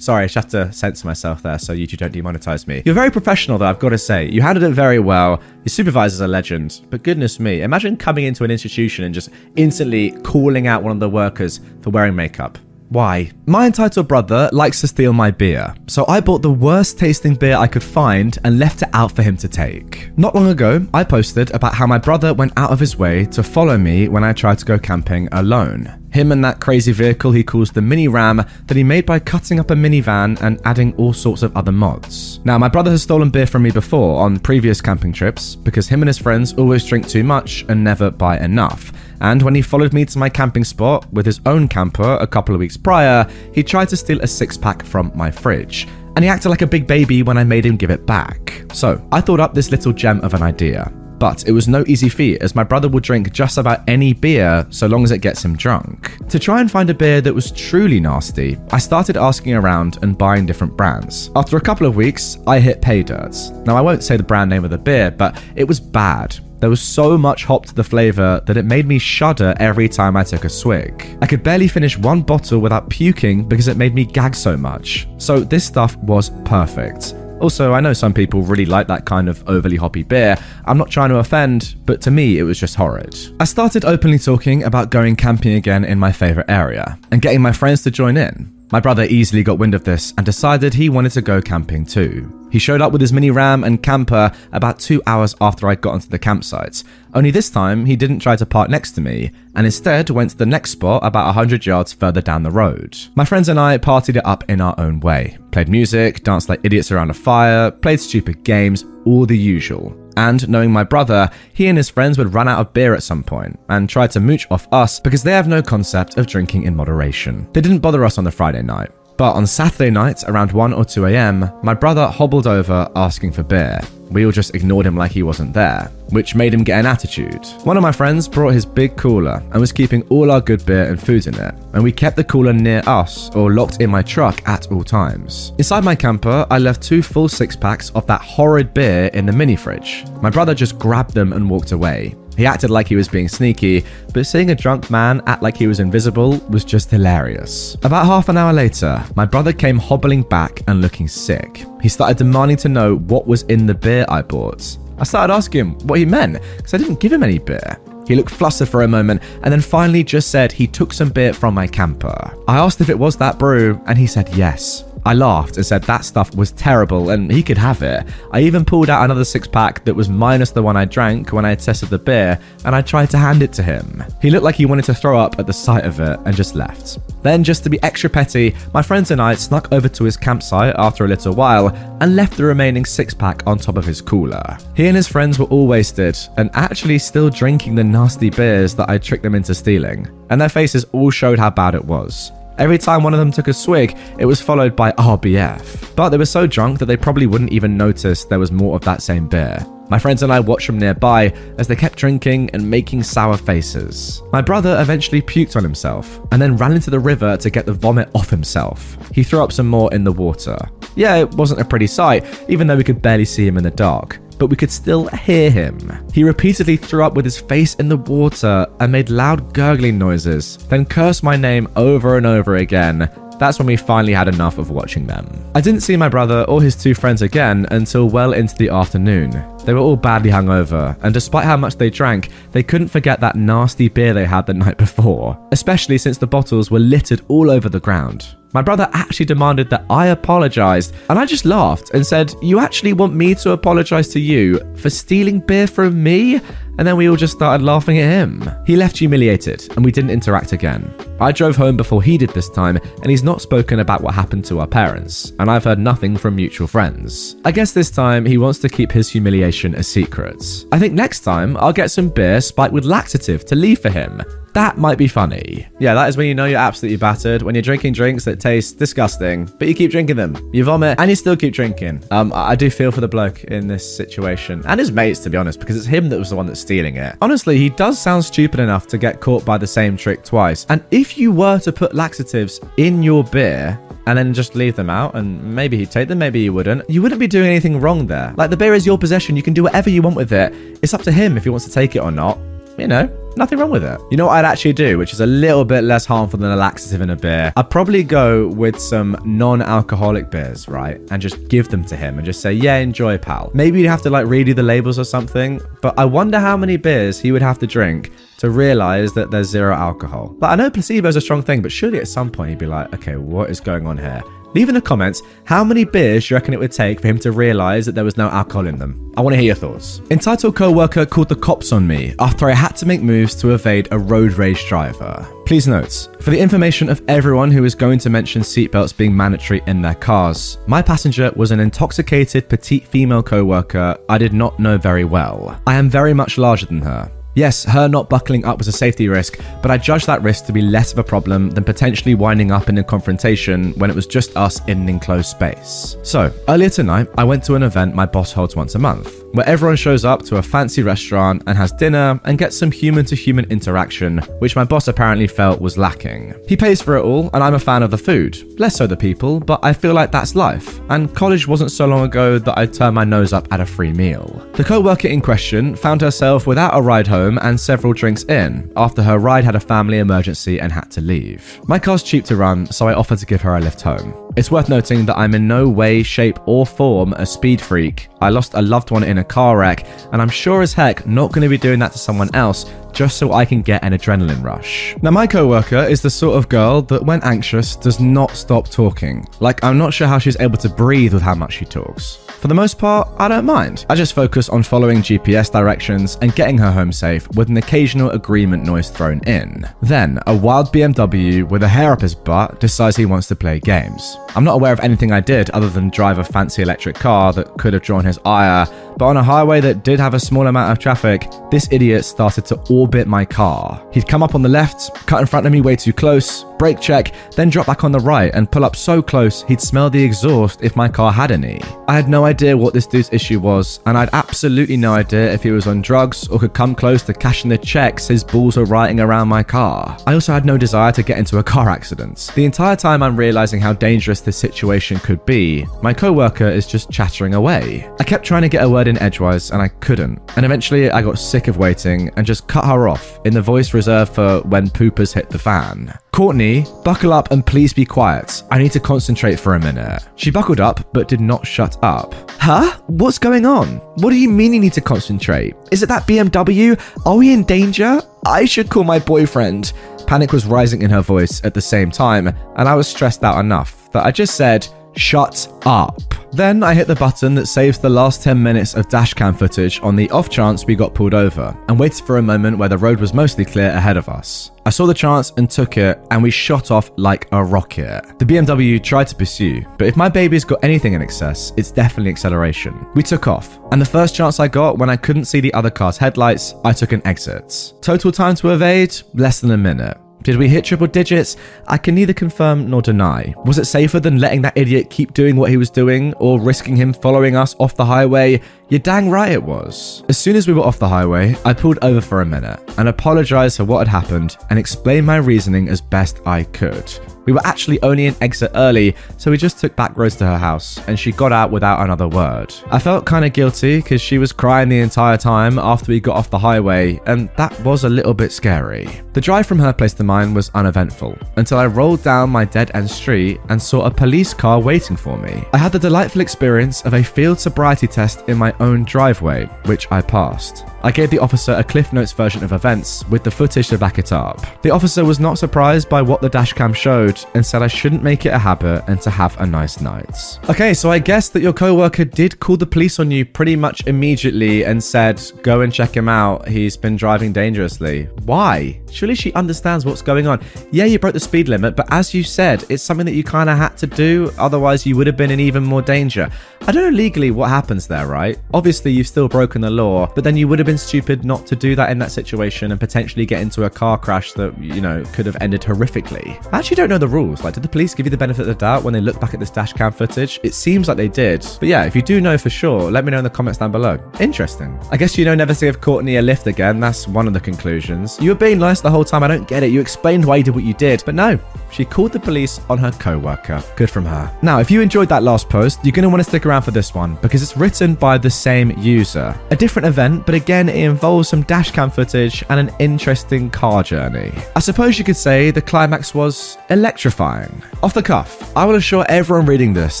Sorry, I just have to censor myself there so YouTube don't demonetize me. You're very professional, though, I've got to say. You handled it very well. Your supervisor's a legend. But goodness me, imagine coming into an institution and just instantly calling out one of the workers for wearing makeup. Why? My entitled brother likes to steal my beer, so I bought the worst tasting beer I could find and left it out for him to take. Not long ago, I posted about how my brother went out of his way to follow me when I tried to go camping alone. Him and that crazy vehicle he calls the Mini Ram that he made by cutting up a minivan and adding all sorts of other mods. Now, my brother has stolen beer from me before on previous camping trips because him and his friends always drink too much and never buy enough. And when he followed me to my camping spot with his own camper a couple of weeks prior, he tried to steal a six pack from my fridge. And he acted like a big baby when I made him give it back. So, I thought up this little gem of an idea. But it was no easy feat, as my brother would drink just about any beer so long as it gets him drunk. To try and find a beer that was truly nasty, I started asking around and buying different brands. After a couple of weeks, I hit pay dirt. Now, I won't say the brand name of the beer, but it was bad. There was so much hop to the flavour that it made me shudder every time I took a swig. I could barely finish one bottle without puking because it made me gag so much. So this stuff was perfect. Also, I know some people really like that kind of overly hoppy beer. I'm not trying to offend, but to me, it was just horrid. I started openly talking about going camping again in my favourite area and getting my friends to join in. My brother easily got wind of this and decided he wanted to go camping too. He showed up with his mini ram and camper about two hours after I'd got onto the campsite. Only this time, he didn't try to park next to me, and instead went to the next spot about 100 yards further down the road. My friends and I partied it up in our own way. Played music, danced like idiots around a fire, played stupid games, all the usual. And knowing my brother, he and his friends would run out of beer at some point and try to mooch off us because they have no concept of drinking in moderation. They didn't bother us on the Friday night. But on Saturday night, around 1 or 2 am, my brother hobbled over asking for beer. We all just ignored him like he wasn't there, which made him get an attitude. One of my friends brought his big cooler and was keeping all our good beer and food in it, and we kept the cooler near us or locked in my truck at all times. Inside my camper, I left two full six packs of that horrid beer in the mini fridge. My brother just grabbed them and walked away. He acted like he was being sneaky, but seeing a drunk man act like he was invisible was just hilarious. About half an hour later, my brother came hobbling back and looking sick. He started demanding to know what was in the beer I bought. I started asking him what he meant, because I didn't give him any beer. He looked flustered for a moment and then finally just said he took some beer from my camper. I asked if it was that brew, and he said yes. I laughed and said that stuff was terrible and he could have it. I even pulled out another six pack that was minus the one I drank when I had tested the beer and I tried to hand it to him. He looked like he wanted to throw up at the sight of it and just left. Then, just to be extra petty, my friends and I snuck over to his campsite after a little while and left the remaining six pack on top of his cooler. He and his friends were all wasted and actually still drinking the nasty beers that I tricked them into stealing, and their faces all showed how bad it was. Every time one of them took a swig, it was followed by RBF. But they were so drunk that they probably wouldn't even notice there was more of that same beer. My friends and I watched from nearby as they kept drinking and making sour faces. My brother eventually puked on himself and then ran into the river to get the vomit off himself. He threw up some more in the water. Yeah, it wasn't a pretty sight, even though we could barely see him in the dark but we could still hear him. He repeatedly threw up with his face in the water and made loud gurgling noises, then cursed my name over and over again. That's when we finally had enough of watching them. I didn't see my brother or his two friends again until well into the afternoon. They were all badly hungover, and despite how much they drank, they couldn't forget that nasty beer they had the night before, especially since the bottles were littered all over the ground. My brother actually demanded that I apologise, and I just laughed and said, You actually want me to apologize to you for stealing beer from me? And then we all just started laughing at him. He left humiliated, and we didn't interact again. I drove home before he did this time, and he's not spoken about what happened to our parents, and I've heard nothing from mutual friends. I guess this time he wants to keep his humiliation a secret. I think next time I'll get some beer spiked with laxative to leave for him. That might be funny. Yeah, that is when you know you're absolutely battered. When you're drinking drinks that taste disgusting, but you keep drinking them. You vomit and you still keep drinking. Um, I do feel for the bloke in this situation and his mates, to be honest, because it's him that was the one that's stealing it. Honestly, he does sound stupid enough to get caught by the same trick twice. And if you were to put laxatives in your beer, and then just leave them out and maybe he'd take them, maybe he wouldn't. You wouldn't be doing anything wrong there. Like the beer is your possession, you can do whatever you want with it. It's up to him if he wants to take it or not. You know, nothing wrong with it. You know what I'd actually do, which is a little bit less harmful than a laxative in a beer? I'd probably go with some non alcoholic beers, right? And just give them to him and just say, yeah, enjoy, pal. Maybe you'd have to like redo the labels or something, but I wonder how many beers he would have to drink to realize that there's zero alcohol. Like, I know placebo is a strong thing, but surely at some point he'd be like, okay, what is going on here? Leave in the comments how many beers you reckon it would take for him to realise that there was no alcohol in them. I want to hear your thoughts. Entitled co-worker called the cops on me after I had to make moves to evade a road rage driver. Please note, for the information of everyone who is going to mention seatbelts being mandatory in their cars, my passenger was an intoxicated petite female co-worker I did not know very well. I am very much larger than her. Yes, her not buckling up was a safety risk, but I judged that risk to be less of a problem than potentially winding up in a confrontation when it was just us in an enclosed space. So, earlier tonight, I went to an event my boss holds once a month, where everyone shows up to a fancy restaurant and has dinner and gets some human to human interaction, which my boss apparently felt was lacking. He pays for it all, and I'm a fan of the food. Less so the people, but I feel like that's life. And college wasn't so long ago that I turned my nose up at a free meal. The co worker in question found herself without a ride home home and several drinks in after her ride had a family emergency and had to leave. My car's cheap to run, so I offered to give her a lift home. It's worth noting that I'm in no way, shape, or form a speed freak. I lost a loved one in a car wreck, and I'm sure as heck not going to be doing that to someone else just so I can get an adrenaline rush. Now, my coworker is the sort of girl that, when anxious, does not stop talking. Like, I'm not sure how she's able to breathe with how much she talks. For the most part, I don't mind. I just focus on following GPS directions and getting her home safe with an occasional agreement noise thrown in. Then, a wild BMW with a hair up his butt decides he wants to play games. I'm not aware of anything I did other than drive a fancy electric car that could have drawn his ire, but on a highway that did have a small amount of traffic, this idiot started to orbit my car. He'd come up on the left, cut in front of me way too close, brake check, then drop back on the right and pull up so close he'd smell the exhaust if my car had any. I had no idea what this dude's issue was, and I'd absolutely no idea if he was on drugs or could come close to cashing the checks his balls were writing around my car. I also had no desire to get into a car accident. The entire time I'm realizing how dangerous this situation could be, my coworker is just chattering away. I kept trying to get a word in edgewise and I couldn't, and eventually I got sick of waiting and just cut her off in the voice reserved for when poopers hit the fan. Courtney, buckle up and please be quiet. I need to concentrate for a minute. She buckled up but did not shut up. Huh? What's going on? What do you mean you need to concentrate? Is it that BMW? Are we in danger? I should call my boyfriend. Panic was rising in her voice at the same time, and I was stressed out enough that I just said, Shut up. Then I hit the button that saves the last 10 minutes of dashcam footage on the off chance we got pulled over, and waited for a moment where the road was mostly clear ahead of us. I saw the chance and took it, and we shot off like a rocket. The BMW tried to pursue, but if my baby's got anything in excess, it's definitely acceleration. We took off, and the first chance I got when I couldn't see the other car's headlights, I took an exit. Total time to evade? Less than a minute. Did we hit triple digits? I can neither confirm nor deny. Was it safer than letting that idiot keep doing what he was doing or risking him following us off the highway? You're dang right it was. As soon as we were off the highway, I pulled over for a minute and apologized for what had happened and explained my reasoning as best I could. We were actually only an exit early, so we just took back roads to her house, and she got out without another word. I felt kinda guilty because she was crying the entire time after we got off the highway, and that was a little bit scary. The drive from her place to mine was uneventful until I rolled down my dead end street and saw a police car waiting for me. I had the delightful experience of a field sobriety test in my own driveway, which I passed. I gave the officer a Cliff Notes version of events with the footage to back it up. The officer was not surprised by what the dashcam showed and said I shouldn't make it a habit and to have a nice night. Okay, so I guess that your coworker did call the police on you pretty much immediately and said, go and check him out. He's been driving dangerously. Why? Surely she understands what's going on. Yeah, you broke the speed limit, but as you said, it's something that you kind of had to do, otherwise, you would have been in even more danger. I don't know legally what happens there, right? Obviously, you've still broken the law, but then you would have been stupid not to do that in that situation and potentially get into a car crash that, you know, could have ended horrifically. I actually don't know the rules. Like, did the police give you the benefit of the doubt when they look back at this dash cam footage? It seems like they did. But yeah, if you do know for sure, let me know in the comments down below. Interesting. I guess you know never to give Courtney a lift again. That's one of the conclusions. You were being nice the whole time. I don't get it. You explained why you did what you did. But no, she called the police on her co-worker. Good from her. Now, if you enjoyed that last post, you're going to want to stick around for this one because it's written by the same user. A different event, but again, it involves some dashcam footage and an interesting car journey. I suppose you could say the climax was electrifying. Off the cuff, I will assure everyone reading this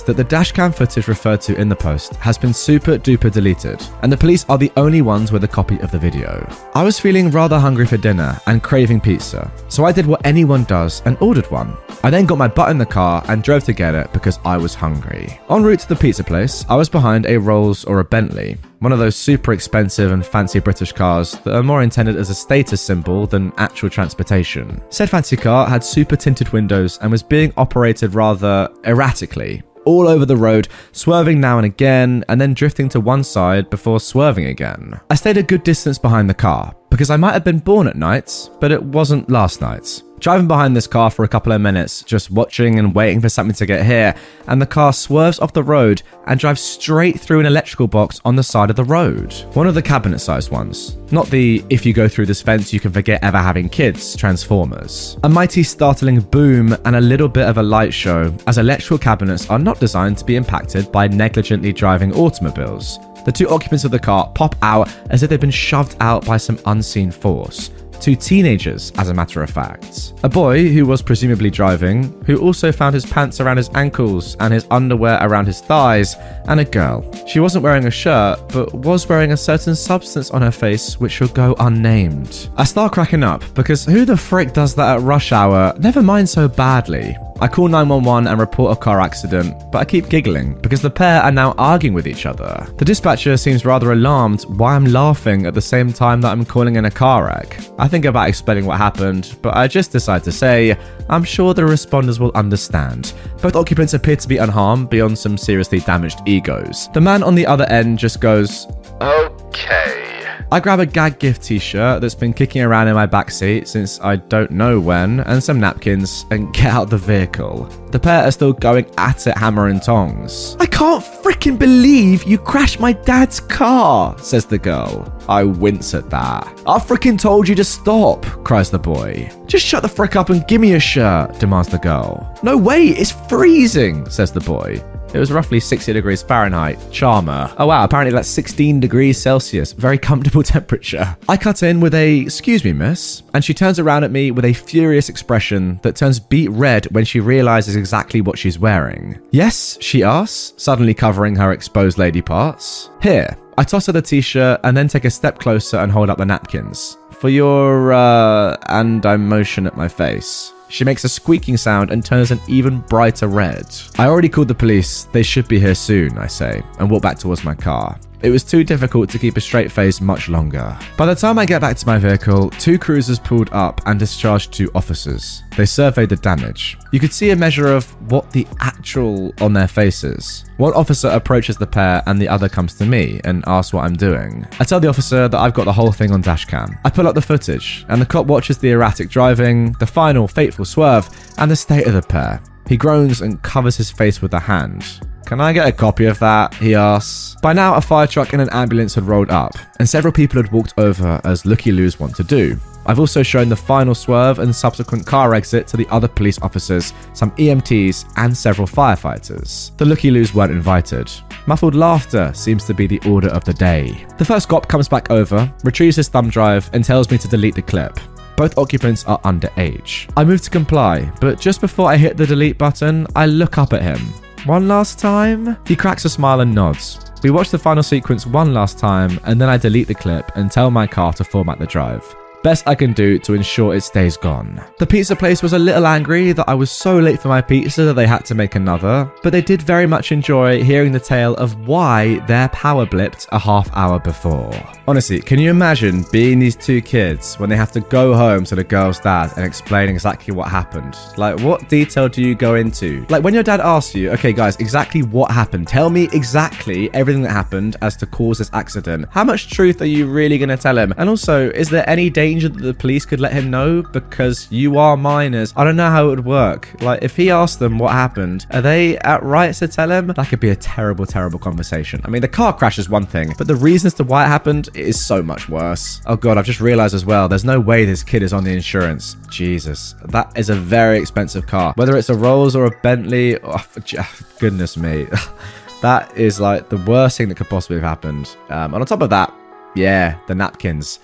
that the dashcam footage referred to in the post has been super duper deleted, and the police are the only ones with a copy of the video. I was feeling rather hungry for dinner and craving pizza, so I did what anyone does and ordered one. I then got my butt in the car and drove to get it because I was hungry. En route to the pizza place, I was behind a Rolls or a Bentley, one of those super expensive and fancy British cars that are more intended as a status symbol than actual transportation. Said fancy car had super tinted windows and was being operated rather erratically, all over the road, swerving now and again, and then drifting to one side before swerving again. I stayed a good distance behind the car, because I might have been born at night, but it wasn't last night. Driving behind this car for a couple of minutes, just watching and waiting for something to get here, and the car swerves off the road and drives straight through an electrical box on the side of the road. One of the cabinet sized ones. Not the if you go through this fence you can forget ever having kids Transformers. A mighty startling boom and a little bit of a light show, as electrical cabinets are not designed to be impacted by negligently driving automobiles. The two occupants of the car pop out as if they've been shoved out by some unseen force. Two teenagers, as a matter of fact. A boy who was presumably driving, who also found his pants around his ankles and his underwear around his thighs, and a girl. She wasn't wearing a shirt, but was wearing a certain substance on her face which will go unnamed. I start cracking up because who the frick does that at rush hour? Never mind so badly. I call 911 and report a car accident, but I keep giggling because the pair are now arguing with each other. The dispatcher seems rather alarmed why I'm laughing at the same time that I'm calling in a car wreck. I think about explaining what happened, but I just decide to say, I'm sure the responders will understand. Both occupants appear to be unharmed beyond some seriously damaged egos. The man on the other end just goes, Okay. I grab a gag gift t shirt that's been kicking around in my backseat since I don't know when, and some napkins, and get out the vehicle. The pair are still going at it hammer and tongs. I can't freaking believe you crashed my dad's car, says the girl. I wince at that. I freaking told you to stop, cries the boy. Just shut the frick up and give me a shirt, demands the girl. No way, it's freezing, says the boy. It was roughly 60 degrees Fahrenheit. Charmer. Oh wow, apparently that's 16 degrees Celsius. Very comfortable temperature. I cut in with a, excuse me, miss, and she turns around at me with a furious expression that turns beet red when she realizes exactly what she's wearing. Yes, she asks, suddenly covering her exposed lady parts. Here. I toss her the t shirt and then take a step closer and hold up the napkins. For your, uh, and I motion at my face. She makes a squeaking sound and turns an even brighter red. I already called the police. They should be here soon, I say, and walk back towards my car. It was too difficult to keep a straight face much longer. By the time I get back to my vehicle, two cruisers pulled up and discharged two officers. They surveyed the damage. You could see a measure of what the actual on their faces. One officer approaches the pair and the other comes to me and asks what I'm doing. I tell the officer that I've got the whole thing on dashcam. I pull up the footage and the cop watches the erratic driving, the final fateful swerve, and the state of the pair. He groans and covers his face with a hand. Can I get a copy of that? He asks. By now, a fire truck and an ambulance had rolled up, and several people had walked over as looky loos want to do. I've also shown the final swerve and subsequent car exit to the other police officers, some EMTs, and several firefighters. The looky loos weren't invited. Muffled laughter seems to be the order of the day. The first cop comes back over, retrieves his thumb drive, and tells me to delete the clip. Both occupants are underage. I move to comply, but just before I hit the delete button, I look up at him. One last time? He cracks a smile and nods. We watch the final sequence one last time, and then I delete the clip and tell my car to format the drive. Best I can do to ensure it stays gone. The pizza place was a little angry that I was so late for my pizza that they had to make another, but they did very much enjoy hearing the tale of why their power blipped a half hour before. Honestly, can you imagine being these two kids when they have to go home to the girl's dad and explain exactly what happened? Like, what detail do you go into? Like, when your dad asks you, okay, guys, exactly what happened? Tell me exactly everything that happened as to cause this accident. How much truth are you really going to tell him? And also, is there any danger that the police could let him know because you are minors? I don't know how it would work. Like, if he asked them what happened, are they at rights to tell him? That could be a terrible, terrible conversation. I mean, the car crash is one thing, but the reasons to why it happened is so much worse. Oh god, I've just realized as well, there's no way this kid is on the insurance. Jesus. That is a very expensive car. Whether it's a Rolls or a Bentley, oh, goodness me. that is like the worst thing that could possibly have happened. Um, and on top of that, yeah, the napkins.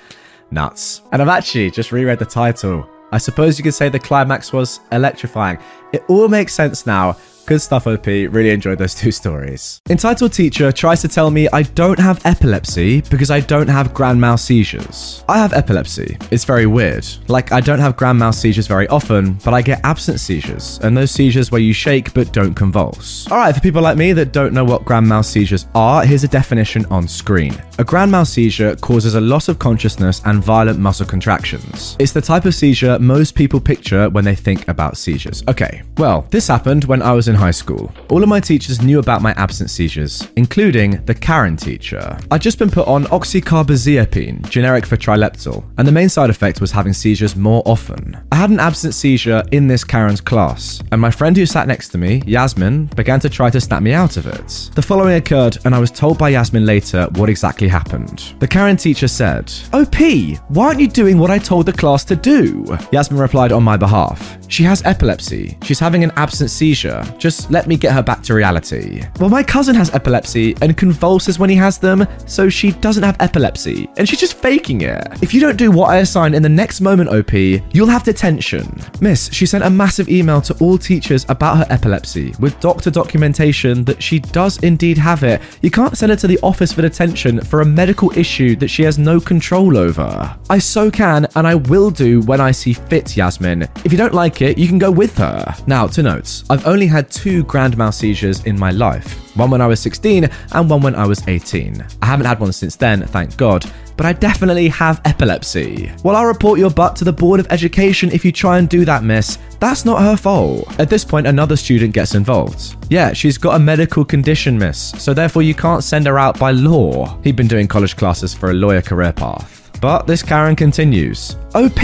Nuts. And I've actually just reread the title. I suppose you could say the climax was electrifying. It all makes sense now. Good stuff, OP. Really enjoyed those two stories. Entitled Teacher tries to tell me I don't have epilepsy because I don't have grand mal seizures. I have epilepsy. It's very weird. Like, I don't have grand mal seizures very often, but I get absent seizures, and those seizures where you shake but don't convulse. Alright, for people like me that don't know what grand mal seizures are, here's a definition on screen. A grand mal seizure causes a loss of consciousness and violent muscle contractions. It's the type of seizure most people picture when they think about seizures. Okay, well, this happened when I was in in high school. All of my teachers knew about my absent seizures, including the Karen teacher. I'd just been put on oxcarbazepine, generic for trileptal, and the main side effect was having seizures more often. I had an absent seizure in this Karen's class, and my friend who sat next to me, Yasmin, began to try to snap me out of it. The following occurred, and I was told by Yasmin later what exactly happened. The Karen teacher said, oh, OP, why aren't you doing what I told the class to do? Yasmin replied on my behalf, She has epilepsy. She's having an absent seizure. Just let me get her back to reality. Well, my cousin has epilepsy and convulses when he has them, so she doesn't have epilepsy, and she's just faking it. If you don't do what I assign in the next moment, OP, you'll have detention. Miss, she sent a massive email to all teachers about her epilepsy with doctor documentation that she does indeed have it. You can't send her to the office for detention for a medical issue that she has no control over. I so can and I will do when I see fit, Yasmin. If you don't like it, you can go with her. Now, to notes, I've only had two grand mal seizures in my life one when I was 16 and one when I was 18. I haven't had one since then, thank God, but I definitely have epilepsy. Well, I'll report your butt to the Board of Education if you try and do that, miss. That's not her fault. At this point, another student gets involved. Yeah, she's got a medical condition, miss, so therefore you can't send her out by law. He'd been doing college classes for a lawyer career path. But this Karen continues. OP,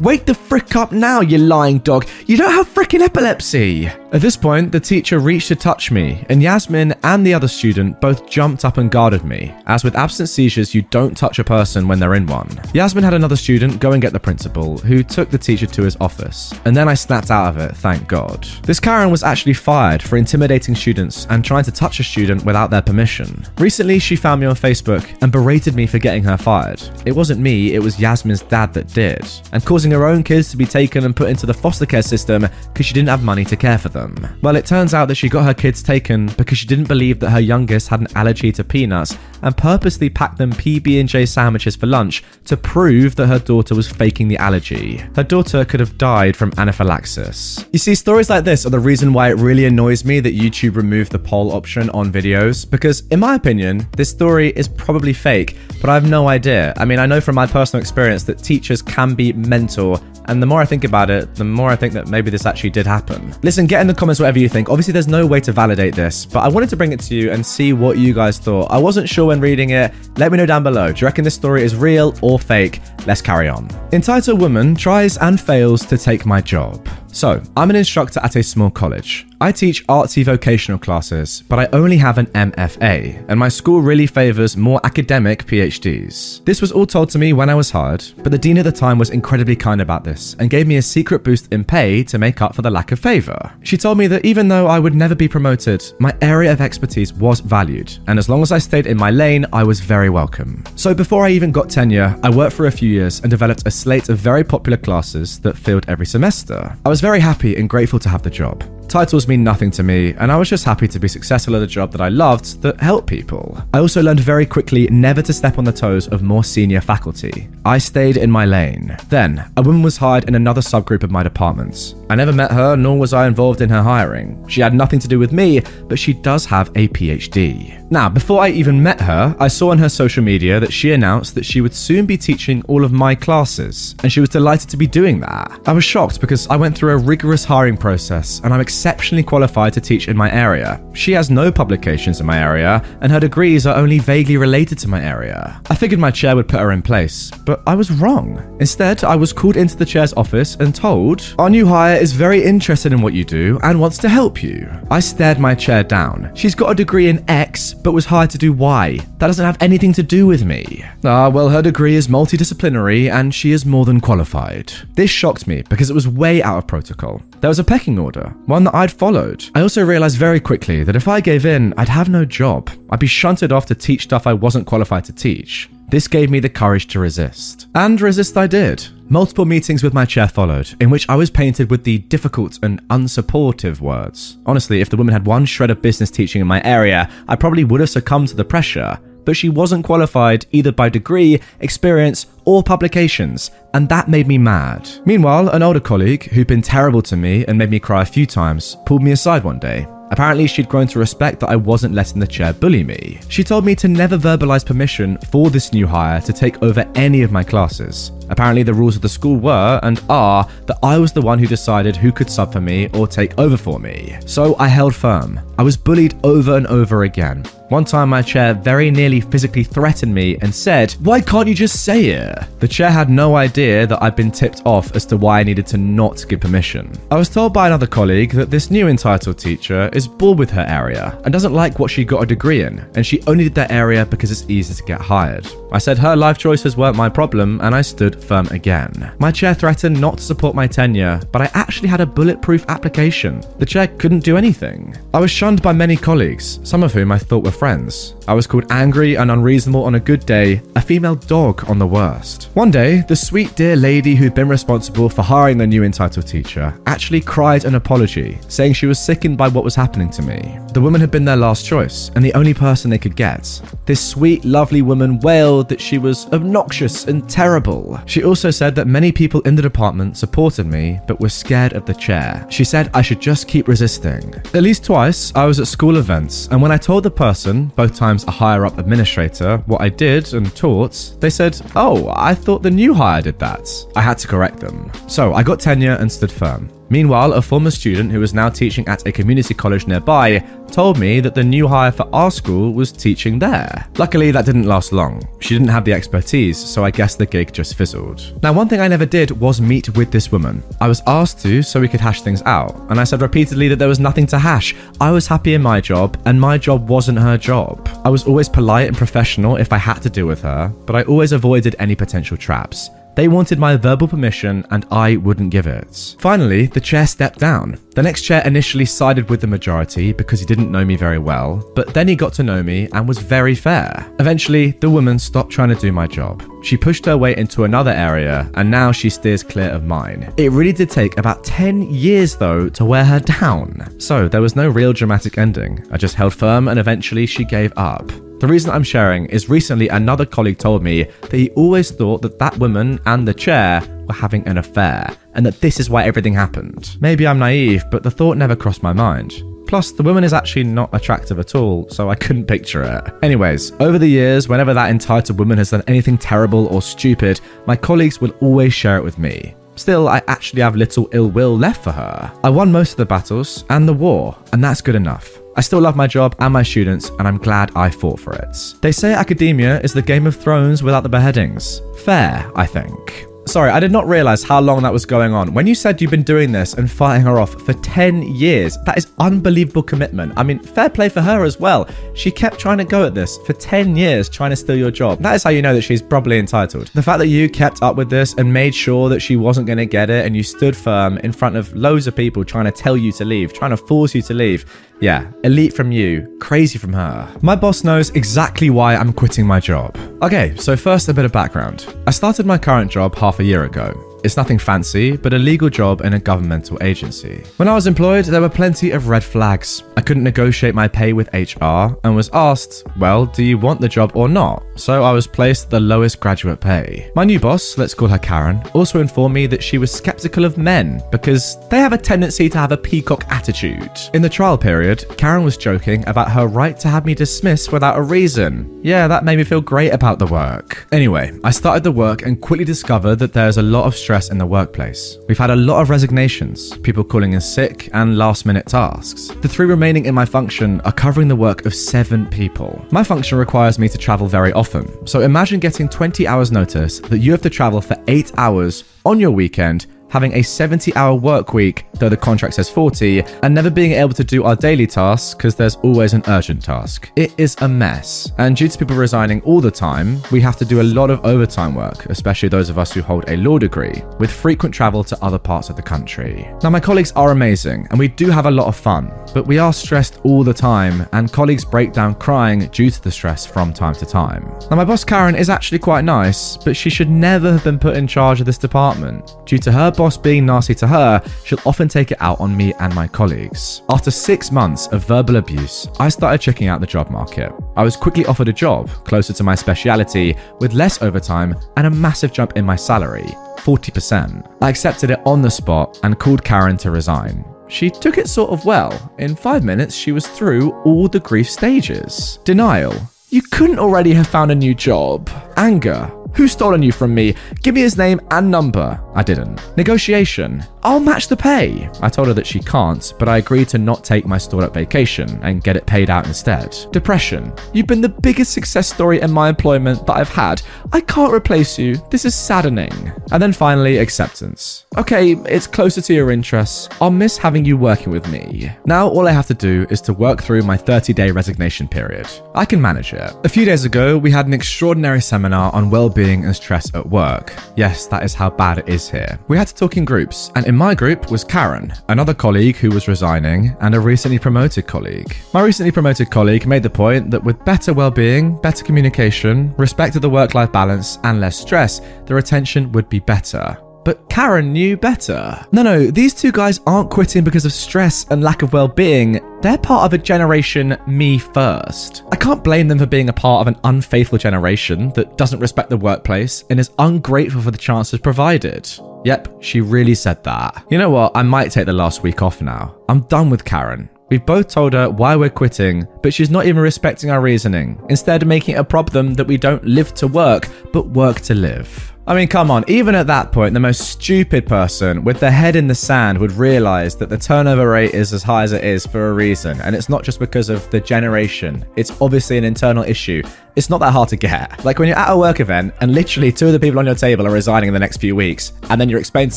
wake the frick up now, you lying dog. You don't have frickin' epilepsy. At this point, the teacher reached to touch me, and Yasmin and the other student both jumped up and guarded me, as with absent seizures, you don't touch a person when they're in one. Yasmin had another student go and get the principal, who took the teacher to his office, and then I snapped out of it, thank God. This Karen was actually fired for intimidating students and trying to touch a student without their permission. Recently, she found me on Facebook and berated me for getting her fired. It wasn't me, it was Yasmin's dad that did, and causing her own kids to be taken and put into the foster care system because she didn't have money to care for them. Well, it turns out that she got her kids taken because she didn't believe that her youngest had an allergy to peanuts and purposely packed them PB&J sandwiches for lunch to prove that her daughter was faking the allergy. Her daughter could have died from anaphylaxis. You see, stories like this are the reason why it really annoys me that YouTube removed the poll option on videos because in my opinion, this story is probably fake, but I have no idea. I mean, I know from my personal experience that teachers can be mental and the more I think about it, the more I think that maybe this actually did happen. Listen, get in the comments whatever you think. Obviously, there's no way to validate this, but I wanted to bring it to you and see what you guys thought. I wasn't sure when reading it. Let me know down below. Do you reckon this story is real or fake? Let's carry on. Entitled Woman tries and fails to take my job. So, I'm an instructor at a small college. I teach artsy vocational classes, but I only have an MFA, and my school really favours more academic PhDs. This was all told to me when I was hired, but the dean at the time was incredibly kind about this and gave me a secret boost in pay to make up for the lack of favour. She told me that even though I would never be promoted, my area of expertise was valued, and as long as I stayed in my lane, I was very welcome. So before I even got tenure, I worked for a few years and developed a slate of very popular classes that filled every semester. I was very happy and grateful to have the job. Titles mean nothing to me, and I was just happy to be successful at a job that I loved that helped people. I also learned very quickly never to step on the toes of more senior faculty. I stayed in my lane. Then, a woman was hired in another subgroup of my department. I never met her, nor was I involved in her hiring. She had nothing to do with me, but she does have a PhD. Now, before I even met her, I saw on her social media that she announced that she would soon be teaching all of my classes, and she was delighted to be doing that. I was shocked because I went through a rigorous hiring process, and I'm exceptionally qualified to teach in my area. She has no publications in my area, and her degrees are only vaguely related to my area. I figured my chair would put her in place, but I was wrong. Instead, I was called into the chair's office and told, Our new hire is very interested in what you do and wants to help you. I stared my chair down. She's got a degree in X, but was hired to do Y. That doesn't have anything to do with me. Ah, well, her degree is multidisciplinary and she is more than qualified. This shocked me because it was way out of protocol. There was a pecking order, one that I'd followed. I also realized very quickly that if I gave in, I'd have no job. I'd be shunted off to teach stuff I wasn't qualified to teach. This gave me the courage to resist. And resist I did. Multiple meetings with my chair followed, in which I was painted with the difficult and unsupportive words. Honestly, if the woman had one shred of business teaching in my area, I probably would have succumbed to the pressure, but she wasn't qualified either by degree, experience, or publications, and that made me mad. Meanwhile, an older colleague, who'd been terrible to me and made me cry a few times, pulled me aside one day. Apparently, she'd grown to respect that I wasn't letting the chair bully me. She told me to never verbalize permission for this new hire to take over any of my classes, Apparently, the rules of the school were and are that I was the one who decided who could sub for me or take over for me. So I held firm. I was bullied over and over again. One time, my chair very nearly physically threatened me and said, Why can't you just say it? The chair had no idea that I'd been tipped off as to why I needed to not give permission. I was told by another colleague that this new entitled teacher is bored with her area and doesn't like what she got a degree in, and she only did that area because it's easy to get hired. I said her life choices weren't my problem, and I stood firm again. My chair threatened not to support my tenure, but I actually had a bulletproof application. The chair couldn't do anything. I was shunned by many colleagues, some of whom I thought were friends. I was called angry and unreasonable on a good day, a female dog on the worst. One day, the sweet dear lady who'd been responsible for hiring the new entitled teacher actually cried an apology, saying she was sickened by what was happening to me. The woman had been their last choice, and the only person they could get. This sweet, lovely woman wailed that she was obnoxious and terrible. She also said that many people in the department supported me, but were scared of the chair. She said I should just keep resisting. At least twice, I was at school events, and when I told the person, both times a higher up administrator, what I did and taught, they said, Oh, I thought the new hire did that. I had to correct them. So I got tenure and stood firm. Meanwhile, a former student who was now teaching at a community college nearby told me that the new hire for our school was teaching there. Luckily, that didn't last long. She didn't have the expertise, so I guess the gig just fizzled. Now, one thing I never did was meet with this woman. I was asked to so we could hash things out, and I said repeatedly that there was nothing to hash. I was happy in my job, and my job wasn't her job. I was always polite and professional if I had to deal with her, but I always avoided any potential traps. They wanted my verbal permission and I wouldn't give it. Finally, the chair stepped down. The next chair initially sided with the majority because he didn't know me very well, but then he got to know me and was very fair. Eventually, the woman stopped trying to do my job. She pushed her way into another area and now she steers clear of mine. It really did take about 10 years though to wear her down. So there was no real dramatic ending. I just held firm and eventually she gave up. The reason I'm sharing is recently another colleague told me that he always thought that that woman and the chair were having an affair, and that this is why everything happened. Maybe I'm naive, but the thought never crossed my mind. Plus, the woman is actually not attractive at all, so I couldn't picture it. Anyways, over the years, whenever that entitled woman has done anything terrible or stupid, my colleagues will always share it with me. Still, I actually have little ill will left for her. I won most of the battles and the war, and that's good enough. I still love my job and my students, and I'm glad I fought for it. They say academia is the Game of Thrones without the beheadings. Fair, I think. Sorry, I did not realize how long that was going on. When you said you've been doing this and fighting her off for 10 years, that is unbelievable commitment. I mean, fair play for her as well. She kept trying to go at this for 10 years, trying to steal your job. That is how you know that she's probably entitled. The fact that you kept up with this and made sure that she wasn't going to get it and you stood firm in front of loads of people trying to tell you to leave, trying to force you to leave. Yeah, elite from you, crazy from her. My boss knows exactly why I'm quitting my job. Okay, so first a bit of background. I started my current job half a year ago. It's nothing fancy, but a legal job in a governmental agency. When I was employed, there were plenty of red flags. I couldn't negotiate my pay with HR and was asked, well, do you want the job or not? So I was placed the lowest graduate pay. My new boss, let's call her Karen, also informed me that she was skeptical of men because they have a tendency to have a peacock attitude. In the trial period, Karen was joking about her right to have me dismissed without a reason. Yeah, that made me feel great about the work. Anyway, I started the work and quickly discovered that there's a lot of stress stress in the workplace. We've had a lot of resignations, people calling in sick, and last minute tasks. The three remaining in my function are covering the work of seven people. My function requires me to travel very often, so imagine getting 20 hours notice that you have to travel for 8 hours on your weekend having a 70 hour work week, though the contract says 40, and never being able to do our daily tasks because there's always an urgent task. It is a mess. And due to people resigning all the time, we have to do a lot of overtime work, especially those of us who hold a law degree, with frequent travel to other parts of the country. Now, my colleagues are amazing, and we do have a lot of fun, but we are stressed all the time, and colleagues break down crying due to the stress from time to time. Now, my boss Karen is actually quite nice, but she should never have been put in charge of this department. Due to her boss being nasty to her, she'll often take it out on me and my colleagues. After six months of verbal abuse, I started checking out the job market. I was quickly offered a job closer to my speciality with less overtime and a massive jump in my salary 40%. I accepted it on the spot and called Karen to resign. She took it sort of well. In five minutes, she was through all the grief stages denial. You couldn't already have found a new job. Anger. Who's stolen you from me? Give me his name and number. I didn't. Negotiation. I'll match the pay. I told her that she can't, but I agreed to not take my stored up vacation and get it paid out instead. Depression. You've been the biggest success story in my employment that I've had. I can't replace you. This is saddening. And then finally, acceptance. Okay, it's closer to your interests. I'll miss having you working with me. Now, all I have to do is to work through my 30 day resignation period. I can manage it. A few days ago, we had an extraordinary seminar on well being and stress at work. Yes, that is how bad it is here. We had to talk in groups, and in my group was Karen, another colleague who was resigning, and a recently promoted colleague. My recently promoted colleague made the point that with better well being, better communication, respect of the work life balance, and less stress, the retention would be better. But Karen knew better. No, no, these two guys aren't quitting because of stress and lack of well being. They're part of a generation me first. I can't blame them for being a part of an unfaithful generation that doesn't respect the workplace and is ungrateful for the chances provided. Yep, she really said that. You know what? I might take the last week off now. I'm done with Karen. We've both told her why we're quitting, but she's not even respecting our reasoning, instead, making it a problem that we don't live to work, but work to live. I mean, come on, even at that point, the most stupid person with their head in the sand would realize that the turnover rate is as high as it is for a reason. And it's not just because of the generation, it's obviously an internal issue. It's not that hard to get. Like when you're at a work event and literally two of the people on your table are resigning in the next few weeks, and then you're explaining to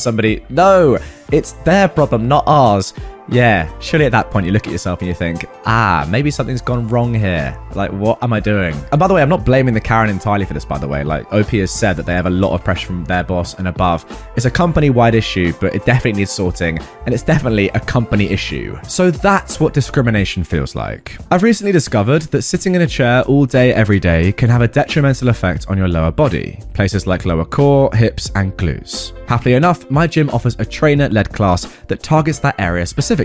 somebody, no, it's their problem, not ours. Yeah, surely at that point you look at yourself and you think, ah, maybe something's gone wrong here. Like, what am I doing? And by the way, I'm not blaming the Karen entirely for this, by the way. Like, OP has said that they have a lot of pressure from their boss and above. It's a company wide issue, but it definitely needs sorting, and it's definitely a company issue. So that's what discrimination feels like. I've recently discovered that sitting in a chair all day, every day can have a detrimental effect on your lower body, places like lower core, hips, and glutes. Happily enough, my gym offers a trainer led class that targets that area specifically.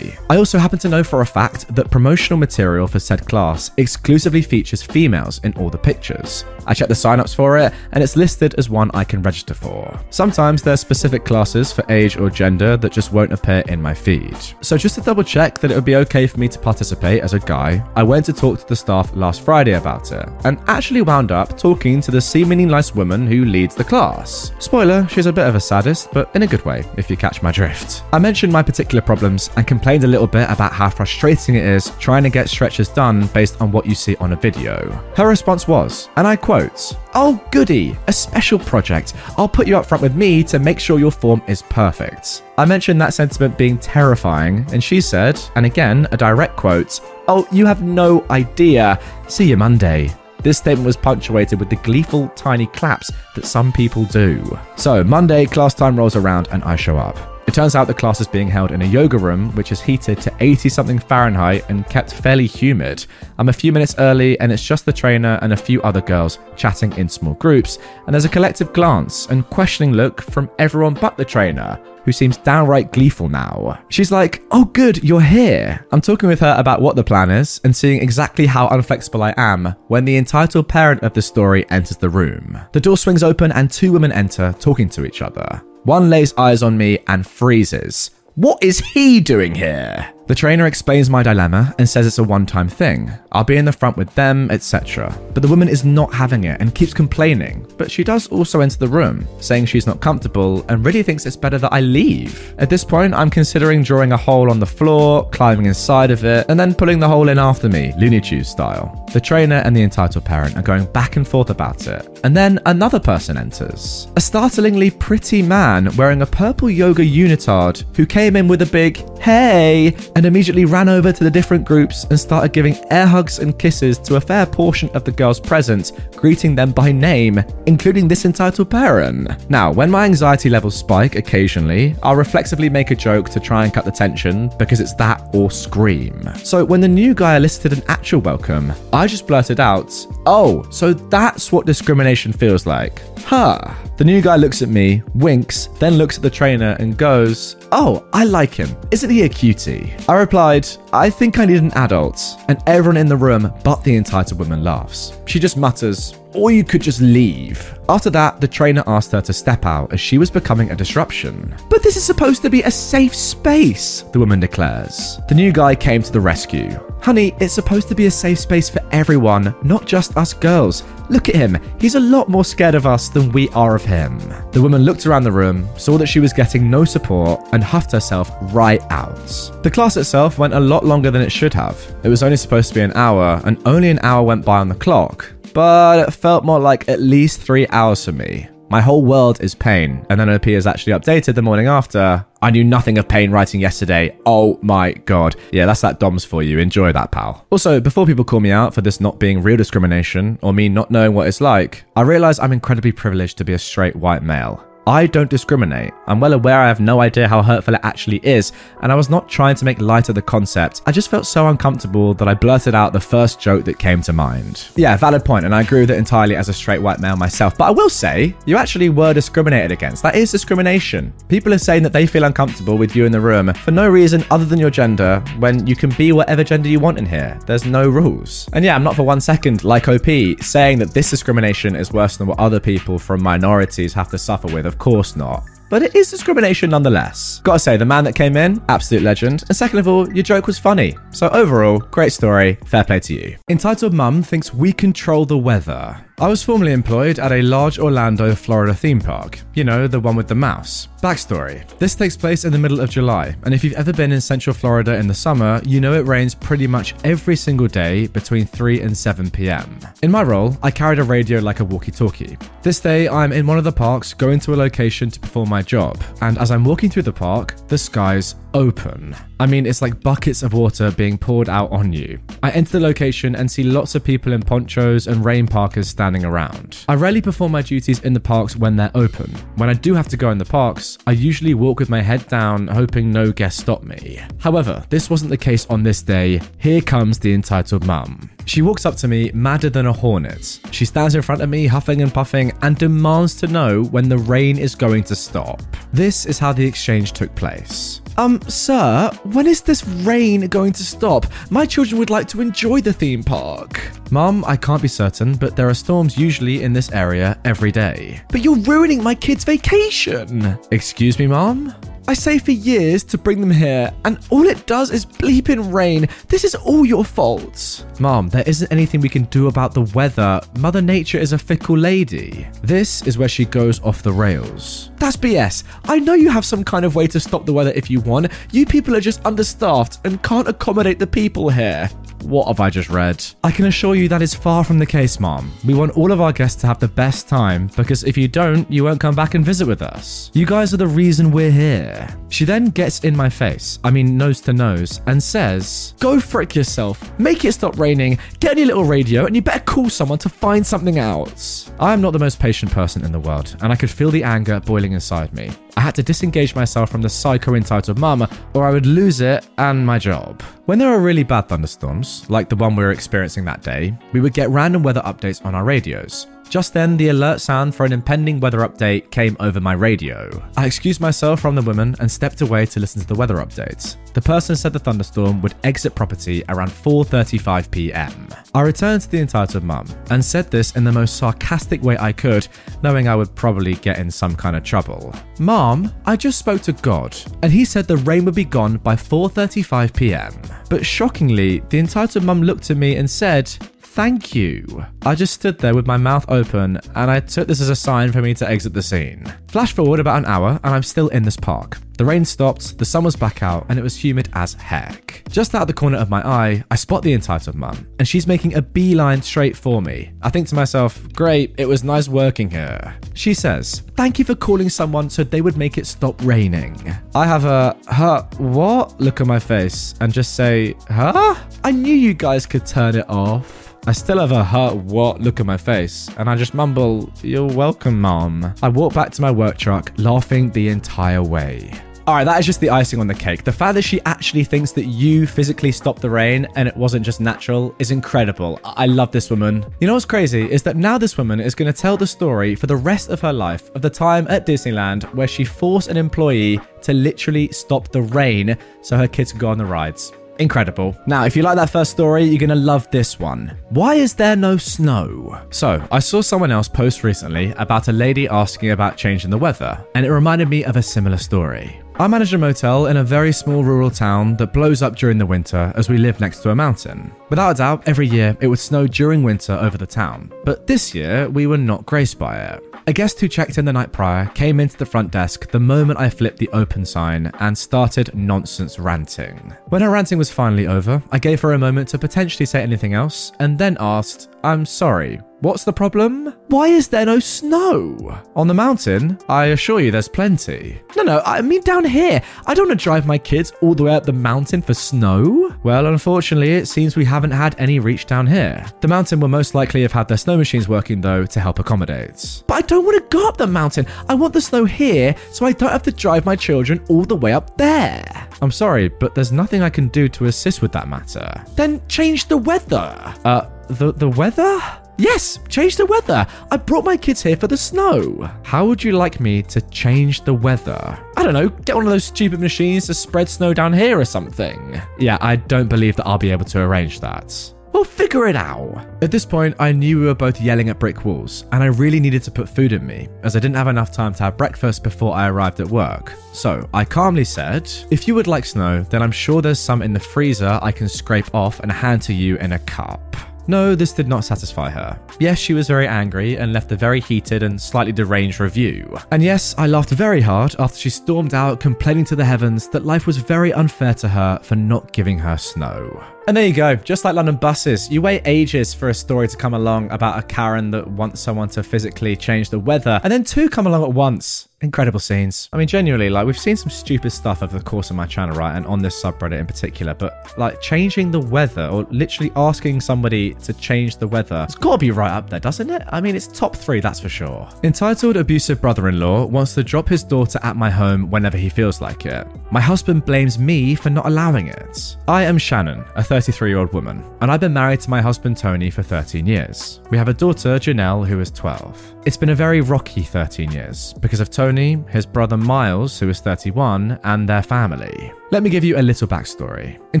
I also happen to know for a fact that promotional material for said class exclusively features females in all the pictures. I checked the signups for it, and it's listed as one I can register for. Sometimes there's specific classes for age or gender that just won't appear in my feed. So just to double check that it would be okay for me to participate as a guy, I went to talk to the staff last Friday about it, and actually wound up talking to the seemingly nice woman who leads the class. Spoiler, she's a bit of a sadist, but in a good way, if you catch my drift. I mentioned my particular problems and complained a little bit about how frustrating it is trying to get stretches done based on what you see on a video. Her response was, and I quote, Oh, goody, a special project. I'll put you up front with me to make sure your form is perfect. I mentioned that sentiment being terrifying, and she said, and again, a direct quote, Oh, you have no idea. See you Monday. This statement was punctuated with the gleeful tiny claps that some people do. So, Monday, class time rolls around and I show up. It turns out the class is being held in a yoga room, which is heated to 80 something Fahrenheit and kept fairly humid. I'm a few minutes early, and it's just the trainer and a few other girls chatting in small groups, and there's a collective glance and questioning look from everyone but the trainer, who seems downright gleeful now. She's like, Oh, good, you're here. I'm talking with her about what the plan is and seeing exactly how unflexible I am when the entitled parent of the story enters the room. The door swings open, and two women enter, talking to each other. One lays eyes on me and freezes. What is he doing here? The trainer explains my dilemma and says it's a one time thing. I'll be in the front with them, etc. But the woman is not having it and keeps complaining. But she does also enter the room, saying she's not comfortable and really thinks it's better that I leave. At this point, I'm considering drawing a hole on the floor, climbing inside of it, and then pulling the hole in after me, Looney Tunes style. The trainer and the entitled parent are going back and forth about it. And then another person enters. A startlingly pretty man wearing a purple yoga unitard who came in with a big, hey, and immediately ran over to the different groups and started giving air hugs and kisses to a fair portion of the girls present, greeting them by name, including this entitled parent. Now, when my anxiety levels spike occasionally, I'll reflexively make a joke to try and cut the tension because it's that or scream. So when the new guy elicited an actual welcome, I just blurted out, Oh, so that's what discrimination feels like. Huh. The new guy looks at me, winks, then looks at the trainer and goes, Oh, I like him. Isn't he a cutie? I replied, I think I need an adult. And everyone in the room but the entitled woman laughs. She just mutters, or you could just leave. After that, the trainer asked her to step out as she was becoming a disruption. But this is supposed to be a safe space, the woman declares. The new guy came to the rescue. Honey, it's supposed to be a safe space for everyone, not just us girls. Look at him. He's a lot more scared of us than we are of him. The woman looked around the room, saw that she was getting no support, and huffed herself right out. The class itself went a lot longer than it should have. It was only supposed to be an hour, and only an hour went by on the clock, but it felt more like at least three hours for me. My whole world is pain, and then OP is actually updated the morning after. I knew nothing of pain writing yesterday. Oh my god. Yeah, that's that DOMS for you. Enjoy that, pal. Also, before people call me out for this not being real discrimination or me not knowing what it's like, I realize I'm incredibly privileged to be a straight white male. I don't discriminate. I'm well aware I have no idea how hurtful it actually is, and I was not trying to make light of the concept. I just felt so uncomfortable that I blurted out the first joke that came to mind. Yeah, valid point, and I agree with it entirely as a straight white male myself. But I will say, you actually were discriminated against. That is discrimination. People are saying that they feel uncomfortable with you in the room for no reason other than your gender when you can be whatever gender you want in here. There's no rules. And yeah, I'm not for one second, like OP, saying that this discrimination is worse than what other people from minorities have to suffer with. Of course not. But it is discrimination nonetheless. Gotta say, the man that came in, absolute legend. And second of all, your joke was funny. So overall, great story, fair play to you. Entitled Mum thinks we control the weather. I was formerly employed at a large Orlando, Florida theme park. You know, the one with the mouse. Backstory This takes place in the middle of July, and if you've ever been in central Florida in the summer, you know it rains pretty much every single day between 3 and 7 pm. In my role, I carried a radio like a walkie talkie. This day, I'm in one of the parks going to a location to perform my job, and as I'm walking through the park, the skies open. I mean, it's like buckets of water being poured out on you. I enter the location and see lots of people in ponchos and rain parkas standing around. I rarely perform my duties in the parks when they're open. When I do have to go in the parks, I usually walk with my head down, hoping no guests stop me. However, this wasn't the case on this day. Here comes the entitled mum. She walks up to me, madder than a hornet. She stands in front of me, huffing and puffing, and demands to know when the rain is going to stop. This is how the exchange took place. Um, sir, when is this rain going to stop? My children would like to enjoy the theme park. Mum, I can't be certain, but there are storms usually in this area every day. But you're ruining my kids' vacation. Excuse me, Mum? I say for years to bring them here, and all it does is bleep in rain. This is all your fault. Mom, there isn't anything we can do about the weather. Mother Nature is a fickle lady. This is where she goes off the rails. That's BS. I know you have some kind of way to stop the weather if you want. You people are just understaffed and can't accommodate the people here. What have I just read? I can assure you that is far from the case, Mom. We want all of our guests to have the best time because if you don't, you won't come back and visit with us. You guys are the reason we're here. She then gets in my face, I mean nose to nose, and says, Go frick yourself, make it stop raining, get on your little radio, and you better call someone to find something out. I am not the most patient person in the world, and I could feel the anger boiling inside me. I had to disengage myself from the psycho entitled mama, or I would lose it and my job. When there are really bad thunderstorms, like the one we were experiencing that day, we would get random weather updates on our radios. Just then, the alert sound for an impending weather update came over my radio. I excused myself from the woman and stepped away to listen to the weather updates. The person said the thunderstorm would exit property around 4:35 p.m. I returned to the entitled mum and said this in the most sarcastic way I could, knowing I would probably get in some kind of trouble. Mom, I just spoke to God, and he said the rain would be gone by 4:35 p.m. But shockingly, the entitled mum looked at me and said, Thank you. I just stood there with my mouth open, and I took this as a sign for me to exit the scene. Flash forward about an hour, and I'm still in this park. The rain stopped, the sun was back out, and it was humid as heck. Just out the corner of my eye, I spot the entitled mum, and she's making a beeline straight for me. I think to myself, great, it was nice working here. She says, Thank you for calling someone so they would make it stop raining. I have a, huh, what? Look at my face and just say, huh? I knew you guys could turn it off. I still have a hurt what look at my face, and I just mumble, You're welcome, Mom. I walk back to my work truck, laughing the entire way. Alright, that is just the icing on the cake. The fact that she actually thinks that you physically stopped the rain and it wasn't just natural is incredible. I love this woman. You know what's crazy is that now this woman is going to tell the story for the rest of her life of the time at Disneyland where she forced an employee to literally stop the rain so her kids could go on the rides. Incredible. Now, if you like that first story, you're going to love this one. Why is there no snow? So, I saw someone else post recently about a lady asking about changing the weather, and it reminded me of a similar story. I manage a motel in a very small rural town that blows up during the winter as we live next to a mountain. Without a doubt, every year it would snow during winter over the town, but this year we were not graced by it. A guest who checked in the night prior came into the front desk the moment I flipped the open sign and started nonsense ranting. When her ranting was finally over, I gave her a moment to potentially say anything else and then asked, I'm sorry, What's the problem? Why is there no snow? On the mountain, I assure you there's plenty. No, no, I mean down here. I don't want to drive my kids all the way up the mountain for snow. Well, unfortunately, it seems we haven't had any reach down here. The mountain will most likely have had their snow machines working though to help accommodate. But I don't want to go up the mountain. I want the snow here so I don't have to drive my children all the way up there. I'm sorry, but there's nothing I can do to assist with that matter. Then change the weather. Uh, the the weather? Yes, change the weather. I brought my kids here for the snow. How would you like me to change the weather? I don't know, get one of those stupid machines to spread snow down here or something. Yeah, I don't believe that I'll be able to arrange that. We'll figure it out. At this point, I knew we were both yelling at brick walls, and I really needed to put food in me, as I didn't have enough time to have breakfast before I arrived at work. So I calmly said, If you would like snow, then I'm sure there's some in the freezer I can scrape off and hand to you in a cup. No, this did not satisfy her. Yes, she was very angry and left a very heated and slightly deranged review. And yes, I laughed very hard after she stormed out complaining to the heavens that life was very unfair to her for not giving her snow. And there you go, just like London buses, you wait ages for a story to come along about a Karen that wants someone to physically change the weather, and then two come along at once. Incredible scenes. I mean, genuinely, like, we've seen some stupid stuff over the course of my channel, right? And on this subreddit in particular, but like changing the weather or literally asking somebody to change the weather, it's gotta be right up there, doesn't it? I mean, it's top three, that's for sure. Entitled Abusive Brother in Law wants to drop his daughter at my home whenever he feels like it. My husband blames me for not allowing it. I am Shannon, a 33 year old woman, and I've been married to my husband Tony for 13 years. We have a daughter, Janelle, who is 12. It's been a very rocky 13 years because of Tony, his brother Miles, who is 31, and their family. Let me give you a little backstory. In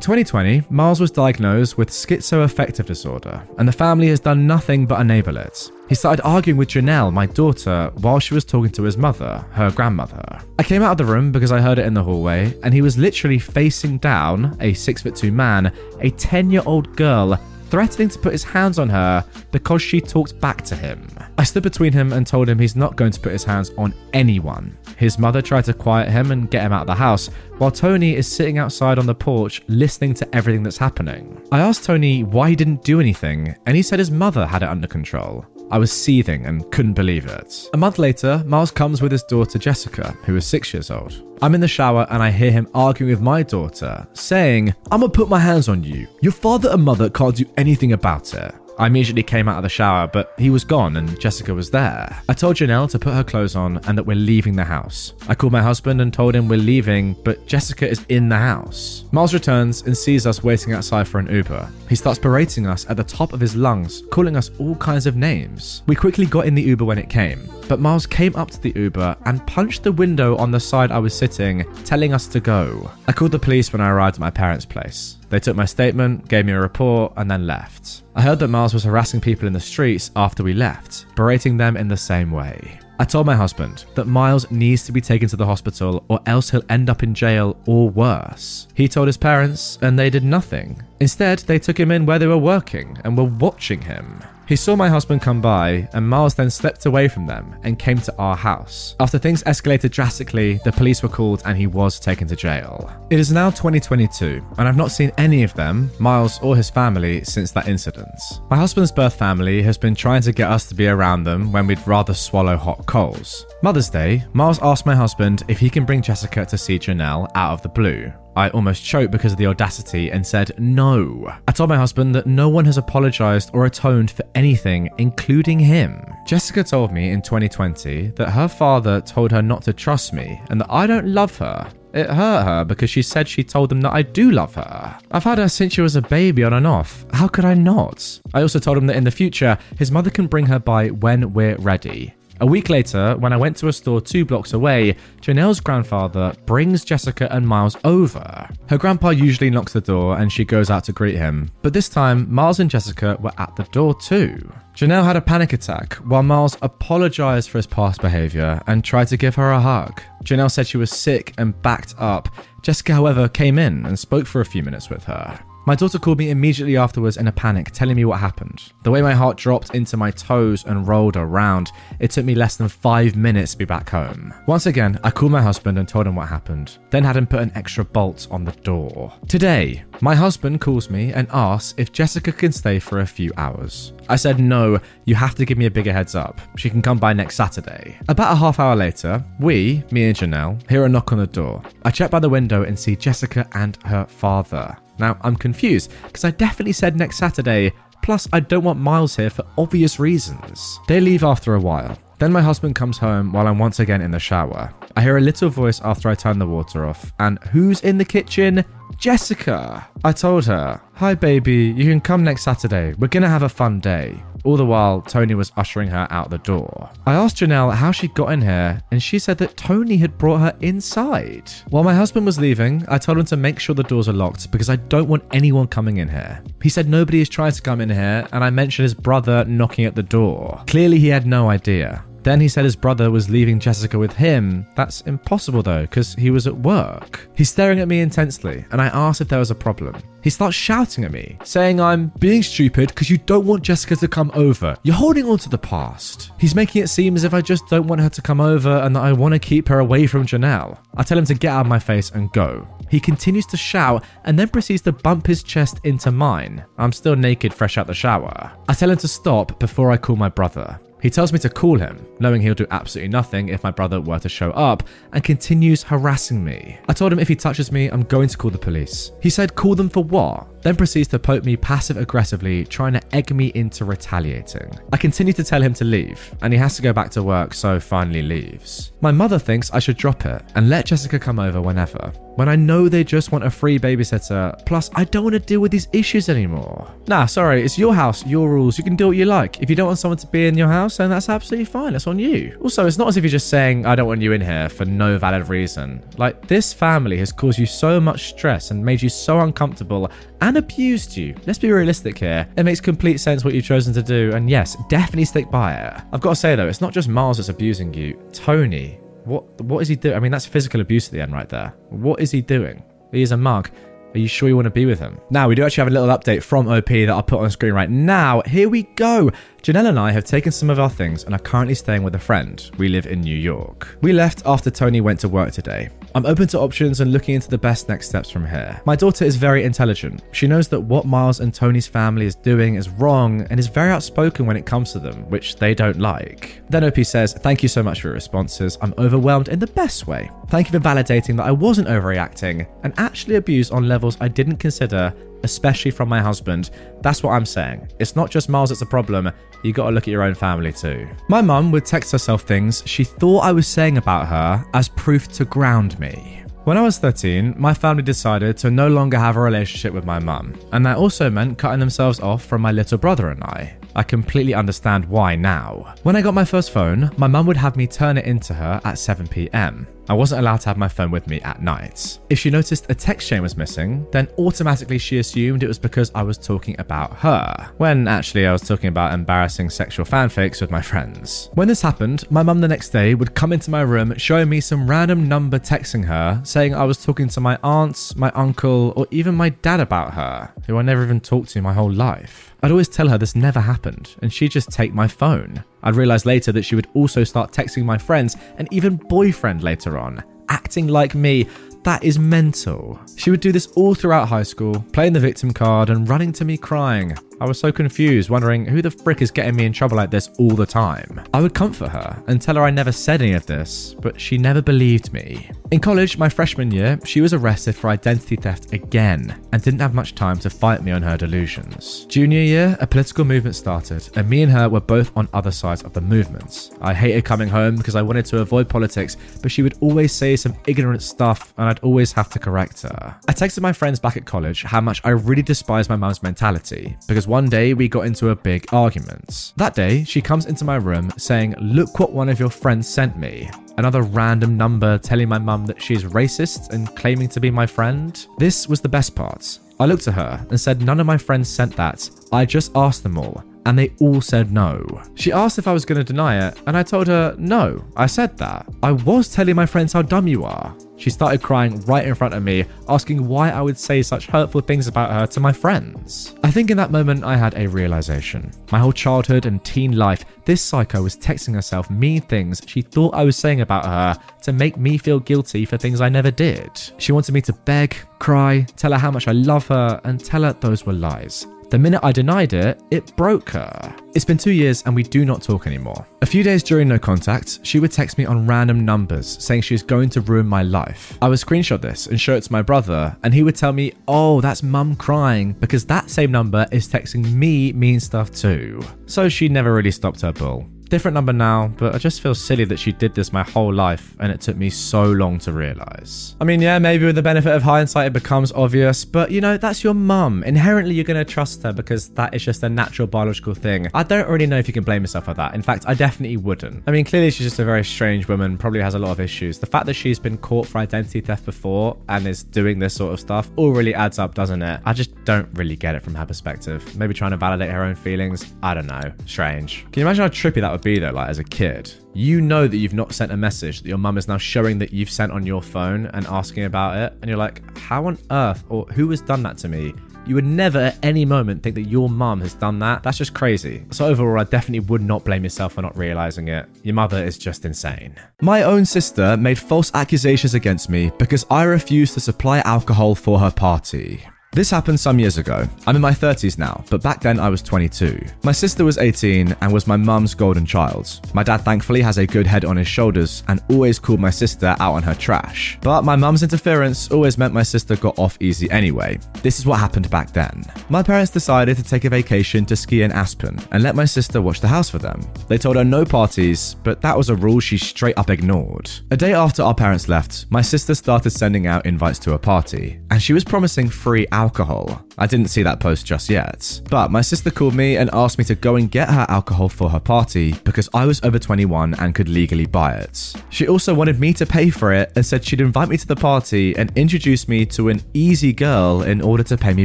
2020, Miles was diagnosed with schizoaffective disorder, and the family has done nothing but enable it. He started arguing with Janelle, my daughter, while she was talking to his mother, her grandmother. I came out of the room because I heard it in the hallway, and he was literally facing down a 6 foot 2 man, a 10 year old girl, threatening to put his hands on her because she talked back to him. I stood between him and told him he's not going to put his hands on anyone. His mother tried to quiet him and get him out of the house, while Tony is sitting outside on the porch listening to everything that's happening. I asked Tony why he didn't do anything, and he said his mother had it under control. I was seething and couldn't believe it. A month later, Miles comes with his daughter Jessica, who is six years old. I'm in the shower and I hear him arguing with my daughter, saying, I'm gonna put my hands on you. Your father and mother can't do anything about it. I immediately came out of the shower, but he was gone and Jessica was there. I told Janelle to put her clothes on and that we're leaving the house. I called my husband and told him we're leaving, but Jessica is in the house. Miles returns and sees us waiting outside for an Uber. He starts berating us at the top of his lungs, calling us all kinds of names. We quickly got in the Uber when it came, but Miles came up to the Uber and punched the window on the side I was sitting, telling us to go. I called the police when I arrived at my parents' place. They took my statement, gave me a report, and then left. I heard that Miles was harassing people in the streets after we left, berating them in the same way. I told my husband that Miles needs to be taken to the hospital or else he'll end up in jail or worse. He told his parents and they did nothing. Instead, they took him in where they were working and were watching him. He saw my husband come by, and Miles then stepped away from them and came to our house. After things escalated drastically, the police were called and he was taken to jail. It is now 2022, and I've not seen any of them, Miles or his family, since that incident. My husband's birth family has been trying to get us to be around them when we'd rather swallow hot coals. Mother's Day, Miles asked my husband if he can bring Jessica to see Janelle out of the blue. I almost choked because of the audacity and said no. I told my husband that no one has apologized or atoned for anything, including him. Jessica told me in 2020 that her father told her not to trust me and that I don't love her. It hurt her because she said she told them that I do love her. I've had her since she was a baby on and off. How could I not? I also told him that in the future, his mother can bring her by when we're ready. A week later, when I went to a store two blocks away, Janelle's grandfather brings Jessica and Miles over. Her grandpa usually knocks the door and she goes out to greet him, but this time, Miles and Jessica were at the door too. Janelle had a panic attack while Miles apologized for his past behavior and tried to give her a hug. Janelle said she was sick and backed up. Jessica, however, came in and spoke for a few minutes with her. My daughter called me immediately afterwards in a panic, telling me what happened. The way my heart dropped into my toes and rolled around, it took me less than five minutes to be back home. Once again, I called my husband and told him what happened, then had him put an extra bolt on the door. Today, my husband calls me and asks if Jessica can stay for a few hours. I said no, you have to give me a bigger heads up. She can come by next Saturday. About a half hour later, we, me and Janelle, hear a knock on the door. I check by the window and see Jessica and her father. Now, I'm confused because I definitely said next Saturday, plus, I don't want Miles here for obvious reasons. They leave after a while. Then my husband comes home while I'm once again in the shower. I hear a little voice after I turn the water off, and who's in the kitchen? Jessica. I told her, Hi, baby, you can come next Saturday. We're gonna have a fun day. All the while, Tony was ushering her out the door. I asked Janelle how she got in here, and she said that Tony had brought her inside. While my husband was leaving, I told him to make sure the doors are locked because I don't want anyone coming in here. He said nobody is trying to come in here, and I mentioned his brother knocking at the door. Clearly, he had no idea. Then he said his brother was leaving Jessica with him. That's impossible though, because he was at work. He's staring at me intensely, and I asked if there was a problem. He starts shouting at me, saying I'm being stupid because you don't want Jessica to come over. You're holding on to the past. He's making it seem as if I just don't want her to come over and that I want to keep her away from Janelle. I tell him to get out of my face and go. He continues to shout and then proceeds to bump his chest into mine. I'm still naked, fresh out the shower. I tell him to stop before I call my brother. He tells me to call him, knowing he'll do absolutely nothing if my brother were to show up, and continues harassing me. I told him if he touches me, I'm going to call the police. He said, Call them for what? Then proceeds to poke me passive aggressively, trying to egg me into retaliating. I continue to tell him to leave, and he has to go back to work, so finally leaves. My mother thinks I should drop it and let Jessica come over whenever, when I know they just want a free babysitter, plus I don't want to deal with these issues anymore. Nah, sorry, it's your house, your rules, you can do what you like. If you don't want someone to be in your house, then that's absolutely fine, it's on you. Also, it's not as if you're just saying, I don't want you in here for no valid reason. Like, this family has caused you so much stress and made you so uncomfortable and abused you. Let's be realistic here. It makes complete sense what you've chosen to do, and yes, definitely stick by it. I've got to say though, it's not just Miles that's abusing you. Tony, what what is he doing? I mean, that's physical abuse at the end right there. What is he doing? He is a mug. Are you sure you want to be with him? Now, we do actually have a little update from OP that I'll put on screen right now. Here we go. Janelle and I have taken some of our things and are currently staying with a friend. We live in New York. We left after Tony went to work today. I'm open to options and looking into the best next steps from here. My daughter is very intelligent. She knows that what Miles and Tony's family is doing is wrong and is very outspoken when it comes to them, which they don't like. Then OP says, Thank you so much for your responses. I'm overwhelmed in the best way. Thank you for validating that I wasn't overreacting and actually abused on levels I didn't consider especially from my husband. That's what I'm saying. It's not just Miles that's a problem, you gotta look at your own family too. My mum would text herself things she thought I was saying about her as proof to ground me. When I was 13, my family decided to no longer have a relationship with my mum, and that also meant cutting themselves off from my little brother and I. I completely understand why now. When I got my first phone, my mum would have me turn it into her at 7pm. I wasn't allowed to have my phone with me at night. If she noticed a text chain was missing, then automatically she assumed it was because I was talking about her, when actually I was talking about embarrassing sexual fanfics with my friends. When this happened, my mum the next day would come into my room showing me some random number texting her saying I was talking to my aunts, my uncle, or even my dad about her, who I never even talked to my whole life. I'd always tell her this never happened, and she'd just take my phone. I'd realize later that she would also start texting my friends and even boyfriend later on, acting like me. That is mental. She would do this all throughout high school, playing the victim card and running to me crying. I was so confused, wondering who the frick is getting me in trouble like this all the time. I would comfort her and tell her I never said any of this, but she never believed me. In college, my freshman year, she was arrested for identity theft again and didn't have much time to fight me on her delusions. Junior year, a political movement started, and me and her were both on other sides of the movement. I hated coming home because I wanted to avoid politics, but she would always say some ignorant stuff and I'd always have to correct her. I texted my friends back at college how much I really despise my mum's mentality because one day we got into a big argument. That day, she comes into my room saying, Look what one of your friends sent me. Another random number telling my mum that she's racist and claiming to be my friend. This was the best part. I looked at her and said, None of my friends sent that. I just asked them all. And they all said no. She asked if I was going to deny it, and I told her, no, I said that. I was telling my friends how dumb you are. She started crying right in front of me, asking why I would say such hurtful things about her to my friends. I think in that moment I had a realization. My whole childhood and teen life, this psycho was texting herself mean things she thought I was saying about her to make me feel guilty for things I never did. She wanted me to beg, cry, tell her how much I love her, and tell her those were lies. The minute I denied it, it broke her. It's been two years and we do not talk anymore. A few days during no contact, she would text me on random numbers saying she was going to ruin my life. I would screenshot this and show it to my brother, and he would tell me, Oh, that's mum crying, because that same number is texting me mean stuff too. So she never really stopped her bull. Different number now, but I just feel silly that she did this my whole life and it took me so long to realize. I mean, yeah, maybe with the benefit of hindsight it becomes obvious, but you know, that's your mum. Inherently, you're going to trust her because that is just a natural biological thing. I don't really know if you can blame yourself for that. In fact, I definitely wouldn't. I mean, clearly she's just a very strange woman, probably has a lot of issues. The fact that she's been caught for identity theft before and is doing this sort of stuff all really adds up, doesn't it? I just don't really get it from her perspective. Maybe trying to validate her own feelings. I don't know. Strange. Can you imagine how trippy that would be though, like as a kid? You know that you've not sent a message that your mum is now showing that you've sent on your phone and asking about it, and you're like, how on earth or who has done that to me? You would never at any moment think that your mum has done that. That's just crazy. So, overall, I definitely would not blame yourself for not realizing it. Your mother is just insane. My own sister made false accusations against me because I refused to supply alcohol for her party. This happened some years ago. I'm in my 30s now, but back then I was 22. My sister was 18 and was my mum's golden child. My dad thankfully has a good head on his shoulders and always called my sister out on her trash. But my mum's interference always meant my sister got off easy anyway. This is what happened back then. My parents decided to take a vacation to ski in Aspen and let my sister watch the house for them. They told her no parties, but that was a rule she straight up ignored. A day after our parents left, my sister started sending out invites to a party, and she was promising free alcohol alcohol. I didn't see that post just yet. But my sister called me and asked me to go and get her alcohol for her party because I was over 21 and could legally buy it. She also wanted me to pay for it and said she'd invite me to the party and introduce me to an easy girl in order to pay me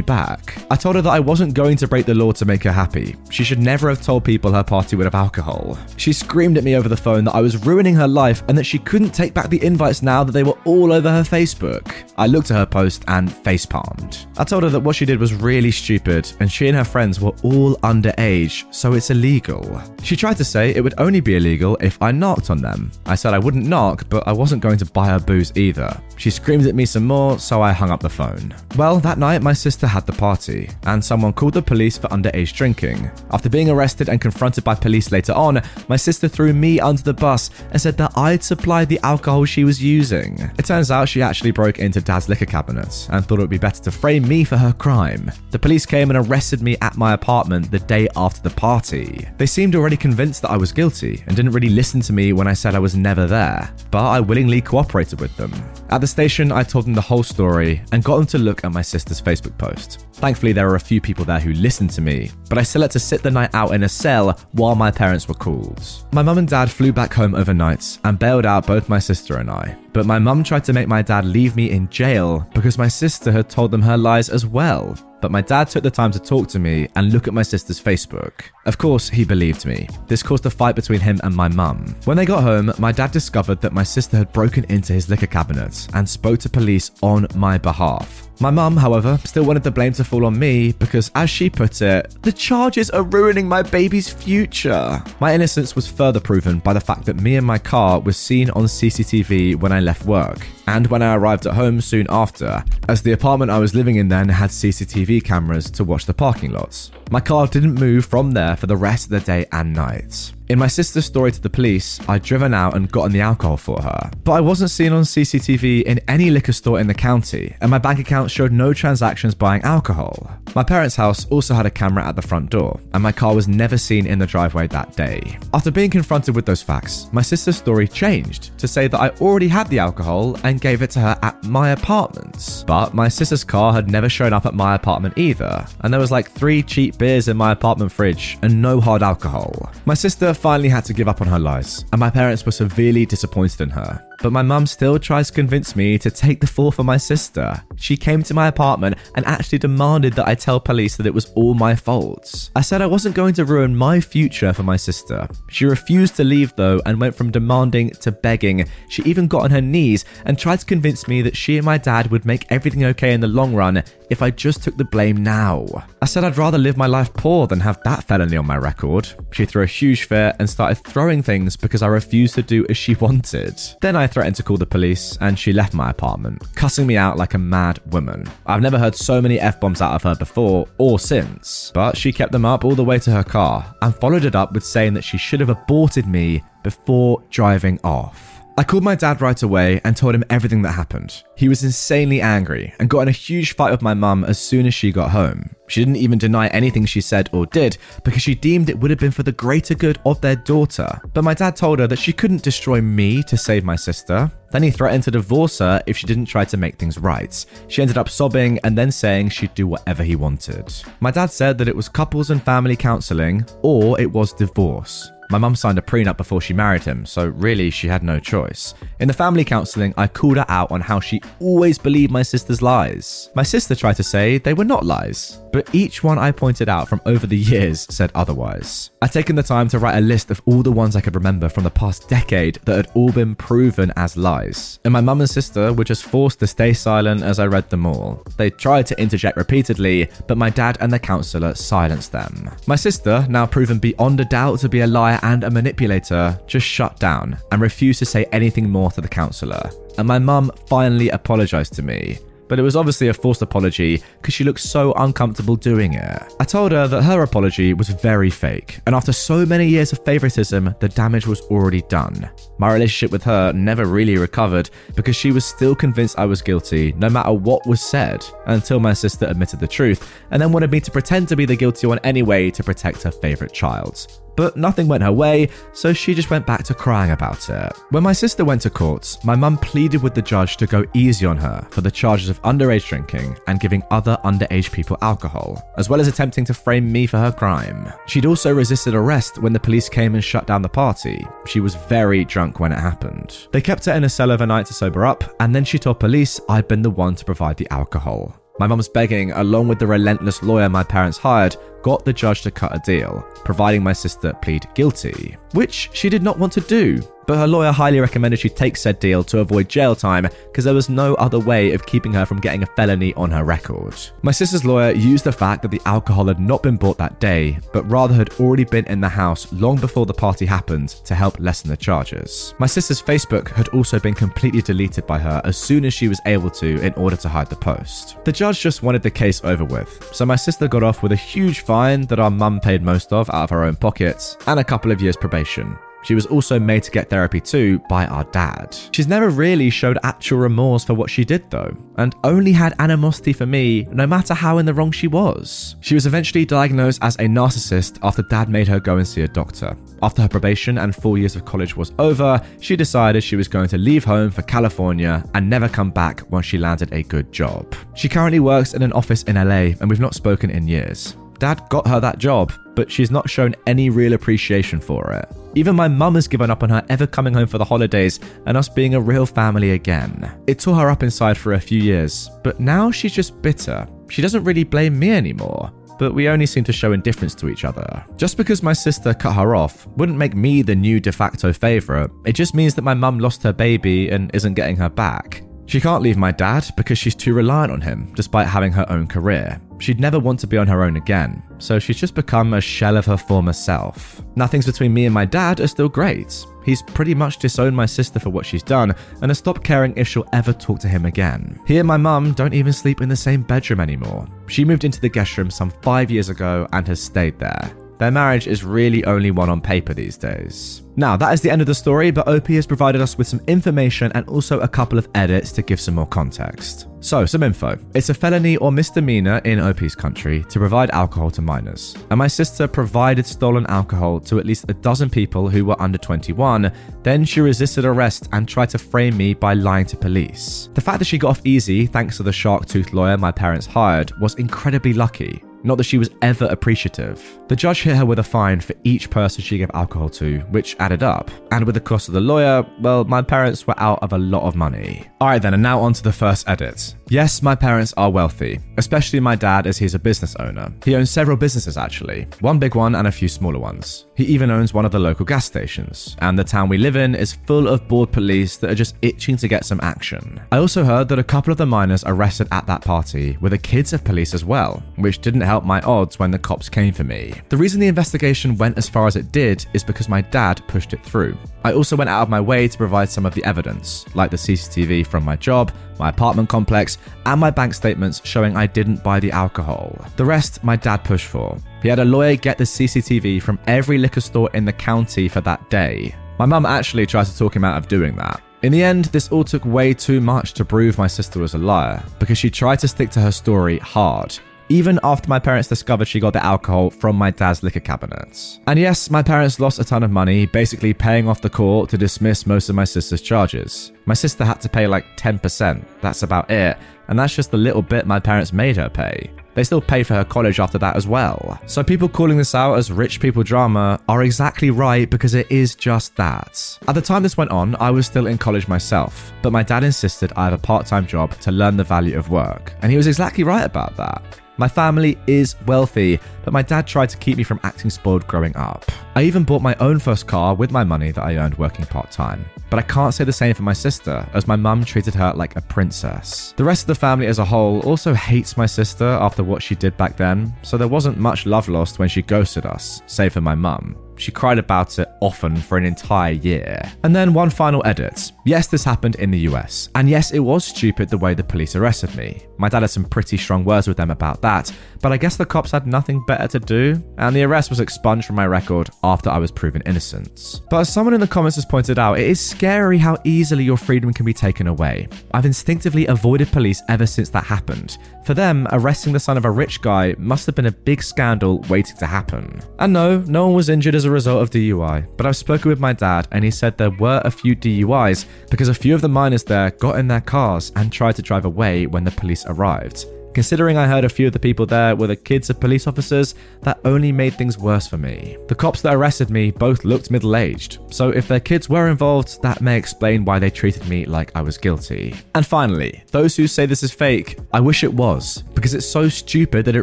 back. I told her that I wasn't going to break the law to make her happy. She should never have told people her party would have alcohol. She screamed at me over the phone that I was ruining her life and that she couldn't take back the invites now that they were all over her Facebook. I looked at her post and facepalmed. I told her that what she did was really stupid and she and her friends were all underage, so it's illegal. She tried to say it would only be illegal if I knocked on them. I said I wouldn't knock, but I wasn't going to buy her booze either. She screamed at me some more, so I hung up the phone. Well, that night my sister had the party, and someone called the police for underage drinking. After being arrested and confronted by police later on, my sister threw me under the bus and said that I'd supplied the alcohol she was using. It turns out she actually broke into dad's liquor cabinet and thought it would be better to frame me for her crime. The police came and arrested me at my apartment the day after the party. They seemed already convinced that I was guilty and didn't really listen to me when I said I was never there, but I willingly cooperated with them. At the station, I told them the whole story and got them to look at my sister's Facebook post. Thankfully, there were a few people there who listened to me, but I still had to sit the night out in a cell while my parents were called. My mum and dad flew back home overnight and bailed out both my sister and I. But my mum tried to make my dad leave me in jail because my sister had told them her lies as well. But my dad took the time to talk to me and look at my sister's Facebook. Of course, he believed me. This caused a fight between him and my mum. When they got home, my dad discovered that my sister had broken into his liquor cabinet and spoke to police on my behalf. My mum, however, still wanted the blame to fall on me because, as she put it, the charges are ruining my baby's future. My innocence was further proven by the fact that me and my car was seen on CCTV when I left work and when I arrived at home soon after, as the apartment I was living in then had CCTV cameras to watch the parking lots. My car didn't move from there for the rest of the day and night. In my sister's story to the police, I'd driven out and gotten the alcohol for her, but I wasn't seen on CCTV in any liquor store in the county, and my bank account showed no transactions buying alcohol. My parents' house also had a camera at the front door, and my car was never seen in the driveway that day. After being confronted with those facts, my sister's story changed to say that I already had the alcohol and gave it to her at my apartment. But my sister's car had never shown up at my apartment either, and there was like three cheap beers in my apartment fridge and no hard alcohol. My sister finally had to give up on her lies, and my parents were severely disappointed in her. But my mum still tries to convince me to take the fall for my sister. She came to my apartment and actually demanded that I tell police that it was all my fault. I said I wasn't going to ruin my future for my sister. She refused to leave though and went from demanding to begging. She even got on her knees and tried to convince me that she and my dad would make everything okay in the long run if I just took the blame now. I said I'd rather live my life poor than have that felony on my record. She threw a huge fit and started throwing things because I refused to do as she wanted. Then I threatened to call the police and she left my apartment, cussing me out like a mad woman. I've never heard so many F bombs out of her before or since, but she kept them up all the way to her car and followed it up with saying that she should have aborted me before driving off. I called my dad right away and told him everything that happened. He was insanely angry and got in a huge fight with my mum as soon as she got home. She didn't even deny anything she said or did because she deemed it would have been for the greater good of their daughter. But my dad told her that she couldn't destroy me to save my sister. Then he threatened to divorce her if she didn't try to make things right. She ended up sobbing and then saying she'd do whatever he wanted. My dad said that it was couples and family counseling or it was divorce. My mum signed a prenup before she married him, so really she had no choice. In the family counselling, I called her out on how she always believed my sister's lies. My sister tried to say they were not lies, but each one I pointed out from over the years said otherwise. I'd taken the time to write a list of all the ones I could remember from the past decade that had all been proven as lies, and my mum and sister were just forced to stay silent as I read them all. They tried to interject repeatedly, but my dad and the counsellor silenced them. My sister, now proven beyond a doubt to be a liar and a manipulator, just shut down and refused to say anything more to the counsellor. And my mum finally apologised to me, but it was obviously a forced apology because she looked so uncomfortable doing it. I told her that her apology was very fake, and after so many years of favoritism, the damage was already done. My relationship with her never really recovered because she was still convinced I was guilty no matter what was said, until my sister admitted the truth and then wanted me to pretend to be the guilty one anyway to protect her favourite child but nothing went her way, so she just went back to crying about it. When my sister went to court, my mum pleaded with the judge to go easy on her for the charges of underage drinking and giving other underage people alcohol, as well as attempting to frame me for her crime. She'd also resisted arrest when the police came and shut down the party. She was very drunk when it happened. They kept her in a cell overnight to sober up, and then she told police I'd been the one to provide the alcohol. My mum's begging, along with the relentless lawyer my parents hired, got the judge to cut a deal, providing my sister plead guilty, which she did not want to do. But her lawyer highly recommended she take said deal to avoid jail time because there was no other way of keeping her from getting a felony on her record. My sister's lawyer used the fact that the alcohol had not been bought that day, but rather had already been in the house long before the party happened to help lessen the charges. My sister's Facebook had also been completely deleted by her as soon as she was able to in order to hide the post. The judge just wanted the case over with, so my sister got off with a huge fine that our mum paid most of out of her own pockets and a couple of years probation. She was also made to get therapy too by our dad. She's never really showed actual remorse for what she did though, and only had animosity for me no matter how in the wrong she was. She was eventually diagnosed as a narcissist after dad made her go and see a doctor. After her probation and four years of college was over, she decided she was going to leave home for California and never come back once she landed a good job. She currently works in an office in LA and we've not spoken in years. Dad got her that job, but she's not shown any real appreciation for it. Even my mum has given up on her ever coming home for the holidays and us being a real family again. It tore her up inside for a few years, but now she's just bitter. She doesn't really blame me anymore but we only seem to show indifference to each other. Just because my sister cut her off wouldn't make me the new de facto favourite, it just means that my mum lost her baby and isn't getting her back. She can't leave my dad because she's too reliant on him, despite having her own career. She'd never want to be on her own again, so she's just become a shell of her former self. Nothing's between me and my dad are still great. He's pretty much disowned my sister for what she's done and has stopped caring if she'll ever talk to him again. He and my mum don't even sleep in the same bedroom anymore. She moved into the guest room some five years ago and has stayed there. Their marriage is really only one on paper these days. Now, that is the end of the story, but OP has provided us with some information and also a couple of edits to give some more context. So, some info. It's a felony or misdemeanor in OP's country to provide alcohol to minors. And my sister provided stolen alcohol to at least a dozen people who were under 21. Then she resisted arrest and tried to frame me by lying to police. The fact that she got off easy, thanks to the shark tooth lawyer my parents hired, was incredibly lucky. Not that she was ever appreciative. The judge hit her with a fine for each person she gave alcohol to, which added up. And with the cost of the lawyer, well, my parents were out of a lot of money. Alright then, and now on to the first edit. Yes, my parents are wealthy, especially my dad as he's a business owner. He owns several businesses actually, one big one and a few smaller ones. He even owns one of the local gas stations, and the town we live in is full of bored police that are just itching to get some action. I also heard that a couple of the minors arrested at that party were the kids of police as well, which didn't help my odds when the cops came for me. The reason the investigation went as far as it did is because my dad pushed it through. I also went out of my way to provide some of the evidence, like the CCTV from my job, my apartment complex, and my bank statements showing I didn't buy the alcohol. The rest, my dad pushed for. He had a lawyer get the CCTV from every liquor store in the county for that day. My mum actually tried to talk him out of doing that. In the end, this all took way too much to prove my sister was a liar, because she tried to stick to her story hard even after my parents discovered she got the alcohol from my dad's liquor cabinets. And yes, my parents lost a ton of money, basically paying off the court to dismiss most of my sister's charges. My sister had to pay like 10%, that's about it, and that's just the little bit my parents made her pay. They still pay for her college after that as well. So people calling this out as rich people drama are exactly right because it is just that. At the time this went on, I was still in college myself, but my dad insisted I have a part time job to learn the value of work, and he was exactly right about that. My family is wealthy, but my dad tried to keep me from acting spoiled growing up. I even bought my own first car with my money that I earned working part time. But I can't say the same for my sister, as my mum treated her like a princess. The rest of the family as a whole also hates my sister after what she did back then, so there wasn't much love lost when she ghosted us, save for my mum. She cried about it often for an entire year. And then one final edit. Yes, this happened in the US. And yes, it was stupid the way the police arrested me. My dad had some pretty strong words with them about that, but I guess the cops had nothing better to do, and the arrest was expunged from my record after I was proven innocent. But as someone in the comments has pointed out, it is scary how easily your freedom can be taken away. I've instinctively avoided police ever since that happened. For them, arresting the son of a rich guy must have been a big scandal waiting to happen. And no, no one was injured as a result of DUI, but I've spoken with my dad and he said there were a few DUIs because a few of the minors there got in their cars and tried to drive away when the police arrived. Considering I heard a few of the people there were the kids of police officers, that only made things worse for me. The cops that arrested me both looked middle aged, so if their kids were involved, that may explain why they treated me like I was guilty. And finally, those who say this is fake, I wish it was, because it's so stupid that it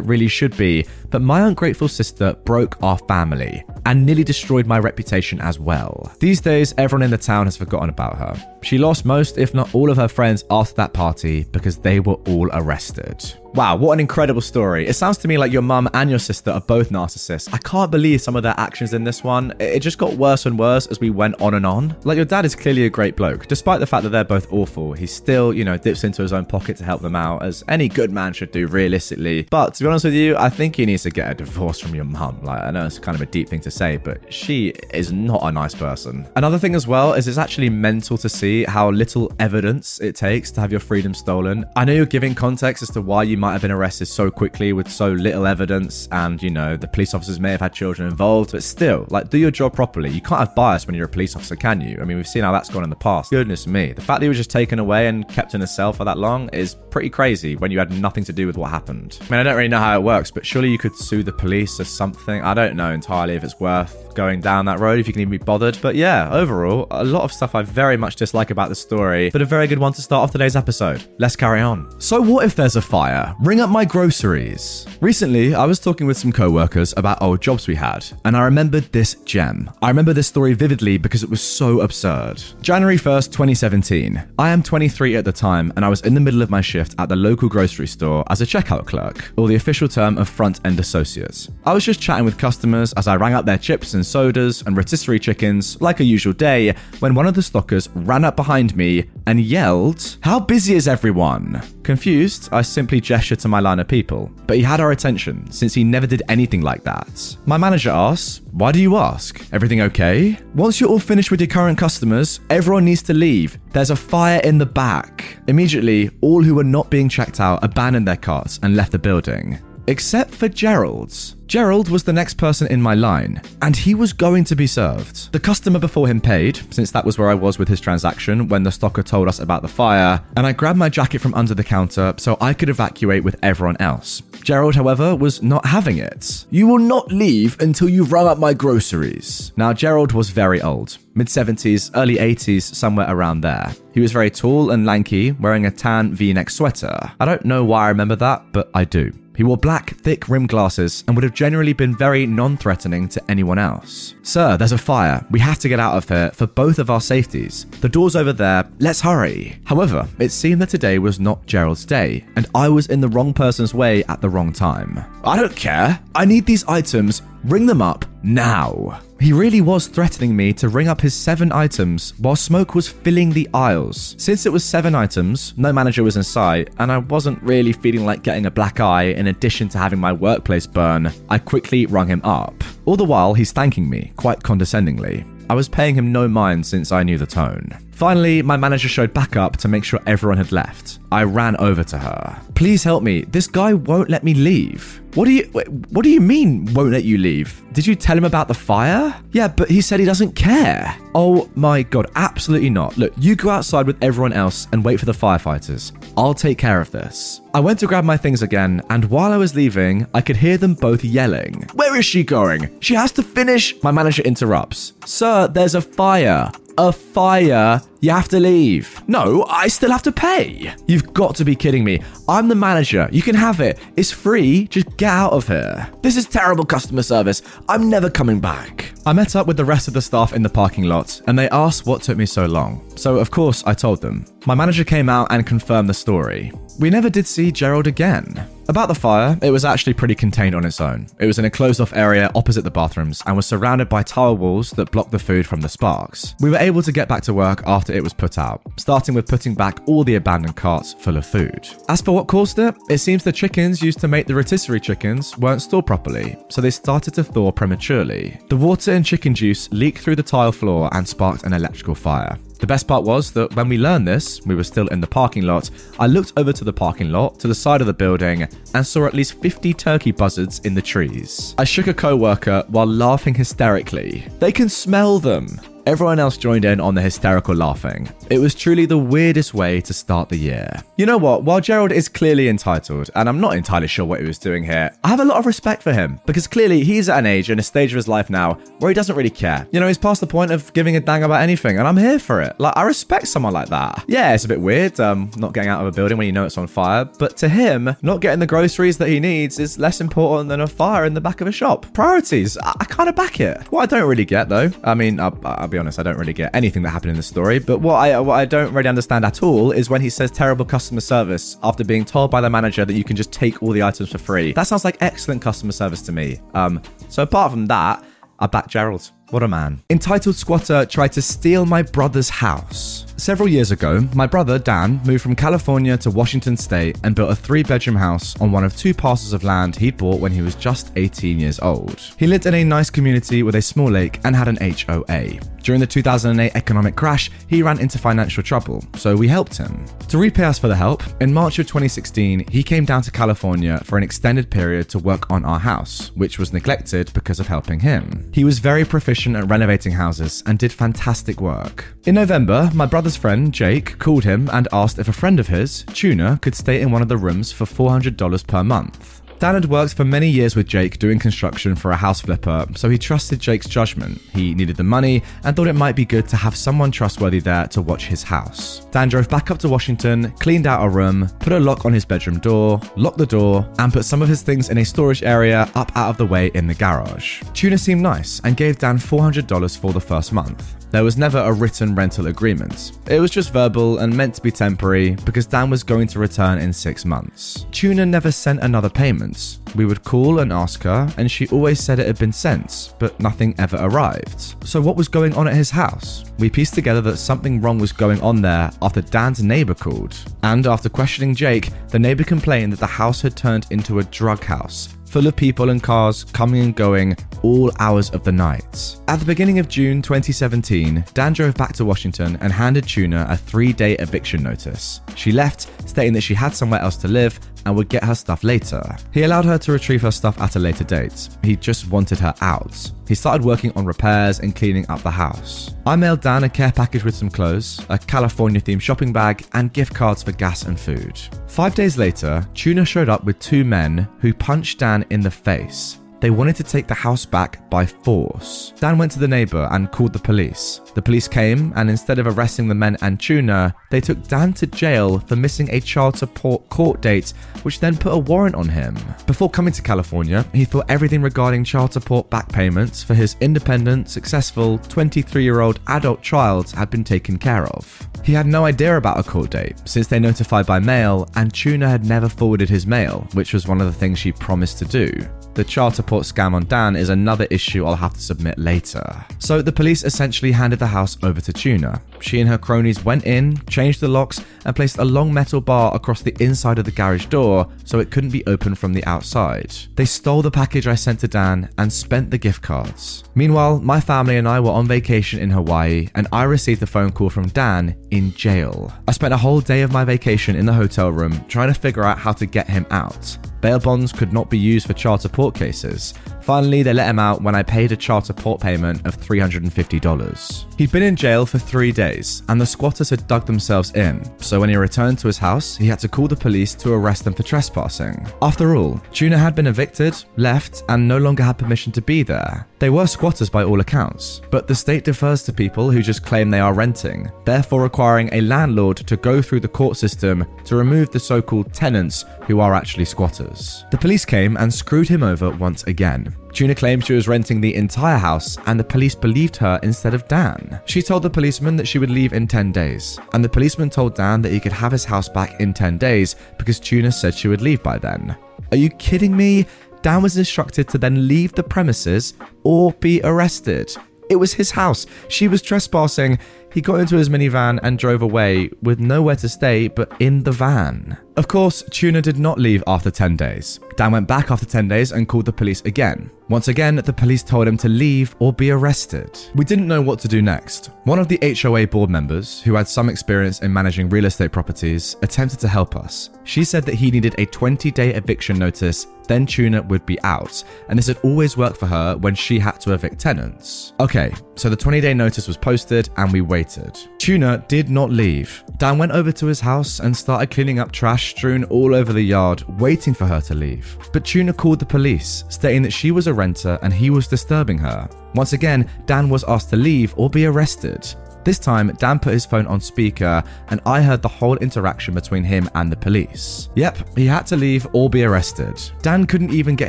really should be. But my ungrateful sister broke our family and nearly destroyed my reputation as well. These days, everyone in the town has forgotten about her. She lost most, if not all, of her friends after that party because they were all arrested. Wow, what an incredible story. It sounds to me like your mum and your sister are both narcissists. I can't believe some of their actions in this one. It just got worse and worse as we went on and on. Like, your dad is clearly a great bloke. Despite the fact that they're both awful, he still, you know, dips into his own pocket to help them out, as any good man should do, realistically. But to be honest with you, I think he needs to get a divorce from your mum. Like, I know it's kind of a deep thing to say, but she is not a nice person. Another thing as well is it's actually mental to see how little evidence it takes to have your freedom stolen. I know you're giving context as to why you might have been arrested so quickly with so little evidence, and you know, the police officers may have had children involved, but still, like, do your job properly. You can't have bias when you're a police officer, can you? I mean, we've seen how that's gone in the past. Goodness me. The fact that he was just taken away and kept in a cell for that long is pretty crazy when you had nothing to do with what happened. I mean, I don't really know how it works, but surely you could sue the police or something. I don't know entirely if it's worth going down that road, if you can even be bothered. But yeah, overall, a lot of stuff I very much dislike about the story, but a very good one to start off today's episode. Let's carry on. So, what if there's a fire? Ring up my groceries. Recently, I was talking with some co workers about old jobs we had, and I remembered this gem. I remember this story vividly because it was so absurd. January 1st, 2017. I am 23 at the time, and I was in the middle of my shift at the local grocery store as a checkout clerk, or the official term of front end associates. I was just chatting with customers as I rang up their chips and sodas and rotisserie chickens like a usual day when one of the stockers ran up behind me and yelled, How busy is everyone? Confused, I simply gestured to my line of people, but he had our attention since he never did anything like that. My manager asked, Why do you ask? Everything okay? Once you're all finished with your current customers, everyone needs to leave. There's a fire in the back. Immediately, all who were not being checked out abandoned their carts and left the building. Except for Gerald's. Gerald was the next person in my line, and he was going to be served. The customer before him paid, since that was where I was with his transaction when the stocker told us about the fire, and I grabbed my jacket from under the counter so I could evacuate with everyone else. Gerald, however, was not having it. You will not leave until you've rung up my groceries. Now, Gerald was very old, mid 70s, early 80s, somewhere around there. He was very tall and lanky, wearing a tan v neck sweater. I don't know why I remember that, but I do. He wore black, thick rimmed glasses and would have generally been very non threatening to anyone else. Sir, there's a fire. We have to get out of here for both of our safeties. The door's over there. Let's hurry. However, it seemed that today was not Gerald's day, and I was in the wrong person's way at the wrong time. I don't care. I need these items. Ring them up now. He really was threatening me to ring up his seven items while smoke was filling the aisles. Since it was seven items, no manager was in sight, and I wasn't really feeling like getting a black eye in addition to having my workplace burn, I quickly rung him up. All the while, he's thanking me, quite condescendingly. I was paying him no mind since I knew the tone. Finally, my manager showed back up to make sure everyone had left. I ran over to her. Please help me. This guy won't let me leave. What do you what do you mean won't let you leave? Did you tell him about the fire? Yeah, but he said he doesn't care. Oh my god, absolutely not. Look, you go outside with everyone else and wait for the firefighters. I'll take care of this. I went to grab my things again, and while I was leaving, I could hear them both yelling. Where is she going? She has to finish. My manager interrupts. Sir, there's a fire a fire, you have to leave. No, I still have to pay. You've got to be kidding me. I'm the manager. You can have it. It's free. Just get out of here. This is terrible customer service. I'm never coming back. I met up with the rest of the staff in the parking lot and they asked what took me so long. So, of course, I told them. My manager came out and confirmed the story. We never did see Gerald again. About the fire, it was actually pretty contained on its own. It was in a closed off area opposite the bathrooms and was surrounded by tile walls that blocked the food from the sparks. We were able to get back to work after it was put out, starting with putting back all the abandoned carts full of food. As for what caused it, it seems the chickens used to make the rotisserie chickens weren't stored properly, so they started to thaw prematurely. The water and chicken juice leaked through the tile floor and sparked an electrical fire. The best part was that when we learned this, we were still in the parking lot. I looked over to the parking lot, to the side of the building, and saw at least 50 turkey buzzards in the trees. I shook a co worker while laughing hysterically. They can smell them. Everyone else joined in on the hysterical laughing. It was truly the weirdest way to start the year. You know what? While Gerald is clearly entitled, and I'm not entirely sure what he was doing here, I have a lot of respect for him because clearly he's at an age and a stage of his life now where he doesn't really care. You know, he's past the point of giving a dang about anything, and I'm here for it. Like, I respect someone like that. Yeah, it's a bit weird, um, not getting out of a building when you know it's on fire, but to him, not getting the groceries that he needs is less important than a fire in the back of a shop. Priorities. I, I kind of back it. What I don't really get though, I mean, I'll, I'll be honest, I don't really get anything that happened in the story. But what I what I don't really understand at all is when he says terrible customer service after being told by the manager that you can just take all the items for free. That sounds like excellent customer service to me. Um, so apart from that, I back Gerald. What a man. Entitled Squatter tried to steal my brother's house. Several years ago, my brother Dan moved from California to Washington State and built a three bedroom house on one of two parcels of land he'd bought when he was just 18 years old. He lived in a nice community with a small lake and had an HOA. During the 2008 economic crash, he ran into financial trouble, so we helped him. To repay us for the help, in March of 2016, he came down to California for an extended period to work on our house, which was neglected because of helping him. He was very proficient at renovating houses and did fantastic work. In November, my brother's friend, Jake, called him and asked if a friend of his, Tuna, could stay in one of the rooms for $400 per month. Dan had worked for many years with Jake doing construction for a house flipper, so he trusted Jake's judgment. He needed the money and thought it might be good to have someone trustworthy there to watch his house. Dan drove back up to Washington, cleaned out a room, put a lock on his bedroom door, locked the door, and put some of his things in a storage area up out of the way in the garage. Tuna seemed nice and gave Dan $400 for the first month. There was never a written rental agreement. It was just verbal and meant to be temporary because Dan was going to return in six months. Tuna never sent another payment. We would call and ask her, and she always said it had been sent, but nothing ever arrived. So, what was going on at his house? We pieced together that something wrong was going on there after Dan's neighbor called. And after questioning Jake, the neighbor complained that the house had turned into a drug house full of people and cars coming and going all hours of the night. At the beginning of June 2017, Dan drove back to Washington and handed Tuna a three day eviction notice. She left, stating that she had somewhere else to live, and would get her stuff later. He allowed her to retrieve her stuff at a later date. He just wanted her out. He started working on repairs and cleaning up the house. I mailed Dan a care package with some clothes, a California themed shopping bag, and gift cards for gas and food. Five days later, Tuna showed up with two men who punched Dan in the face. They wanted to take the house back by force. Dan went to the neighbor and called the police. The police came, and instead of arresting the men and Tuna, they took Dan to jail for missing a child support court date, which then put a warrant on him. Before coming to California, he thought everything regarding child support back payments for his independent, successful 23 year old adult child had been taken care of. He had no idea about a court date since they notified by mail, and Tuna had never forwarded his mail, which was one of the things she promised to do. The child support scam on Dan is another issue I'll have to submit later. So the police essentially handed the house over to Tuna. She and her cronies went in, changed the locks, and placed a long metal bar across the inside of the garage door so it couldn't be opened from the outside. They stole the package I sent to Dan and spent the gift cards. Meanwhile, my family and I were on vacation in Hawaii, and I received a phone call from Dan in jail. I spent a whole day of my vacation in the hotel room trying to figure out how to get him out. Bail bonds could not be used for child support cases. Finally, they let him out when I paid a child support payment of $350. He'd been in jail for three days, and the squatters had dug themselves in, so when he returned to his house, he had to call the police to arrest them for trespassing. After all, Tuna had been evicted, left, and no longer had permission to be there. They were squatters by all accounts, but the state defers to people who just claim they are renting, therefore requiring a landlord to go through the court system to remove the so called tenants who are actually squatters. The police came and screwed him over once again. Tuna claimed she was renting the entire house and the police believed her instead of Dan. She told the policeman that she would leave in 10 days, and the policeman told Dan that he could have his house back in 10 days because Tuna said she would leave by then. Are you kidding me? Dan was instructed to then leave the premises or be arrested. It was his house. She was trespassing. He got into his minivan and drove away with nowhere to stay but in the van. Of course, Tuna did not leave after 10 days. Dan went back after 10 days and called the police again. Once again, the police told him to leave or be arrested. We didn't know what to do next. One of the HOA board members, who had some experience in managing real estate properties, attempted to help us. She said that he needed a 20 day eviction notice, then Tuna would be out, and this had always worked for her when she had to evict tenants. Okay, so the 20 day notice was posted and we waited. Tuna did not leave. Dan went over to his house and started cleaning up trash strewn all over the yard, waiting for her to leave. But Tuna called the police, stating that she was a renter and he was disturbing her. Once again, Dan was asked to leave or be arrested. This time, Dan put his phone on speaker, and I heard the whole interaction between him and the police. Yep, he had to leave or be arrested. Dan couldn't even get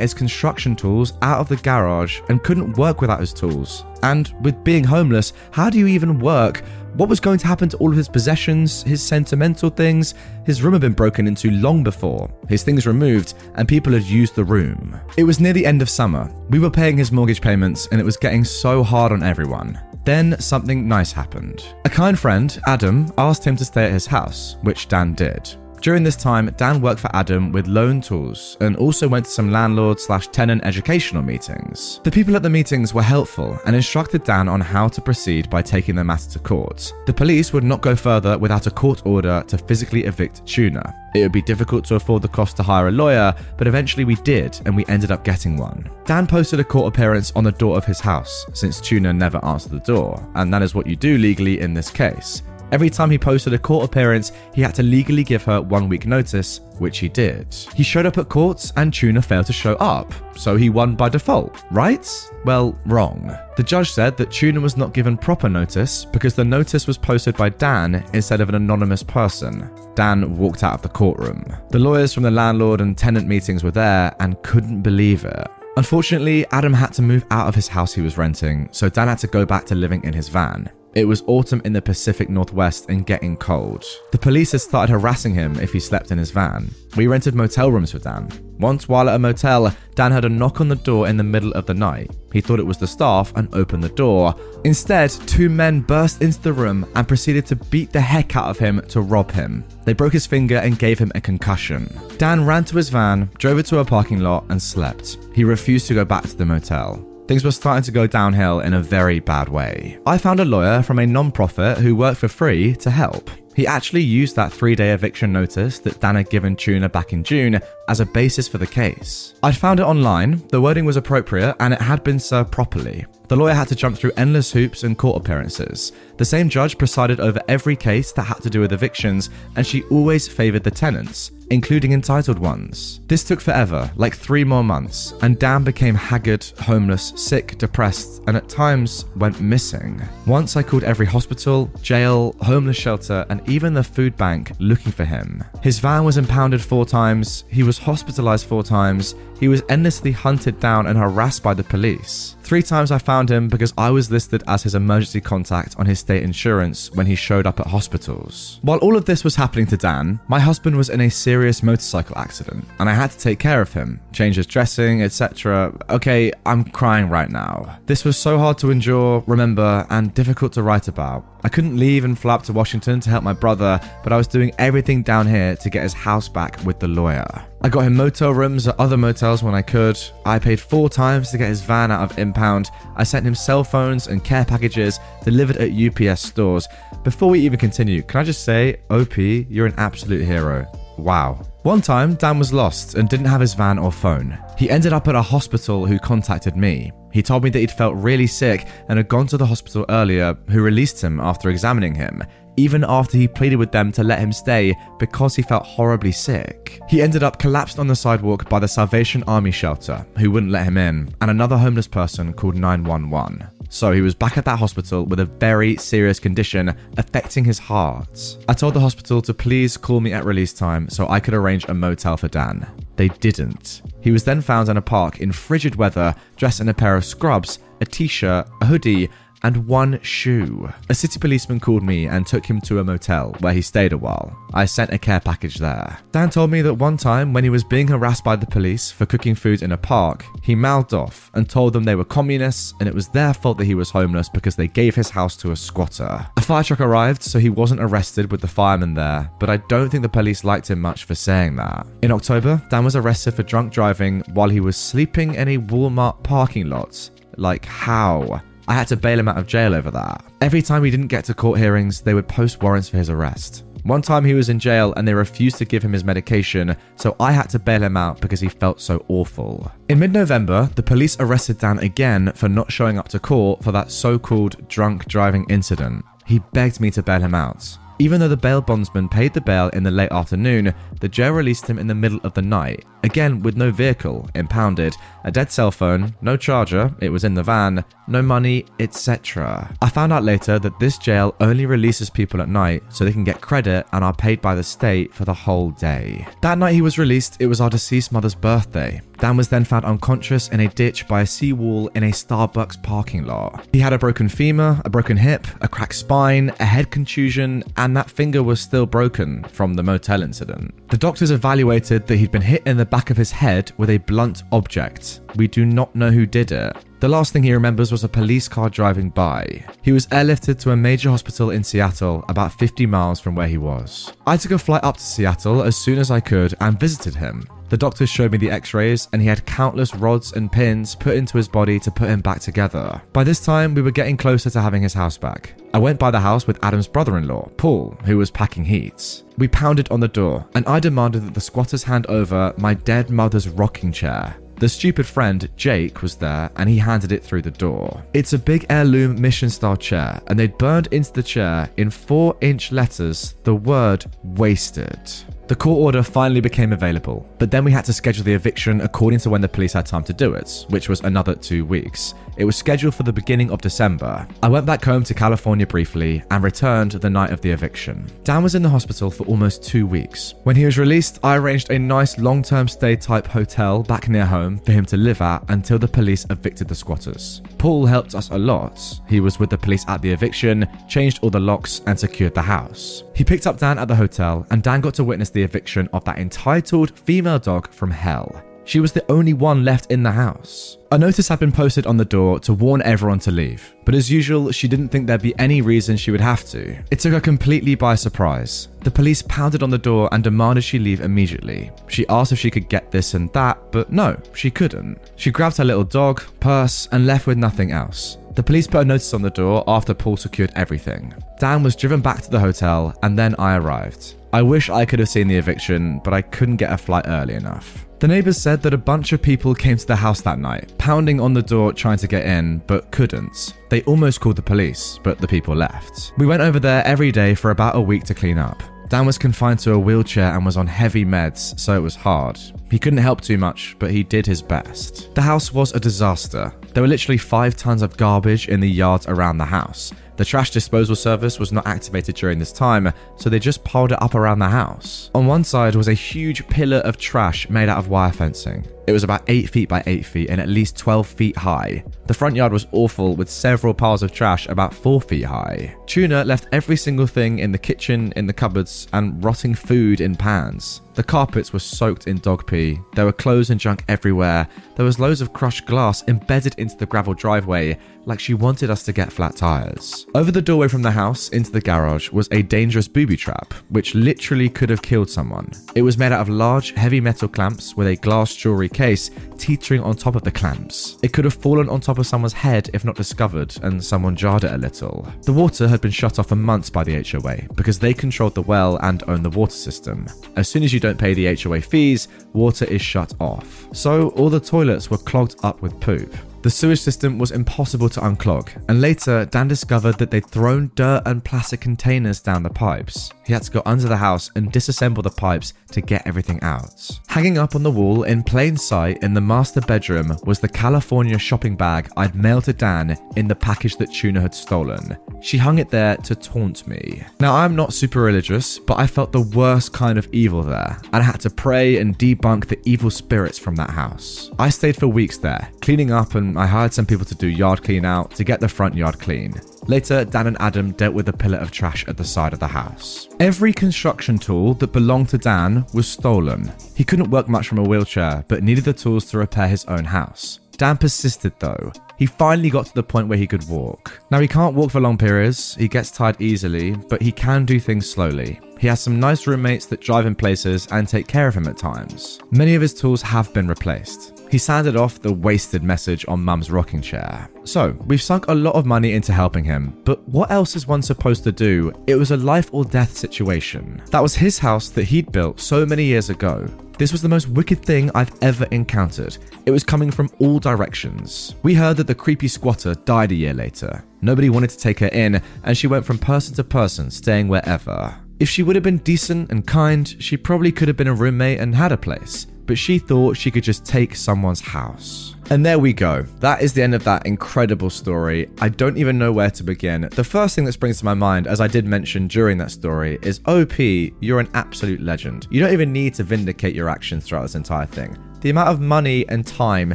his construction tools out of the garage and couldn't work without his tools. And with being homeless, how do you even work? What was going to happen to all of his possessions, his sentimental things? His room had been broken into long before, his things removed, and people had used the room. It was near the end of summer. We were paying his mortgage payments, and it was getting so hard on everyone. Then something nice happened. A kind friend, Adam, asked him to stay at his house, which Dan did. During this time, Dan worked for Adam with loan tools and also went to some landlord slash tenant educational meetings. The people at the meetings were helpful and instructed Dan on how to proceed by taking the matter to court. The police would not go further without a court order to physically evict Tuna. It would be difficult to afford the cost to hire a lawyer, but eventually we did, and we ended up getting one. Dan posted a court appearance on the door of his house, since Tuna never answered the door, and that is what you do legally in this case. Every time he posted a court appearance, he had to legally give her one week notice, which he did. He showed up at courts and Tuna failed to show up, so he won by default, right? Well, wrong. The judge said that Tuna was not given proper notice because the notice was posted by Dan instead of an anonymous person. Dan walked out of the courtroom. The lawyers from the landlord and tenant meetings were there and couldn't believe it. Unfortunately, Adam had to move out of his house he was renting, so Dan had to go back to living in his van. It was autumn in the Pacific Northwest and getting cold. The police had started harassing him if he slept in his van. We rented motel rooms for Dan. Once, while at a motel, Dan heard a knock on the door in the middle of the night. He thought it was the staff and opened the door. Instead, two men burst into the room and proceeded to beat the heck out of him to rob him. They broke his finger and gave him a concussion. Dan ran to his van, drove it to a parking lot, and slept. He refused to go back to the motel. Things were starting to go downhill in a very bad way. I found a lawyer from a non profit who worked for free to help. He actually used that three day eviction notice that Dan had given Tuna back in June as a basis for the case. I'd found it online, the wording was appropriate, and it had been served properly. The lawyer had to jump through endless hoops and court appearances. The same judge presided over every case that had to do with evictions, and she always favoured the tenants, including entitled ones. This took forever, like three more months, and Dan became haggard, homeless, sick, depressed, and at times went missing. Once I called every hospital, jail, homeless shelter, and even the food bank looking for him. His van was impounded four times, he was hospitalized four times, he was endlessly hunted down and harassed by the police. Three times I found him because I was listed as his emergency contact on his state insurance when he showed up at hospitals. While all of this was happening to Dan, my husband was in a serious motorcycle accident and I had to take care of him, change his dressing, etc. Okay, I'm crying right now. This was so hard to endure, remember, and difficult to write about. I couldn't leave and fly up to Washington to help my brother, but I was doing everything down here to get his house back with the lawyer. I got him motel rooms at other motels when I could. I paid four times to get his van out of impound. I sent him cell phones and care packages delivered at UPS stores. Before we even continue, can I just say, OP, you're an absolute hero. Wow. One time, Dan was lost and didn't have his van or phone. He ended up at a hospital who contacted me. He told me that he'd felt really sick and had gone to the hospital earlier, who released him after examining him, even after he pleaded with them to let him stay because he felt horribly sick. He ended up collapsed on the sidewalk by the Salvation Army shelter, who wouldn't let him in, and another homeless person called 911. So he was back at that hospital with a very serious condition affecting his heart. I told the hospital to please call me at release time so I could arrange a motel for Dan. They didn't. He was then found in a park in frigid weather, dressed in a pair of scrubs, a t shirt, a hoodie, and one shoe. A city policeman called me and took him to a motel where he stayed a while. I sent a care package there. Dan told me that one time when he was being harassed by the police for cooking food in a park, he mouthed off and told them they were communists and it was their fault that he was homeless because they gave his house to a squatter. A fire truck arrived, so he wasn't arrested with the fireman there, but I don't think the police liked him much for saying that. In October, Dan was arrested for drunk driving while he was sleeping in a Walmart parking lot. Like, how? I had to bail him out of jail over that. Every time he didn't get to court hearings, they would post warrants for his arrest. One time he was in jail and they refused to give him his medication, so I had to bail him out because he felt so awful. In mid November, the police arrested Dan again for not showing up to court for that so called drunk driving incident. He begged me to bail him out. Even though the bail bondsman paid the bail in the late afternoon, the jail released him in the middle of the night, again with no vehicle, impounded, a dead cell phone, no charger, it was in the van, no money, etc. I found out later that this jail only releases people at night so they can get credit and are paid by the state for the whole day. That night he was released, it was our deceased mother's birthday. Dan was then found unconscious in a ditch by a seawall in a Starbucks parking lot. He had a broken femur, a broken hip, a cracked spine, a head contusion, and that finger was still broken from the motel incident. The doctors evaluated that he'd been hit in the back of his head with a blunt object. We do not know who did it. The last thing he remembers was a police car driving by. He was airlifted to a major hospital in Seattle, about 50 miles from where he was. I took a flight up to Seattle as soon as I could and visited him. The doctors showed me the x rays, and he had countless rods and pins put into his body to put him back together. By this time, we were getting closer to having his house back. I went by the house with Adam's brother in law, Paul, who was packing heat. We pounded on the door, and I demanded that the squatters hand over my dead mother's rocking chair. The stupid friend, Jake, was there and he handed it through the door. It's a big heirloom mission style chair, and they'd burned into the chair in 4 inch letters the word wasted. The court order finally became available, but then we had to schedule the eviction according to when the police had time to do it, which was another two weeks. It was scheduled for the beginning of December. I went back home to California briefly and returned the night of the eviction. Dan was in the hospital for almost two weeks. When he was released, I arranged a nice long term stay type hotel back near home for him to live at until the police evicted the squatters. Paul helped us a lot. He was with the police at the eviction, changed all the locks, and secured the house. He picked up Dan at the hotel, and Dan got to witness the eviction of that entitled female dog from hell. She was the only one left in the house. A notice had been posted on the door to warn everyone to leave, but as usual, she didn't think there'd be any reason she would have to. It took her completely by surprise. The police pounded on the door and demanded she leave immediately. She asked if she could get this and that, but no, she couldn't. She grabbed her little dog, purse, and left with nothing else. The police put a notice on the door after Paul secured everything. Dan was driven back to the hotel, and then I arrived. I wish I could have seen the eviction, but I couldn't get a flight early enough. The neighbors said that a bunch of people came to the house that night, pounding on the door trying to get in, but couldn't. They almost called the police, but the people left. We went over there every day for about a week to clean up. Dan was confined to a wheelchair and was on heavy meds, so it was hard. He couldn't help too much, but he did his best. The house was a disaster. There were literally five tons of garbage in the yards around the house. The trash disposal service was not activated during this time, so they just piled it up around the house. On one side was a huge pillar of trash made out of wire fencing. It was about 8 feet by 8 feet and at least 12 feet high. The front yard was awful with several piles of trash about 4 feet high. Tuna left every single thing in the kitchen, in the cupboards, and rotting food in pans. The carpets were soaked in dog pee. There were clothes and junk everywhere. There was loads of crushed glass embedded into the gravel driveway, like she wanted us to get flat tires. Over the doorway from the house into the garage was a dangerous booby trap, which literally could have killed someone. It was made out of large, heavy metal clamps with a glass jewelry case teetering on top of the clamps. It could have fallen on top of someone's head if not discovered, and someone jarred it a little. The water had been shut off for months by the HOA because they controlled the well and owned the water system. As soon as you don't pay the HOA fees, water is shut off. So all the toilets were clogged up with poop. The sewage system was impossible to unclog, and later Dan discovered that they'd thrown dirt and plastic containers down the pipes. He had to go under the house and disassemble the pipes to get everything out. Hanging up on the wall in plain sight in the master bedroom was the California shopping bag I'd mailed to Dan in the package that Tuna had stolen. She hung it there to taunt me. Now, I'm not super religious, but I felt the worst kind of evil there, and I had to pray and debunk the evil spirits from that house. I stayed for weeks there, cleaning up, and Um, I hired some people to do yard clean out to get the front yard clean. Later, Dan and Adam dealt with a pillar of trash at the side of the house. Every construction tool that belonged to Dan was stolen. He couldn't work much from a wheelchair, but needed the tools to repair his own house. Dan persisted though. He finally got to the point where he could walk. Now, he can't walk for long periods, he gets tired easily, but he can do things slowly. He has some nice roommates that drive him places and take care of him at times. Many of his tools have been replaced. He sounded off the wasted message on Mum's rocking chair. So, we've sunk a lot of money into helping him, but what else is one supposed to do? It was a life or death situation. That was his house that he'd built so many years ago. This was the most wicked thing I've ever encountered. It was coming from all directions. We heard that the creepy squatter died a year later. Nobody wanted to take her in, and she went from person to person, staying wherever. If she would have been decent and kind, she probably could have been a roommate and had a place but she thought she could just take someone's house. And there we go. That is the end of that incredible story. I don't even know where to begin. The first thing that springs to my mind, as I did mention during that story, is OP, you're an absolute legend. You don't even need to vindicate your actions throughout this entire thing. The amount of money and time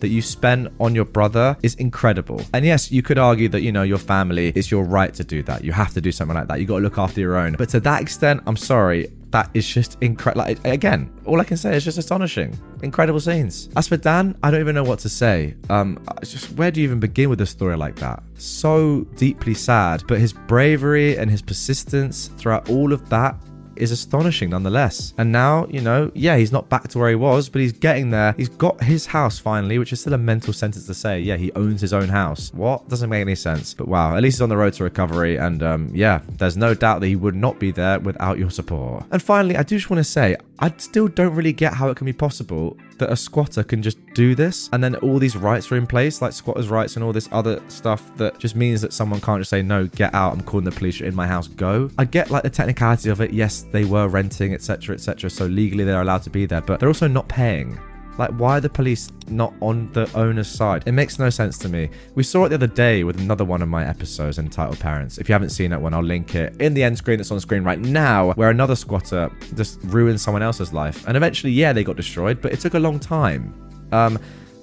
that you spent on your brother is incredible. And yes, you could argue that, you know, your family, is your right to do that. You have to do something like that. You got to look after your own. But to that extent, I'm sorry, that is just incredible. Like, again, all I can say is just astonishing. Incredible scenes. As for Dan, I don't even know what to say. Um, just where do you even begin with a story like that? So deeply sad, but his bravery and his persistence throughout all of that is astonishing nonetheless. And now, you know, yeah, he's not back to where he was, but he's getting there. He's got his house finally, which is still a mental sentence to say. Yeah, he owns his own house. What? Doesn't make any sense. But wow, at least he's on the road to recovery. And um, yeah, there's no doubt that he would not be there without your support. And finally, I do just want to say, I still don't really get how it can be possible that a squatter can just do this and then all these rights are in place, like squatters' rights and all this other stuff that just means that someone can't just say, no, get out, I'm calling the police, you're in my house, go. I get like the technicality of it. Yes, they were renting, etc., etc. So legally they're allowed to be there, but they're also not paying. Like, why are the police not on the owner's side? It makes no sense to me. We saw it the other day with another one of my episodes entitled Parents. If you haven't seen that one, I'll link it in the end screen that's on screen right now, where another squatter just ruined someone else's life. And eventually, yeah, they got destroyed, but it took a long time. Um,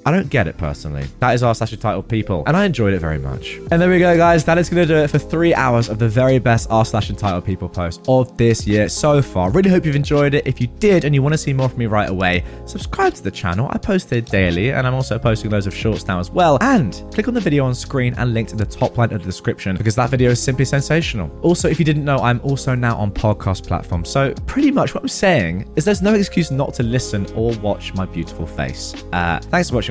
I don't get it personally. That is r slash title people, and I enjoyed it very much. And there we go, guys. That is going to do it for three hours of the very best r slash entitled people post of this year so far. Really hope you've enjoyed it. If you did and you want to see more from me right away, subscribe to the channel. I post it daily, and I'm also posting loads of shorts now as well. And click on the video on screen and linked in the top line of the description because that video is simply sensational. Also, if you didn't know, I'm also now on podcast platforms. So pretty much what I'm saying is there's no excuse not to listen or watch my beautiful face. Uh, thanks for watching